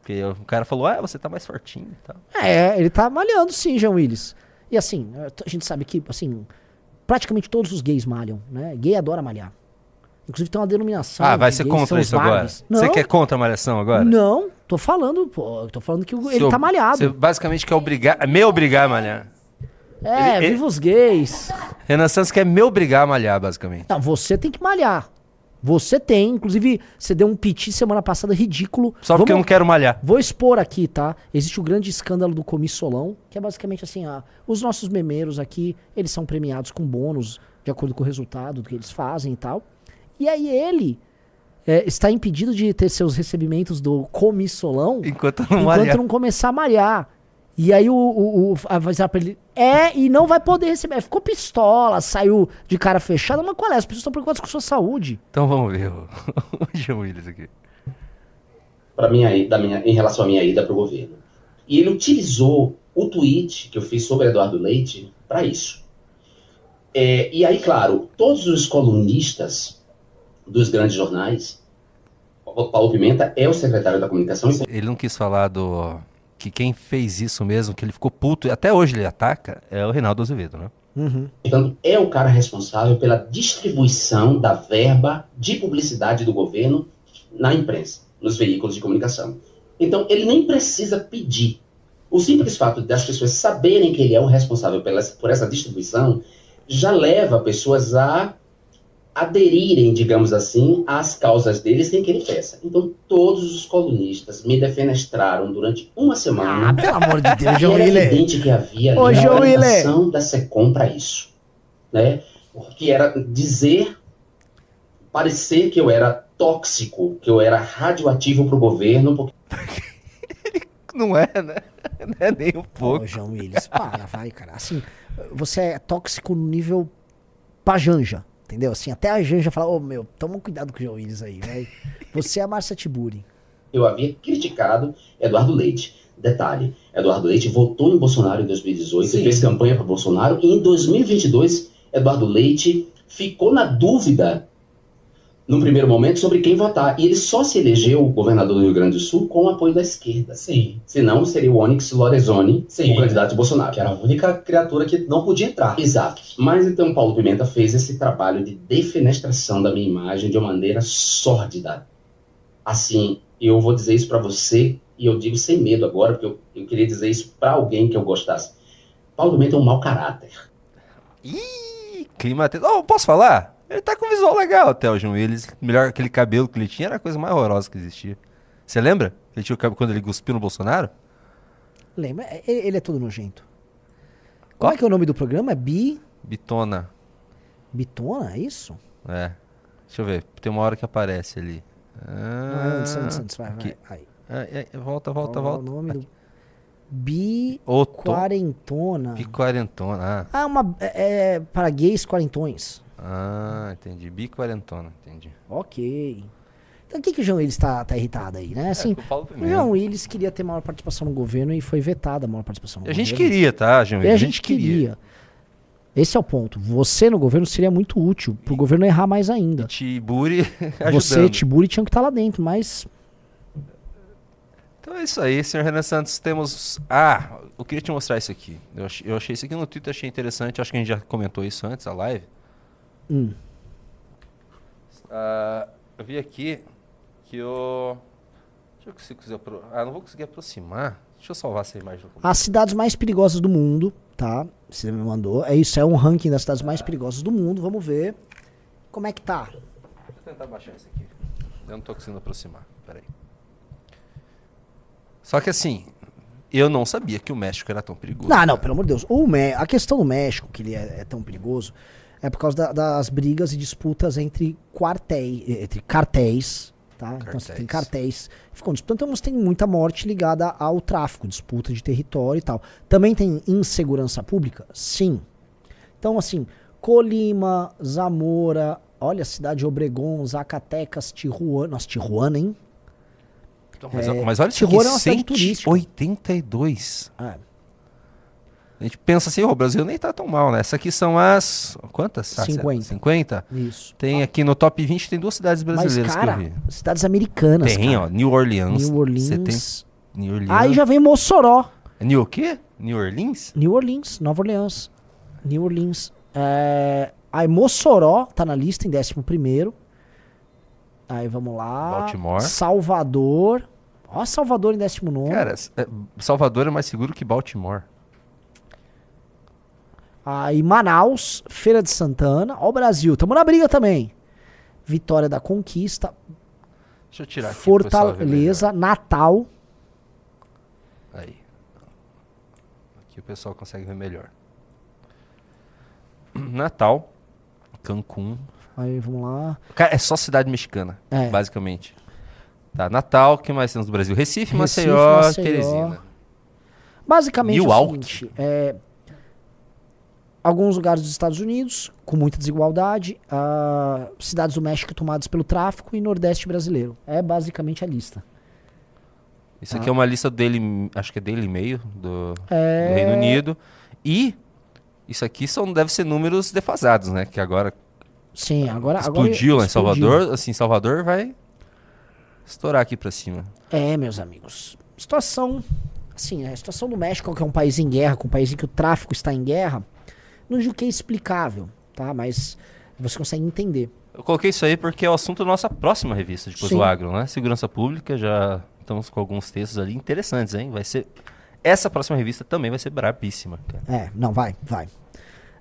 Porque o cara falou, ah, você tá mais fortinho e tal. É, ele tá malhando sim, João Willis. E assim, a gente sabe que, assim, praticamente todos os gays malham, né? Gay adora malhar. Inclusive tem uma denominação. ah, vai de ser gays, contra isso agora? Barbies. Você Não, quer contra a malhação agora? Não, tô falando, pô, tô falando que ele Seu- tá malhado. Você basicamente quer obrigar. Me obrigar a malhar. É, ele- viva os gays. Renan Santos quer me obrigar a malhar, basicamente. Não, você tem que malhar. Você tem, inclusive, você deu um piti semana passada ridículo. Só porque eu não quero malhar. Vou expor aqui, tá? Existe o grande escândalo do comissolão, que é basicamente assim, ah, os nossos memeiros aqui, eles são premiados com bônus de acordo com o resultado do que eles fazem e tal. E aí ele é, está impedido de ter seus recebimentos do comissolão Enquanto não enquanto não começar a malhar. E aí o, o, o avisar pra ele, é, e não vai poder receber. Ficou pistola, saiu de cara fechada, mas qual é? As pessoas estão preocupadas com sua saúde. Então vamos ver o, Willis aqui. para minha ida, da minha, em relação à minha ida para o governo. E ele utilizou o tweet que eu fiz sobre Eduardo Leite para isso. É, e aí, claro, todos os colunistas dos grandes jornais, o Paulo Pimenta é o secretário da comunicação. e, Ele não quis falar do. Que quem fez isso mesmo, que ele ficou puto, e até hoje ele ataca, é o Reinaldo Azevedo, né? Portanto, é o cara responsável pela distribuição da verba de publicidade do governo na imprensa, nos veículos de comunicação. Então, ele nem precisa pedir. O simples fato das pessoas saberem que ele é o responsável pela, por essa distribuição já leva pessoas a aderirem, digamos assim, às causas dele sem que ele peça. Então, todos os colunistas me defenestraram durante uma semana. Ah, pelo amor de Deus, João era Willer. evidente que havia Ô, uma João Willer. orientação da SECOM para isso, né? Que era dizer, parecer que eu era tóxico, que eu era radioativo para o governo, porque Não é, né? Não é nem um pouco. Ô, João Willis, para, vai, cara. Assim, você é tóxico no nível pra Janja, entendeu? Assim, até a Janja fala, ô, meu, toma cuidado com o João Willis aí, velho. Você é a Márcia Tiburi. eu havia criticado Eduardo Leite. Detalhe, Eduardo Leite votou em Bolsonaro em 2018 Sim. e fez campanha para Bolsonaro, e em 2022, Eduardo Leite ficou na dúvida, num primeiro momento, sobre quem votar. E ele só se elegeu governador do Rio Grande do Sul com o apoio da esquerda. Sim. Senão seria o Onyx Lorenzoni, Sim. o candidato de Bolsonaro. Que era a única criatura que não podia entrar. Exato. Mas então Paulo Pimenta fez esse trabalho de defenestração da minha imagem de uma maneira sórdida. Assim, eu vou dizer isso pra você e eu digo sem medo agora, porque eu, eu queria dizer isso pra alguém que eu gostasse. Paulo Pimenta é um mau caráter. Ih, clima. Oh, posso falar? Ele tá com visual legal até o Willis. Melhor aquele cabelo que ele tinha era a coisa mais horrorosa que existia. Você lembra? Ele tinha o cabelo quando ele cuspiu no Bolsonaro? Lembra? É- Ele, ele é todo nojento. Como é que é o nome do programa? É Bi... Bitona. Bitona, é isso? É. Deixa eu ver. Tem uma hora que aparece ali. Não, Ah, antes, antes, antes, vai, aqui. vai. é, é, volta, volta, Qual é volta. o nome do... Bi... Ô, Tom- Quarentona. Ah. Ah, uma... É, é para gays quarentões. Ah, entendi. Biquarentona, entendi. Ok. Então o que, que o João Willis tá, tá irritado aí, né? Assim, É, eu falo o primeiro. João Willis queria ter maior participação no governo e foi vetada a maior participação no A governo. gente queria, tá, E Willis? a gente queria. Esse é o ponto. Você no governo seria muito útil pro governo errar mais ainda. Tiburi Você. Tiburi, tinham que estar lá dentro, mas Então é isso aí, senhor Renan Santos. Temos. Ah, eu queria te mostrar isso aqui. Eu achei, eu achei isso aqui no Twitter, achei interessante. Acho que a gente já comentou isso antes, a live. Hum. Ah, eu vi aqui que o. Deixa eu quiser. apro- Ah, não vou conseguir aproximar. Deixa eu salvar essa imagem. As cidades mais perigosas do mundo, tá? Você me mandou. É isso, é um ranking das cidades mais perigosas do mundo. Vamos ver como é que tá. Deixa eu tentar baixar isso aqui. Eu não tô conseguindo aproximar. Peraí. Só que assim, eu não sabia que o México era tão perigoso. Não, não, pelo amor de Deus. O Mé- a questão do México, que ele é, é tão perigoso, é por causa da- das brigas e disputas entre quartéis, entre cartéis, tá? Então você tem cartéis ficam disputando. Então você tem muita morte ligada ao tráfico, disputa de território e tal. Também tem insegurança pública? Sim. Então, assim, Colima, Zamora, olha a cidade de Obregon, Zacatecas, Tijuana. Nossa, Tijuana, hein? Então, mas, É, mas olha isso aqui, Tijuana é uma cidade turística. 182. É. A gente pensa assim, "Ô, o Brasil nem tá tão mal, né? Essas aqui são as. Quantas? Ah, 50. 50? Isso. Tem aqui no top 20, tem duas cidades Mas, brasileiras cara, que eu vi. cidades americanas. Tem, cara. ó, New Orleans. New Orleans. Você tem New Orleans. Aí já vem Mossoró. New o quê? New Orleans? New Orleans, Nova Orleans. New Orleans. É... Aí Mossoró tá na lista em 11. Aí vamos lá. Baltimore. Salvador. Ó, Salvador em 19. Cara, é, Salvador é mais seguro que Baltimore. Aí Manaus, Feira de Santana. Ó o Brasil, tamo na briga também. Vitória da Conquista. Deixa eu tirar aqui. Fortaleza, Natal. Aí. Aqui o pessoal consegue ver melhor. Natal, Cancún. Aí vamos lá. Cara, é só cidade mexicana, É. basicamente. Tá, Natal, o que mais temos no Brasil? Recife, Recife, Maceió, Maceió. Teresina. Basicamente é o Milwaukee. seguinte, é, alguns lugares dos Estados Unidos com muita desigualdade, ah, cidades do México tomadas pelo tráfico e Nordeste brasileiro. É basicamente a lista. Isso aqui Tá. é uma lista dele, acho que é dele e meio do, É. do Reino Unido. E isso aqui são, deve ser números defasados, né? Que agora Sim, agora agora explodiu lá em explodiu. Salvador. Assim, Salvador vai estourar aqui pra cima. É, meus amigos. Situação, assim, a situação do México, que é um país em guerra, com um país em que o tráfico está em guerra, não digo que é explicável, tá? Mas você consegue entender. Eu coloquei isso aí porque é o assunto da nossa próxima revista, depois do agro, né? Segurança Pública, já estamos com alguns textos ali interessantes, hein? Vai ser... Essa próxima revista também vai ser brabíssima. É, não, vai, vai.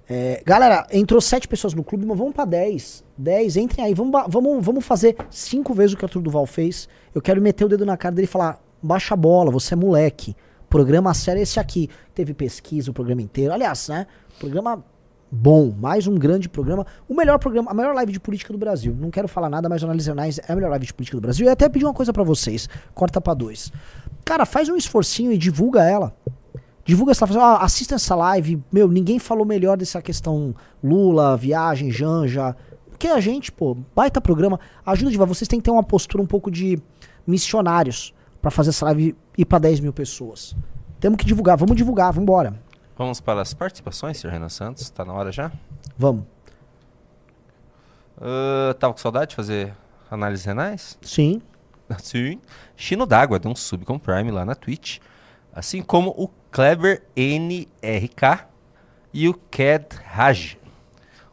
É, galera, entrou sete pessoas no clube, mas vamos pra 10. 10, entrem aí. Vamos, vamos, vamos fazer cinco vezes o que o Arthur Duval fez. Eu quero meter o dedo na cara dele e falar: baixa a bola, você é moleque. Programa sério é esse aqui. Teve pesquisa o programa inteiro. Aliás, né? Programa bom, mais um grande programa. O melhor programa, a melhor live de política do Brasil. Não quero falar nada, mas Análise Jornais é a melhor live de política do Brasil. E até pedir uma coisa pra vocês: corta pra dois. Cara, faz um esforcinho e divulga ela. Divulga essa ah, assista essa live. Meu, ninguém falou melhor dessa questão Lula, viagem, Janja. Que a gente, pô, baita programa. Ajuda de vocês têm que ter uma postura um pouco de missionários pra fazer essa live ir pra 10 mil pessoas. Temos que divulgar, vamos divulgar, vamos embora. Vamos para as participações, senhor Renan Santos. Tá na hora já? Vamos. Tava com saudade de fazer análises renais? Sim. Sim. Chino d'Água deu um sub com Prime lá na Twitch. Assim como o Kleber NRK e o Ked Raj.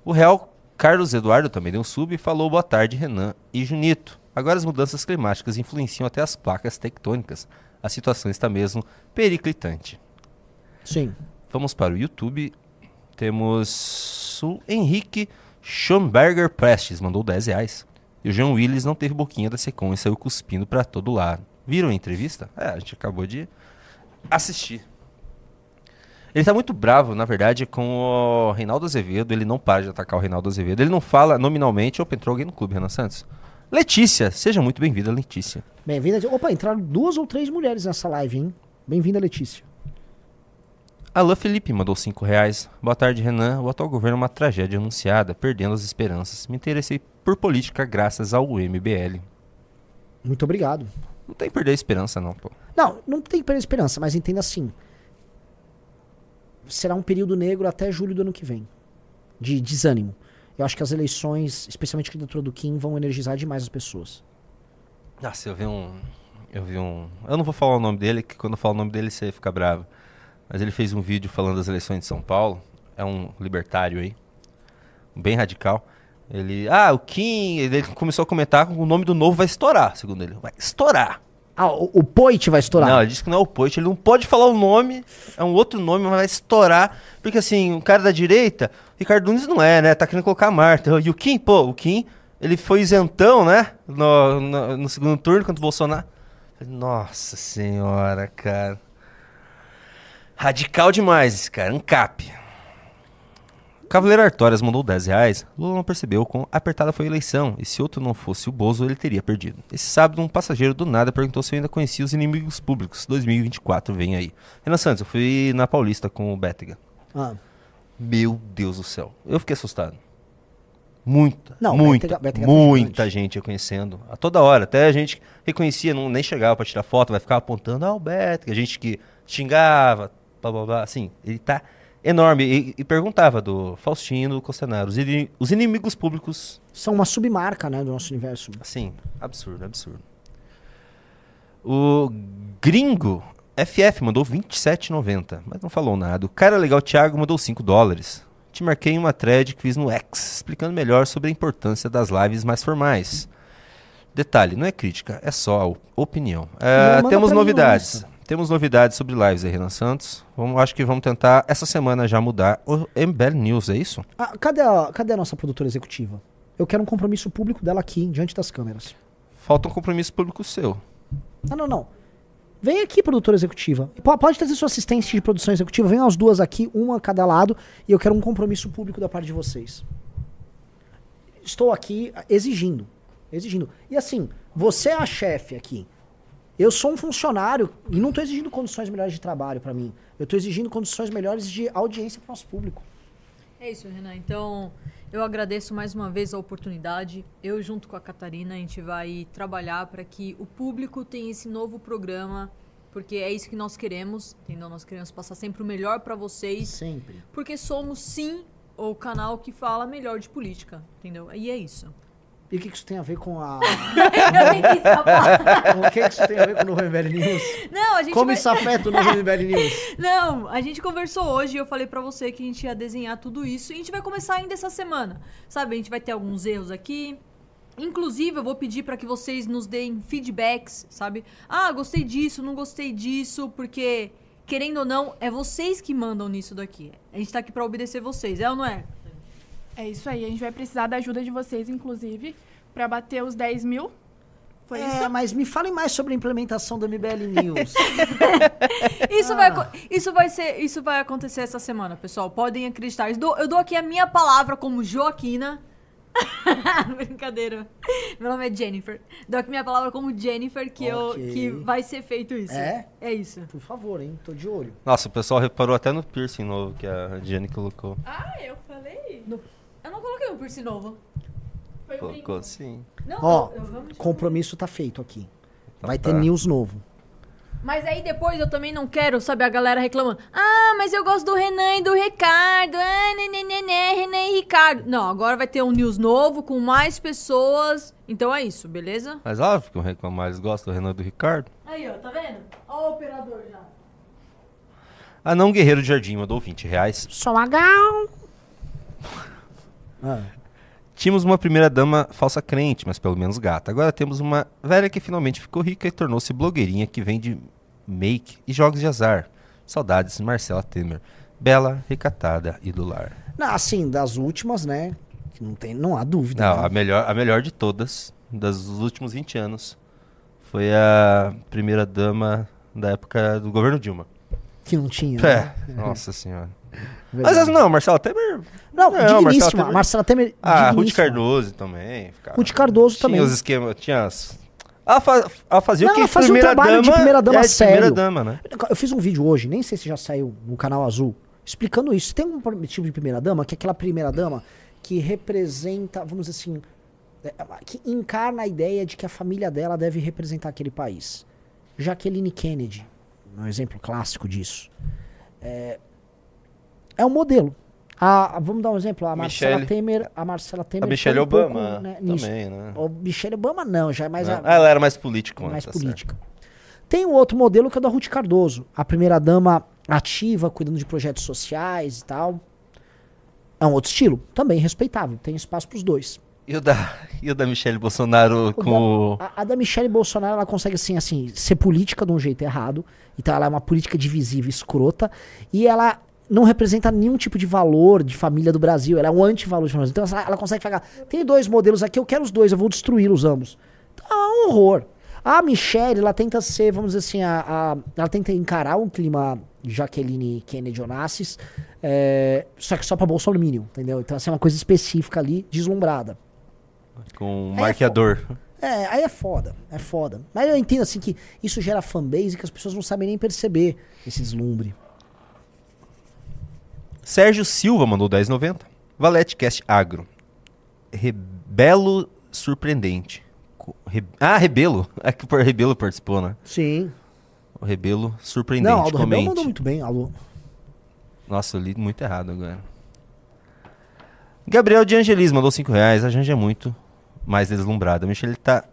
O Real Carlos Eduardo também deu um sub e falou boa tarde, Renan e Junito. Agora as mudanças climáticas influenciam até as placas tectônicas. A situação está mesmo periclitante. Sim. Vamos para o YouTube. Temos o Henrique Schomberger Prestes, mandou 10 reais. E o João Willis não teve boquinha da Secom e saiu cuspindo para todo lado. Viram a entrevista? É, a gente acabou de assistir. Ele tá muito bravo, na verdade, com o Reinaldo Azevedo. Ele não para de atacar o Reinaldo Azevedo. Ele não fala nominalmente. Opa, entrou alguém no clube, Renan Santos. Letícia, seja muito bem-vinda, Letícia. Bem-vinda. Opa, entraram duas ou três mulheres nessa live, hein? Bem-vinda, Letícia. Alain Felipe mandou 5 reais. Boa tarde, Renan. O atual governo é uma tragédia anunciada, perdendo as esperanças. Me interessei por política graças ao MBL. Muito obrigado. Não tem que perder a esperança, não, pô. Não, não tem que perder esperança, mas entenda assim. Será um período negro até julho do ano que vem. De desânimo. Eu acho que as eleições, especialmente a candidatura do Kim, vão energizar demais as pessoas. Nossa, eu vi um. Eu vi um. Eu não vou falar o nome dele, que quando eu falo o nome dele você fica bravo. Mas ele fez um vídeo falando das eleições de São Paulo. É um libertário aí. Bem radical. Ele, ah, o Kim, ele começou a comentar que o nome do novo vai estourar, segundo ele. Vai estourar. Ah, o, o Poit vai estourar. Não, ele disse que não é o Poit, ele não pode falar o nome, é um outro nome, mas vai estourar. Porque assim, o cara da direita, Ricardo Nunes não é, né? Tá querendo colocar a Marta. E o Kim, pô, o Kim, ele foi isentão, né? No, no, no segundo turno contra o Bolsonaro. Nossa senhora, cara. Radical demais esse cara, ANCAP. Cavaleiro Artórias mandou 10 reais. Lula não percebeu quão apertada foi a eleição. E se outro não fosse o Bozo, ele teria perdido. Esse sábado, um passageiro do nada perguntou se eu ainda conhecia os inimigos públicos. 2024 vem aí. Renan Santos, eu fui na Paulista com o Bétega. Ah. Meu Deus do céu. Eu fiquei assustado. Muita, Não, muita, Bétega- Bétega tá muita gente reconhecendo. A toda hora. Até a gente reconhecia, não, nem chegava pra tirar foto, vai ficar apontando, ah, o Bétega. A gente que xingava, blá, blá, blá. Assim, ele tá enorme. E, e perguntava do Faustino, do Costanaro, os, os inimigos públicos São uma submarca, né, do nosso universo. Sim, absurdo, absurdo. O gringo FF mandou 27,90, mas não falou nada. O cara legal Thiago mandou 5 dólares. Te marquei em uma thread que fiz no X, explicando melhor sobre a importância das lives mais formais. Detalhe, não é crítica, é só opinião. Manda temos novidades. Temos novidades sobre lives aí, Renan Santos. Vamos, acho que vamos tentar essa semana já mudar o MBL News, é isso? Ah, cadê, a, cadê a nossa produtora executiva? Eu quero um compromisso público dela aqui, diante das câmeras. Falta um compromisso público seu. Não, não, não. Vem aqui, produtora executiva. Pode trazer sua assistente de produção executiva. Vem as duas aqui, uma a cada lado, e eu quero um compromisso público da parte de vocês. Estou aqui ah, exigindo. Exigindo. E assim, você é a chefe aqui. Eu sou um funcionário e não estou exigindo condições melhores de trabalho para mim. Eu estou exigindo condições melhores de audiência para o nosso público. É isso, Renan. Então, eu agradeço mais uma vez a oportunidade. Eu, junto com a Catarina, a gente vai trabalhar para que o público tenha esse novo programa, porque é isso que nós queremos, entendeu? Nós queremos passar sempre o melhor para vocês, Sempre. porque somos, sim, o canal que fala melhor de política, entendeu? E é isso. E o que que isso tem a ver com a. Falar. o que que isso tem a ver com o Novo MBL News? Não, a gente Como vai... isso afeta o Novo MBL News? Não, a gente conversou hoje e eu falei pra você que a gente ia desenhar tudo isso e a gente vai começar ainda essa semana. Sabe, a gente vai ter alguns erros aqui. Inclusive, eu vou pedir pra que vocês nos deem feedbacks, sabe? Ah, gostei disso, não gostei disso, porque querendo ou não, é vocês que mandam nisso daqui. A gente tá aqui pra obedecer vocês, é ou não é? É isso aí, a gente vai precisar da ajuda de vocês, inclusive, pra bater os 10 mil. Foi é, isso? mas me falem mais sobre a implementação do MBL News. Isso, vai, aco- isso, vai ser, isso vai acontecer essa semana, pessoal. Podem acreditar. Eu dou, eu dou aqui a minha palavra como Joaquina. Brincadeira. Meu nome é Jennifer. Dou aqui minha palavra como Jennifer que, eu, Ok. que vai ser feito isso. É? É isso. Por favor, hein? Tô de olho. Nossa, o pessoal reparou até no piercing novo que a Jenny colocou. Ah, eu falei. Eu não coloquei um piercing novo. Foi. Colocou sim. Não, Ó, eu- compromisso tá feito aqui. Então Vai tá. ter news novo. Mas aí depois eu também não quero, sabe, a galera reclamando. Ah, mas eu gosto do Renan e do Ricardo. Ah, nenenene, Renan e Ricardo. Não, agora vai ter um news novo com mais pessoas. Então é isso, beleza? Mas óbvio que o mais gosta do Renan e do Ricardo. Aí, ó, tá vendo? Ó o operador já. Anão Guerreiro de Jardim mandou 20 reais. Sou a Gal. Ah, Tínhamos uma primeira dama falsa crente, mas pelo menos gata. Agora temos uma velha que finalmente ficou rica e tornou-se blogueirinha que vende make e jogos de azar. Saudades, Marcela Temer. Bela, recatada e do lar. Não, assim, das últimas, né? Não, tem, não há dúvida. Não, né? a melhor, a melhor de todas, das dos últimos 20 anos, foi a primeira dama da época do governo Dilma. Que não tinha. É, né? nossa senhora. Verdade. Mas não, Marcela Temer. Não, Marcela digníssima. Temer- Marcela Temer. Ah, Ruth. Cardoso também. ficava- Ruth Cardoso tinha também. os esquemas, tinha as... Ela, fa- ela fazia Não, o que ela fazia um primeira trabalho dama, de primeira dama é, sério. primeira dama, né? Eu fiz um vídeo hoje, nem sei se já saiu no canal azul, explicando isso. Tem um tipo de primeira dama, que é aquela primeira dama que representa, vamos dizer assim, é, que encarna a ideia de que a família dela deve representar aquele país. Jacqueline Kennedy, um exemplo clássico disso. É, é um modelo. A, vamos dar um exemplo, a Marcela Michelle- Temer, a Marcela Temer A Michelle um Obama pouco, né, também, né? O Michelle Obama não, já é mais a- Ah, ela era mais política. mais tá política. Tem o outro modelo que é o da Ruth Cardoso, a primeira dama ativa, cuidando de projetos sociais e tal. É um outro estilo, também respeitável, tem espaço pros dois. E o da, e o da Michelle Bolsonaro com o. A, a da Michelle Bolsonaro, ela consegue, assim, assim, ser política de um jeito errado. Então ela é uma política divisiva, escrota. E ela não representa nenhum tipo de valor de família do Brasil. Ela é um antivalor de família. Então ela, ela consegue pegar. Tem dois modelos aqui, eu quero os dois, eu vou destruí-los ambos. Então é um horror. A Michelle, ela tenta ser, vamos dizer assim, a, a- ela tenta encarar um clima Jaqueline Kennedy Onassis, é, só que só pra Bolsonaro, entendeu? Então, assim, é uma coisa específica ali, deslumbrada. Com o é marqueador. É, aí é foda, é foda. Mas eu entendo assim que isso gera fanbase que as pessoas não sabem nem perceber esse deslumbre. Sérgio Silva mandou 10,90. Valete Cast Agro. Rebelo surpreendente. Re- Ah, Rebelo. É que o Rebelo participou, né? Sim. O Rebelo surpreendente. não, Aldo Rebelo mandou muito bem, Alô. Nossa, eu li muito errado agora. Gabriel de Angelis mandou 5 reais. A Janja é muito mais deslumbrada. A Michelle tá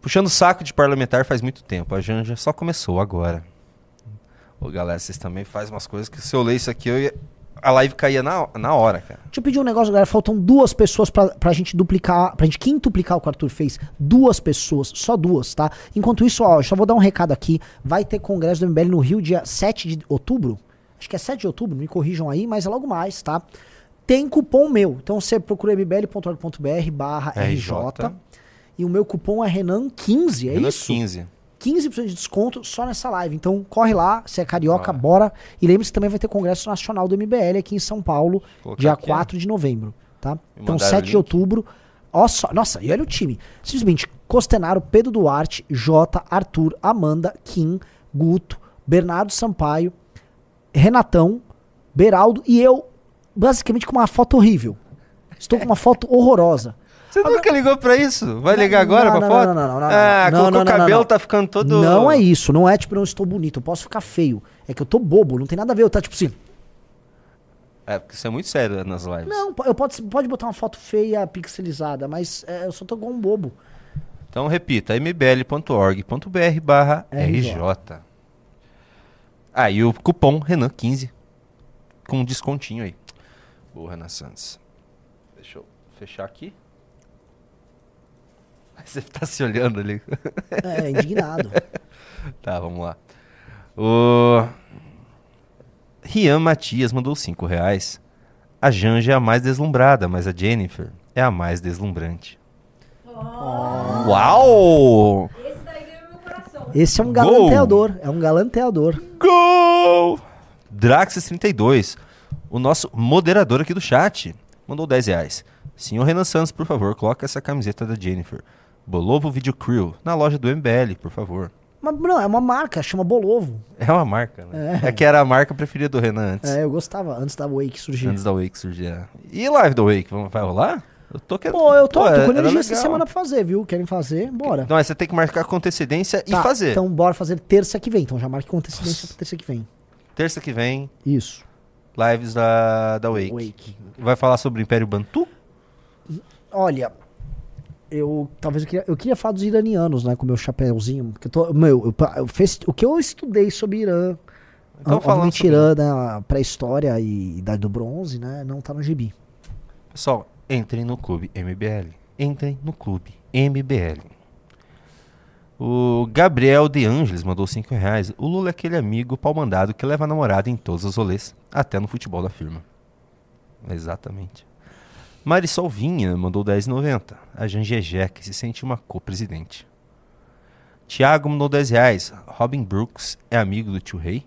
puxando o saco de parlamentar faz muito tempo. A Janja só começou agora. Ô, galera, vocês também fazem umas coisas que se eu ler isso aqui, eu ia- a live caía na, na hora, cara. Deixa eu pedir um negócio, galera. Faltam duas pessoas pra, pra gente duplicar, pra gente quintuplicar o que o Arthur fez. Duas pessoas, só duas, tá? Enquanto isso, ó, eu só vou dar um recado aqui. Vai ter congresso do MBL no Rio, dia 7 de outubro. Acho que é 7 de outubro, me corrijam aí, mas é logo mais, tá? Tem cupom meu. Então você procura mbl.org.br barra RJ. RJ. E o meu cupom é Renan15, é Renan isso? 15. 15% de desconto só nessa live. Então corre lá, se é carioca, bora. E lembre-se que também vai ter Congresso Nacional do MBL aqui em São Paulo, dia aqui, ó. 4 de novembro, tá? Então mandaram 7 o de outubro. Só, nossa, e olha o time. Simplesmente Costenaro, Pedro Duarte, Jota, Arthur, Amanda, Kim, Guto, Bernardo Sampaio, Renatão, Beraldo e eu, basicamente com uma foto horrível. Estou com uma foto horrorosa. Você nunca ligou pra isso? Vai ligar agora não, pra não, foto? não, não, não, não, ah, não, não, o cabelo, tá ficando todo... Não é isso, não é tipo, não estou bonito, eu posso ficar feio. É que eu tô bobo, não tem nada a ver, eu tá tipo assim. É, porque isso é muito sério nas lives. Não, eu pode, pode botar uma foto feia, pixelizada, mas é, eu só tô igual um bobo. Então repita, mbl.org.br barra RJ. RJ. Ah, o cupom Renan15 com um descontinho aí. Boa, Renan Santos. Deixa eu fechar aqui. Você tá se olhando ali. É, indignado. tá, vamos lá. O Rian Matias mandou 5 reais. A Janja é a mais deslumbrada, mas a Jennifer é a mais deslumbrante. Uau! Esse é um Gol. galanteador, é um galanteador. Gol! Draxis32, o nosso moderador aqui do chat, mandou 10 reais. Senhor Renan Santos, por favor, coloque essa camiseta da Jennifer. Bolovo Video Crew, na loja do MBL, por favor. Mas não, é uma marca, chama Bolovo. É uma marca, né? É. É, que era a marca preferida do Renan antes. É, eu gostava, antes da Wake surgir. Antes da Wake surgir. é. E live da Wake, vai rolar? Eu tô querendo. Pô, eu tô, tô é- com energia essa semana pra fazer, viu? Querem fazer? Bora. Não, você tem que marcar com antecedência e Tá, fazer. Então bora fazer terça que vem. Então já marque com antecedência pra terça que vem. Terça que vem, Isso. lives da, da Wake. Wake. Vai falar sobre o Império Bantu? Olha, eu talvez eu queria, eu queria falar dos iranianos, né, com o meu chapéuzinho, porque eu tô, meu, eu, eu fez, o que eu estudei sobre Irã, Então, falando sobre- Irã, né, pré-história e idade do bronze, né, não tá no gibi. Pessoal, entrem no clube MBL. Entrem no clube MBL. O Gabriel De Angeles mandou 5 reais. O Lula é aquele amigo pau-mandado que leva a namorada em todos os rolês, até no futebol da firma. Exatamente. Marisol Vinha mandou 10,90. A Jangegé, que se sente uma co-presidente. Tiago mandou 10 reais. Robin Brooks é amigo do tio Rei?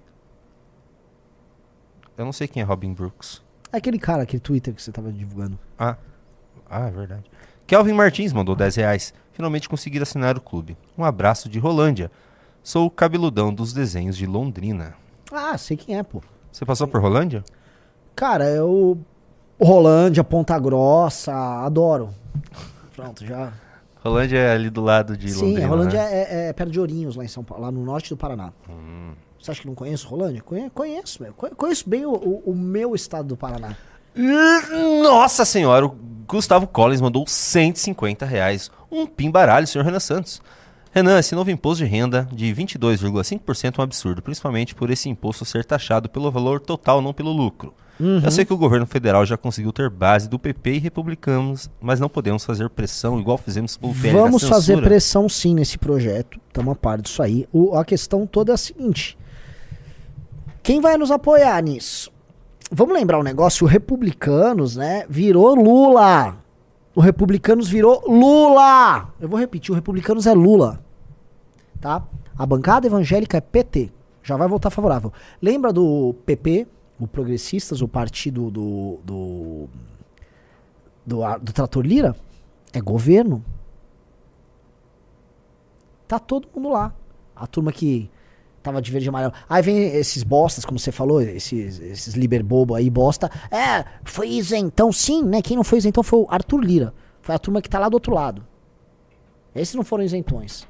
Eu não sei quem é Robin Brooks. É aquele cara, aquele Twitter que você tava divulgando. Ah, ah, é verdade. Kelvin Martins mandou 10 reais. Finalmente consegui assinar o clube. Um abraço de Rolândia. Sou o cabeludão dos desenhos de Londrina. Ah, sei quem é, pô. Você passou por Rolândia? Cara, eu Rolândia, Ponta Grossa, adoro. Pronto, já. Rolândia é ali do lado de Sim, Londrina. a Rolândia né? é, é perto de Ourinhos, lá em São Paulo, lá no norte do Paraná. Hum. Você acha que não conheço Rolândia? Conhe- Conheço, meu. Conhe- Conheço bem o, o- o meu estado do Paraná. Nossa senhora, o Gustavo Collins mandou 150 reais. Um pimbaralho, senhor Renan Santos. Renan, esse novo imposto de renda de 22,5% é um absurdo, principalmente por esse imposto ser taxado pelo valor total, não pelo lucro. Uhum. Eu sei que o governo federal já conseguiu ter base do PP e republicanos, mas não podemos fazer pressão igual fizemos pelo PL Vamos fazer pressão sim nesse projeto. Estamos a par disso aí. O- a questão toda é a seguinte: quem vai nos apoiar nisso? Vamos lembrar um negócio: o Republicanos, né? Virou Lula. O Republicanos virou Lula. Eu vou repetir: o Republicanos é Lula. Tá? A bancada evangélica é PT. Já vai voltar favorável. Lembra do PP, o Progressistas, o partido do. do. do, a- do Trator Lira? É governo. Tá todo mundo lá. A turma que tava de verde e amarelo. Aí vem esses bostas, como você falou, esses, esses liber bobo aí, bosta. É, foi isentão. Sim, né? Quem não foi isentão foi o Arthur Lira. Foi a turma que tá lá do outro lado. Esses não foram isentões.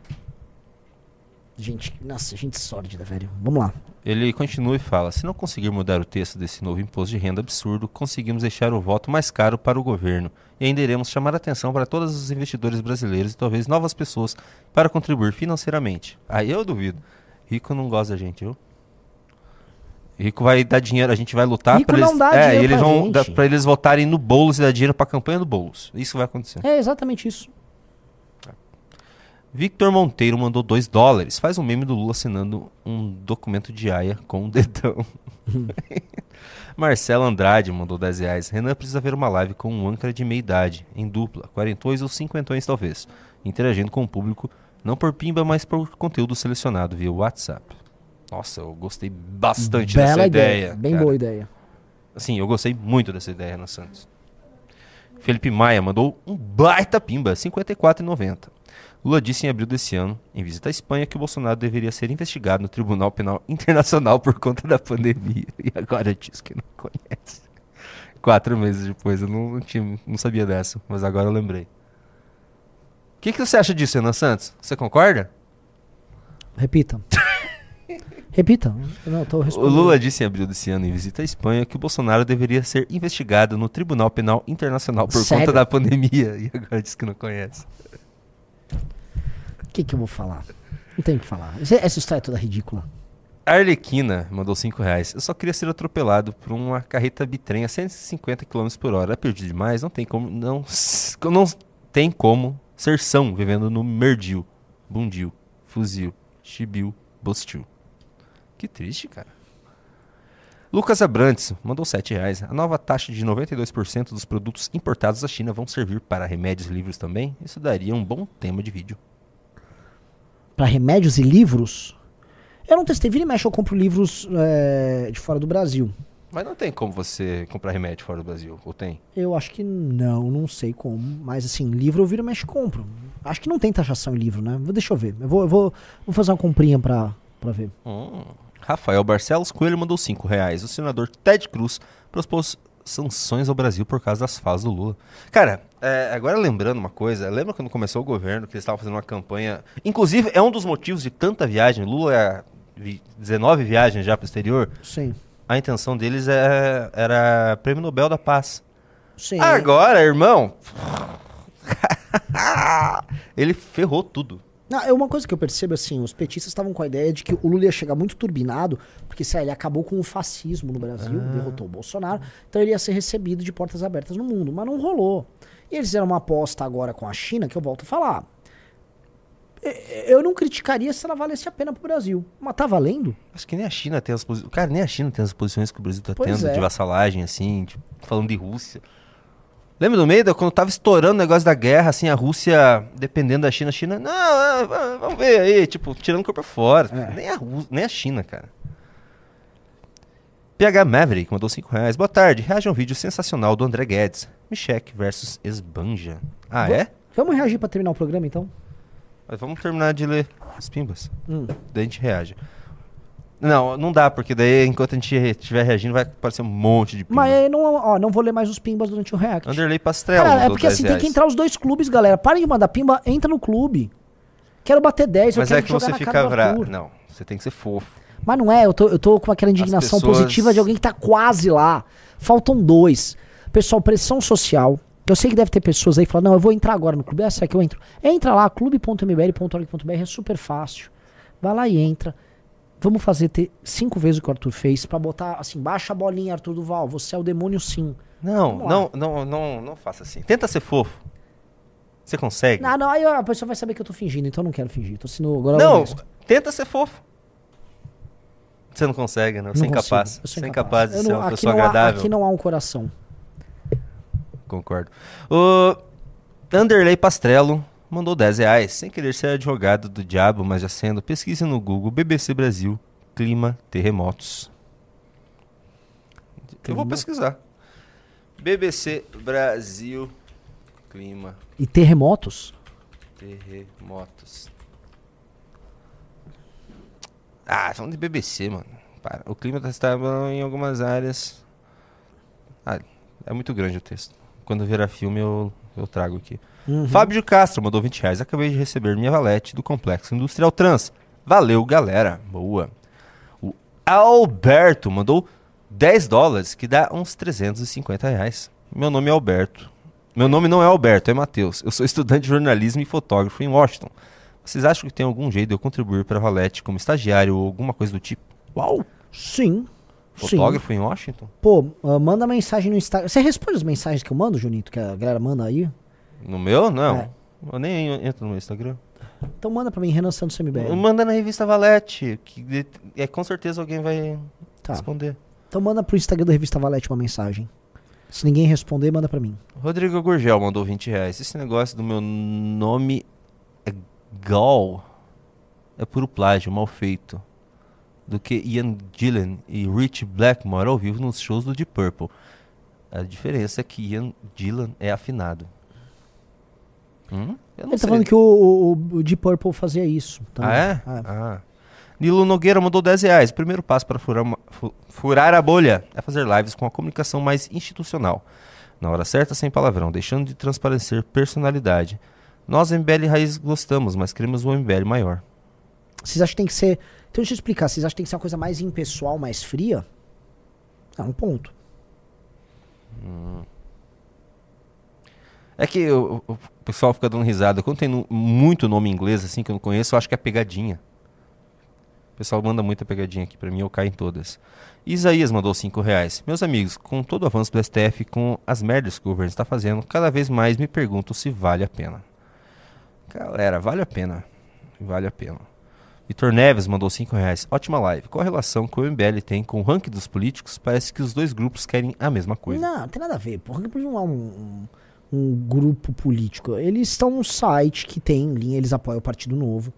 Gente, nossa, gente sórdida, velho. Vamos lá. Ele continua e fala: se não conseguir mudar o texto desse novo imposto de renda absurdo, conseguimos deixar o voto mais caro para o governo e ainda iremos chamar atenção para todos os investidores brasileiros e talvez novas pessoas para contribuir financeiramente. Aí eu duvido. Rico não gosta da gente, viu? Rico vai dar dinheiro, a gente vai lutar para eles, é, eles pra vão pra eles votarem no Boulos e dar dinheiro para a campanha do Boulos. Isso vai acontecer. É exatamente isso. Victor Monteiro mandou 2 dólares. Faz um meme do Lula assinando um documento de aia com um dedão. Marcelo Andrade mandou 10 reais. Renan precisa ver uma live com um âncora de meia idade, em dupla, quarentões ou cinquentões talvez, interagindo com o público, não por pimba, mas por conteúdo selecionado via WhatsApp. Nossa, eu gostei bastante Bela dessa ideia. ideia. Bem cara. boa ideia. Assim, eu gostei muito dessa ideia, Renan Santos. Felipe Maia mandou um baita pimba, R$ 54,90. Lula disse em abril desse ano, em visita à Espanha, que o Bolsonaro deveria ser investigado no Tribunal Penal Internacional por conta da pandemia. E agora diz que não conhece. Quatro meses depois, eu não, não tinha, não sabia dessa, mas agora eu lembrei. O que, que você acha disso, Renan Santos? Você concorda? Repita. Repita. Não, tô O. Lula disse em abril desse ano, em visita à Espanha, que o Bolsonaro deveria ser investigado no Tribunal Penal Internacional por Sério? conta da pandemia. E agora diz que não conhece. O que, que eu vou falar? Não tem o que falar. Essa história é toda ridícula. Arlequina mandou 5 reais. Eu só queria ser atropelado por uma carreta bitrem a 150 km por hora. É perdido demais? Não tem como. Não, não tem como ser são vivendo no Merdil, Bundil, Fuzil, Chibiu, Bostil. Que triste, cara. Lucas Abrantes mandou 7 reais. A nova taxa de 92% dos produtos importados da China vão servir para remédios e livros também? Isso daria um bom tema de vídeo. Pra remédios e livros, eu não testei. Vira e mexe, eu compro livros é, de fora do Brasil. Mas não tem como você comprar remédio fora do Brasil, ou tem? Eu acho que não, não sei como. Mas assim, livro eu viro e compro. Acho que não tem taxação em livro, né? Vou- Deixa eu ver. Eu vou, eu vou, vou fazer uma comprinha pra, pra ver. Hum. Rafael Barcelos Coelho mandou 5 reais. O senador Ted Cruz propôs sanções ao Brasil por causa das falas do Lula. Cara, é, agora lembrando uma coisa, lembra quando começou o governo que eles estavam fazendo uma campanha. Inclusive, é um dos motivos de tanta viagem. Lula é vi- 19 viagens já pro exterior. Sim. A intenção deles é, era Prêmio Nobel da Paz. Sim. Agora, irmão. ele ferrou tudo. Não, é uma coisa que eu percebo assim, os petistas estavam com a ideia de que o Lula ia chegar muito turbinado, porque sei lá, ele acabou com o fascismo no Brasil, derrotou o Bolsonaro, então ele ia ser recebido de portas abertas no mundo, mas não rolou. E eles fizeram uma aposta agora com a China, que eu volto a falar. Eu não criticaria se ela valesse a pena pro Brasil, mas tá valendo? Acho que nem a China tem as posições. Cara, nem a China tem as posições que o Brasil tá Pois tendo é. de vassalagem, assim, tipo, falando de Rússia. Lembra do meio quando tava estourando o negócio da guerra, assim, a Rússia dependendo da China, a China, não, ah, vamos ver aí, tipo, tirando o corpo fora. É. Nem, a Rú- nem a China, cara. PH Maverick mandou 5 reais. Boa tarde, reaja a um vídeo sensacional do André Guedes. Michek versus Esbanja. Ah, Va- é? Vamos reagir pra terminar o programa então? Mas vamos terminar de ler os pimbas. Hum. Daí a gente reage. Não, não dá, porque daí enquanto a gente estiver reagindo vai aparecer um monte de pimba. Mas aí não, ó, não vou ler mais os pimbas durante o react. Anderley Pastrello Cara, é porque 10 assim, tem que reais. entrar os dois clubes, galera. Parem de mandar pimba, entra no clube. Quero bater 10, eu Mas quero é que você fica bravo. Não, você tem que ser fofo. Mas não é, eu tô, eu tô com aquela indignação pessoas- positiva de alguém que tá quase lá. Faltam dois. Pessoal, pressão social, Eu sei que deve ter pessoas aí falando, não, eu vou entrar agora no clube. Essa é que eu entro. Entra lá, clube.mbl.org.br, é super fácil. Vai lá e entra. Vamos fazer ter cinco vezes o que o Arthur fez pra botar assim, baixa a bolinha, Arthur Duval. Você é o demônio sim. Não, não, não, não, não faça assim. Tenta ser fofo. Você consegue? Não, não, aí a pessoa vai saber que eu tô fingindo, então eu não quero fingir. Tô sendo agora Não, tenta ser fofo. Você não consegue, né? Você é incapaz. Você é incapaz. de Eu ser não- uma pessoa há- agradável. aqui não há um coração. Concordo. O Anderley Pastrello mandou 10 reais, sem querer ser advogado do diabo, mas já sendo. Pesquise no Google BBC Brasil, clima, terremotos. Eu vou Clima. pesquisar. BBC Brasil, clima, E terremotos? terremotos. Ah, falando de BBC, mano. Para. O clima está estável em algumas áreas. Ah, é muito grande o texto. Quando virar filme, eu, eu trago aqui. Uhum. Fábio de Castro mandou 20 reais. Acabei de receber minha valete do Complexo Industrial Trans. Valeu, galera. Boa. O Alberto mandou 10 dólares, que dá uns 350 reais. Meu nome é Alberto. Meu nome não é Alberto, é Matheus. Eu sou estudante de jornalismo e fotógrafo em Washington. Vocês acham que tem algum jeito de eu contribuir para a Valete como estagiário ou alguma coisa do tipo? Uau! Sim. Fotógrafo Sim. em Washington? Pô, ah, manda mensagem no Instagram. Você responde as mensagens que eu mando, Junito, que a galera manda aí? No meu? Não. É. Eu nem entro no meu Instagram. Então manda pra mim, Renan Santos MBL. Manda na revista Valete, que é, com certeza alguém vai Tá. responder. Então manda pro Instagram da Revista Valete uma mensagem. Se ninguém responder, manda pra mim. Rodrigo Gurgel mandou 20 reais. Esse negócio do meu nome é Gal. É puro plágio, mal feito. Do que Ian Gillan e Rich Blackmore ao vivo nos shows do Deep Purple. A diferença é que Ian Gillan é afinado. Hum? Eu Ele tá sei. falando que o, o, o Deep Purple fazia isso. também. Ah, é? Ah. Nilo Nogueira mandou 10 reais. Primeiro passo para furar, uma- fu- furar a bolha é fazer lives com a comunicação mais institucional. Na hora certa, sem palavrão, deixando de transparecer personalidade. Nós, MBL Raiz, gostamos, mas queremos um MBL maior. Vocês acham que tem que ser. Então deixa eu explicar. Vocês acham que tem que ser uma coisa mais impessoal, mais fria? É um ponto. É que o, o- pessoal fica dando risada. Quando tem nu- muito nome inglês assim que eu não conheço, eu acho que é pegadinha. O pessoal manda muita pegadinha aqui pra mim, eu caio em todas. Isaías mandou 5 reais. Meus amigos, com todo o avanço do STF, com as merdas que o governo está fazendo, cada vez mais me pergunto se vale a pena. Galera, vale a pena. Vale a pena. Vitor Neves mandou 5 reais. Ótima live. Qual a relação que o MBL tem com o ranking dos políticos? Parece que os dois grupos querem a mesma coisa. Não, não tem nada a ver. Porra, não é um, um, um grupo político. Eles estão num site que tem linha, eles apoiam o Partido Novo.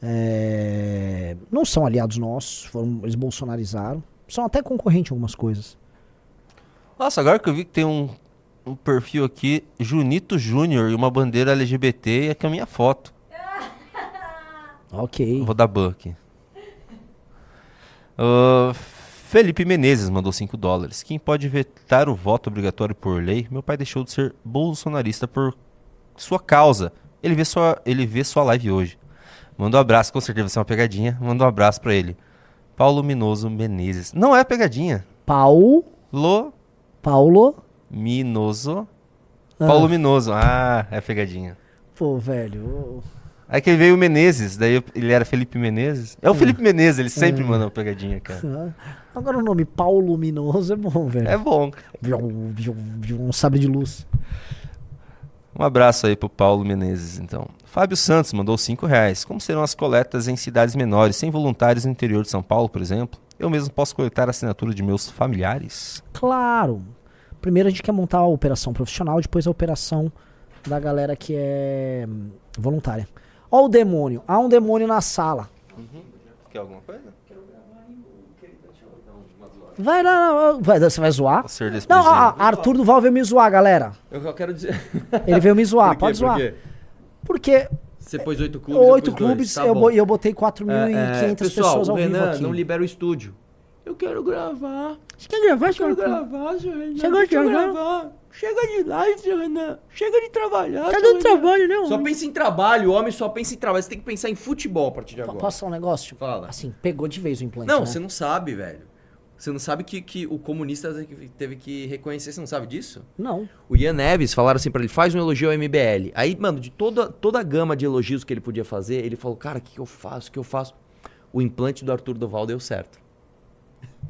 É, não são aliados nossos, foram, eles bolsonarizaram. São até concorrentes em algumas coisas. Nossa, agora que eu vi que tem um, um perfil aqui, Junito Júnior e uma bandeira LGBT, e aqui é a minha foto. Ok. Vou dar aqui. Ah, Felipe Menezes mandou 5 dólares. Quem pode vetar o voto obrigatório por lei? Meu pai deixou de ser bolsonarista por sua causa. Ele vê sua, ele vê sua live hoje. Manda um abraço, com certeza vai ser uma pegadinha. Manda um abraço pra ele. Paulo Minoso Menezes. Não é pegadinha. Paulo. Lo Paulo. Minoso. Ah. Paulo Minoso. Ah, é pegadinha. Pô, velho. Aí que ele veio o Menezes, daí eu- ele era Felipe Menezes. É o Felipe Menezes, ele sempre É. manda uma pegadinha, cara. Agora o nome Paulo Minoso é bom, velho. É bom. Viu, um sabre de luz. Um abraço aí pro Paulo Menezes, então. Fábio Santos mandou 5 reais. Como serão as coletas em cidades menores, sem voluntários no interior de São Paulo, por exemplo? Eu mesmo posso coletar a assinatura de meus familiares? Claro. Primeiro a gente quer montar a operação profissional, depois a operação da galera que é hum, voluntária. Ó o demônio. Há um demônio na sala. Quer alguma coisa? Vai lá, vai, você vai zoar? Não, a Arthur Duval veio me zoar, galera. Eu só quero dizer. Ele veio me zoar, Por pode Por zoar. quê? Porque Você pôs oito clubes. oito eu clubes tá eu, eu botei 4.500 É, é, pessoas ao o vivo Renan aqui. não libera o estúdio. Eu quero gravar. Você quer gravar, Quero senhor? gravar, Renan. Eu de gravar. Chega de live, seu Renan. Chega de trabalhar. Tá dando Renan. trabalho, né, Só pensa em trabalho, o homem só pensa em trabalho. Você tem que pensar em futebol a partir de agora. Posso falar um negócio? Fala. Assim, pegou de vez o implante. Não, né? você não sabe, velho. Você não sabe que, que o comunista teve que- teve que reconhecer, você não sabe disso? Não. O Ian Neves falaram assim pra ele, faz um elogio ao MBL. Aí, mano, de toda, toda a gama de elogios que ele podia fazer, ele falou, cara, o que, que eu faço? O que eu faço? O implante do Arthur Duval deu certo.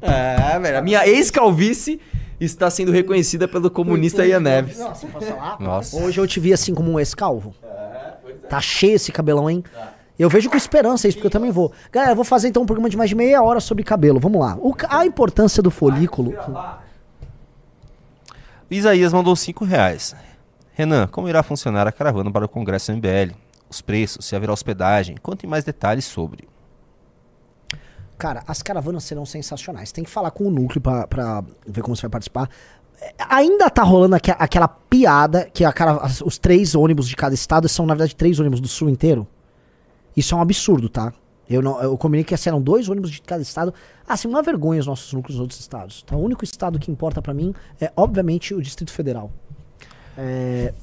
É, velho. A minha ex-calvície está sendo reconhecida pelo comunista Ian Neves. Nossa, posso falar? Nossa. Hoje eu te vi assim como um ex-calvo. Tá cheio esse cabelão, hein? Eu vejo com esperança isso, porque eu também vou. Galera, eu vou fazer então um programa de mais de meia hora sobre cabelo. Vamos lá. O a importância do folículo. Isaías mandou 5 reais. Renan, como irá funcionar a caravana para o Congresso MBL? Os preços, se haverá hospedagem? Conte mais detalhes sobre. Cara, as caravanas serão sensacionais. Tem que falar com o núcleo pra ver como você vai participar. É, Ainda tá rolando aque- aquela piada que cara, os três ônibus de cada estado são, na verdade, três ônibus do sul inteiro. Isso é um absurdo, tá? Eu, não, eu combinei que serão dois ônibus de cada estado. Assim, uma vergonha os nossos núcleos nos outros estados. Então, o único estado que importa pra mim é, obviamente, o Distrito Federal. É,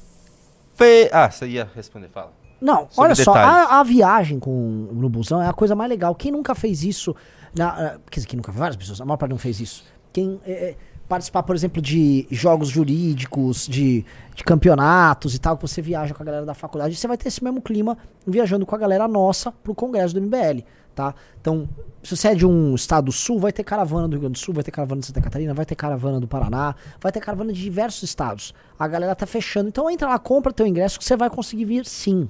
Fe... Ah, você ia responder, fala. Não, Sobre olha só, detalhes. a, a viagem com, no busão é a coisa mais legal. Quem nunca fez isso, na, quer dizer, quem nunca, várias pessoas, a maior parte não fez isso. Quem é, é, participar, por exemplo, de jogos jurídicos, de, de campeonatos e tal, que você viaja com a galera da faculdade, você vai ter esse mesmo clima viajando com a galera nossa pro congresso do MBL, tá? Então, se você é de um estado do sul, vai ter caravana do Rio Grande do Sul, vai ter caravana de Santa Catarina, vai ter caravana do Paraná, vai ter caravana de diversos estados. A galera tá fechando. Então entra lá, compra teu ingresso que você vai conseguir vir sim.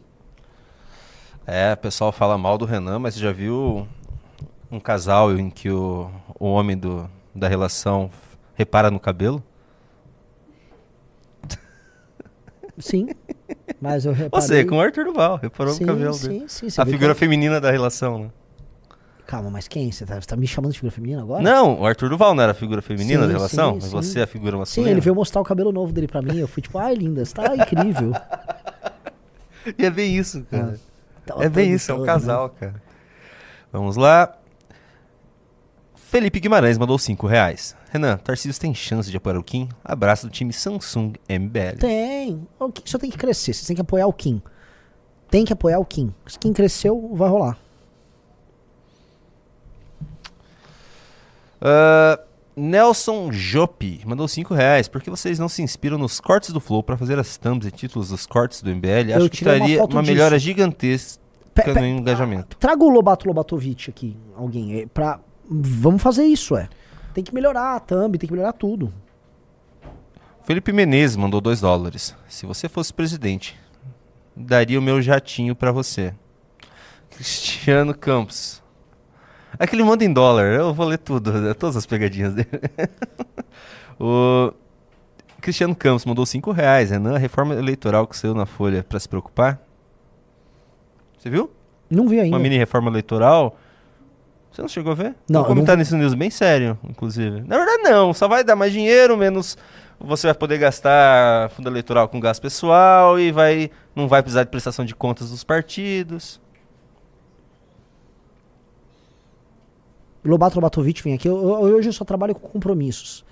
É, o pessoal fala mal do Renan, mas já viu um casal em que o, o homem do, da relação repara no cabelo? Sim. Mas eu reparei... Você, com o Arthur Duval, reparou Sim, no cabelo sim, dele. sim, você a figura que- feminina da relação, né? Calma, mas quem? Você tá, você tá me chamando de figura feminina agora? Não, o Arthur Duval não era a figura feminina Sim, da relação? sim, sim. você é a figura Sim, masculina? ele veio mostrar o cabelo novo dele pra mim. Eu fui tipo, ai, linda, você tá incrível. E é bem isso, cara. Tava é bem isso, é um casal, né? cara. Vamos lá. Felipe Guimarães mandou 5 reais. Renan, Tarcísio tem chance de apoiar o Kim? Abraço do time Samsung MBL. Tem. O Kim só tem que crescer. Você tem que apoiar o Kim. Tem que apoiar o Kim. Se Kim cresceu, vai rolar. Ah, Nelson Jope mandou 5 reais. Por que vocês não se inspiram nos cortes do Flow pra fazer as thumbs e títulos dos cortes do MBL? Acho que uma traria uma disso. melhora gigantesca Pe- pe- no engajamento. Traga o Lobato Lobatovic aqui, alguém. É, pra... Vamos fazer isso, é. Tem que melhorar a thumb, tem que melhorar tudo. Felipe Menezes mandou 2 dólares. Se você fosse presidente, daria o meu jatinho pra você. Cristiano Campos. É que ele manda em dólar, eu vou ler tudo, todas as pegadinhas dele. o Cristiano Campos mandou 5 reais. Renan, a reforma eleitoral que saiu na Folha pra se preocupar? Você viu? Não vi ainda. Uma mini reforma eleitoral. Você não chegou a ver? Não, Vou comentar não nesse news bem sério, inclusive. Na verdade, não. Só vai dar mais dinheiro, menos. Você vai poder gastar fundo eleitoral com gasto pessoal e vai não vai precisar de prestação de contas dos partidos. Lobato Lobatovic vem aqui. Eu, eu- hoje eu só trabalho com compromissos.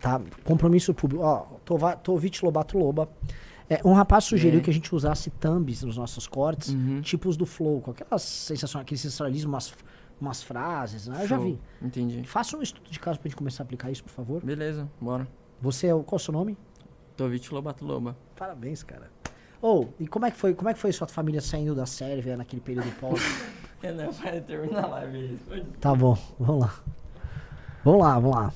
Tá? Compromisso público. Ó, Tovic Lobato Loba. É, um rapaz sugeriu É. que a gente usasse thumbs nos nossos cortes, Uhum. tipos do flow, com aquelas sensações, aquele sensacionalismo, umas, umas frases, né? Eu já vi. Entendi. Faça um estudo de caso pra gente começar a aplicar isso, por favor. Beleza, bora. Você é o. Qual é o seu nome? Tovich Lobato Loba. Parabéns, cara. Ô, e como é que foi? Como é que foi sua família saindo da Sérvia naquele período pós? Renan, vai terminar a live. tá bom, vamos lá. Vamos lá, vamos lá.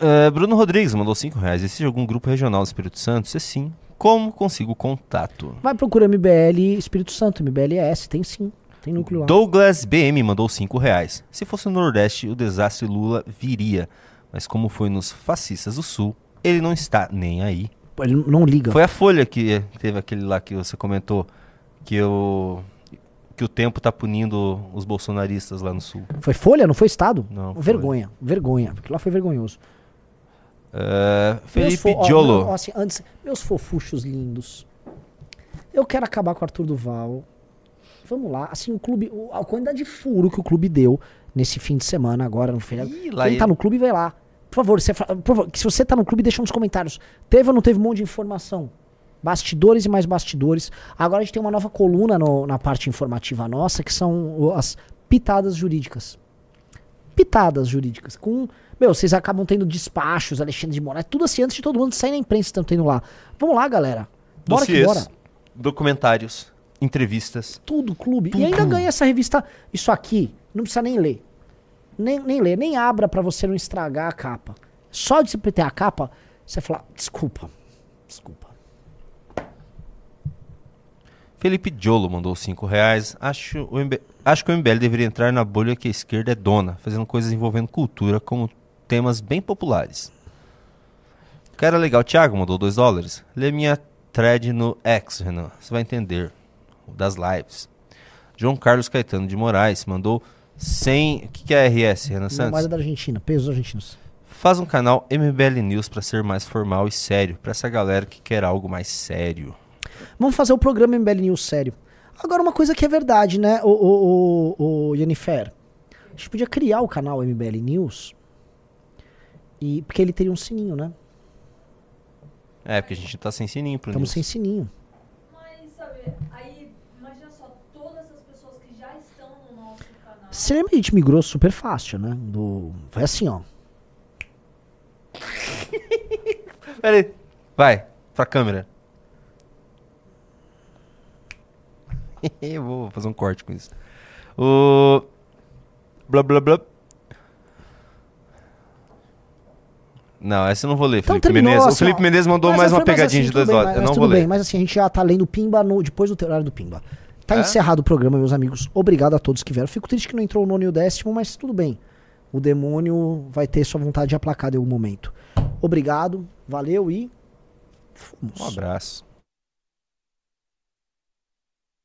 Eh, Bruno Rodrigues mandou 5 reais. Existe algum grupo regional do Espírito Santo? Se sim, como consigo contato? Vai procurar MBL Espírito Santo, MBLS, tem sim. Tem núcleo lá. Douglas BM mandou 5 reais. Se fosse no Nordeste, o desastre Lula viria. Mas como foi nos fascistas do Sul, ele não está nem aí. Ele não liga. Foi a Folha que teve aquele lá que você comentou que o que o tempo tá punindo os bolsonaristas lá no sul. Foi Folha, não foi Estado? Não, Vergonha, vergonha, porque lá foi vergonhoso. Meus Felipe fo- Diolo. meu- ó, assim, antes, meus fofuchos lindos. Eu quero acabar com o Arthur Duval. Vamos lá, assim, o clube, a quantidade de furo que o clube deu nesse fim de semana agora no feriado. lá Quem ele- tá no clube, vai lá. Por favor, você, por favor, se você tá no clube, deixa nos comentários. Teve ou não teve um monte de informação? Bastidores e mais bastidores. Agora a gente tem uma nova coluna no- na parte informativa nossa, que são as pitadas jurídicas. Pitadas jurídicas. Com. Meu, vocês acabam tendo despachos, Alexandre de Moraes, tudo assim antes de todo mundo sair na imprensa estão tendo lá. Vamos lá, galera. Bora que Dossiês, bora. documentários, entrevistas. Tudo, clube. E ainda ganha essa revista. Isso aqui, não precisa nem ler. Nem, nem ler, nem abra pra você não estragar a capa. Só de você ter a capa, você fala, desculpa. Desculpa. Felipe Diolo mandou 5 reais. Acho, o MB... Acho que o MBL deveria entrar na bolha que a esquerda é dona, fazendo coisas envolvendo cultura como temas bem populares. Cara legal, Thiago mandou 2 dólares. Lê minha thread no X, Renan. Você vai entender. Das lives. João Carlos Caetano de Moraes mandou 100. O que, que é RS, Renan Santos? Moeda da Argentina, pesos argentinos. Faz um canal MBL News pra ser mais formal e sério, pra essa galera que quer algo mais sério. Vamos fazer o programa MBL News sério. Agora, uma coisa que é verdade, né, o, o, o, o Jennifer? A gente podia criar o canal MBL News. E, porque ele teria um sininho, né? É, porque a gente tá sem sininho pro Estamos sem sininho. Mas, sabe, aí, imagina só, todas as pessoas que já estão no nosso canal. Você lembra que a gente migrou super fácil, né? Do... Foi assim, ó. Pera aí. Vai, pra câmera. vou fazer um corte com isso. O. Blá blá blá. Não, essa eu não vou ler, Então Felipe terminou, Menezes. O assim, Felipe ó. Menezes mandou mais foi uma pegadinha assim, de dois bem, horas. mas- Eu não tudo vou bem, ler. Mas assim, a gente já tá lendo Pimba no, depois do horário do Pimba. Tá É? encerrado o programa, meus amigos. Obrigado a todos que vieram. Fico triste que não entrou o nono e o décimo, mas tudo bem. O demônio vai ter sua vontade aplacada em algum momento. Obrigado, valeu e. Fomos. Um abraço.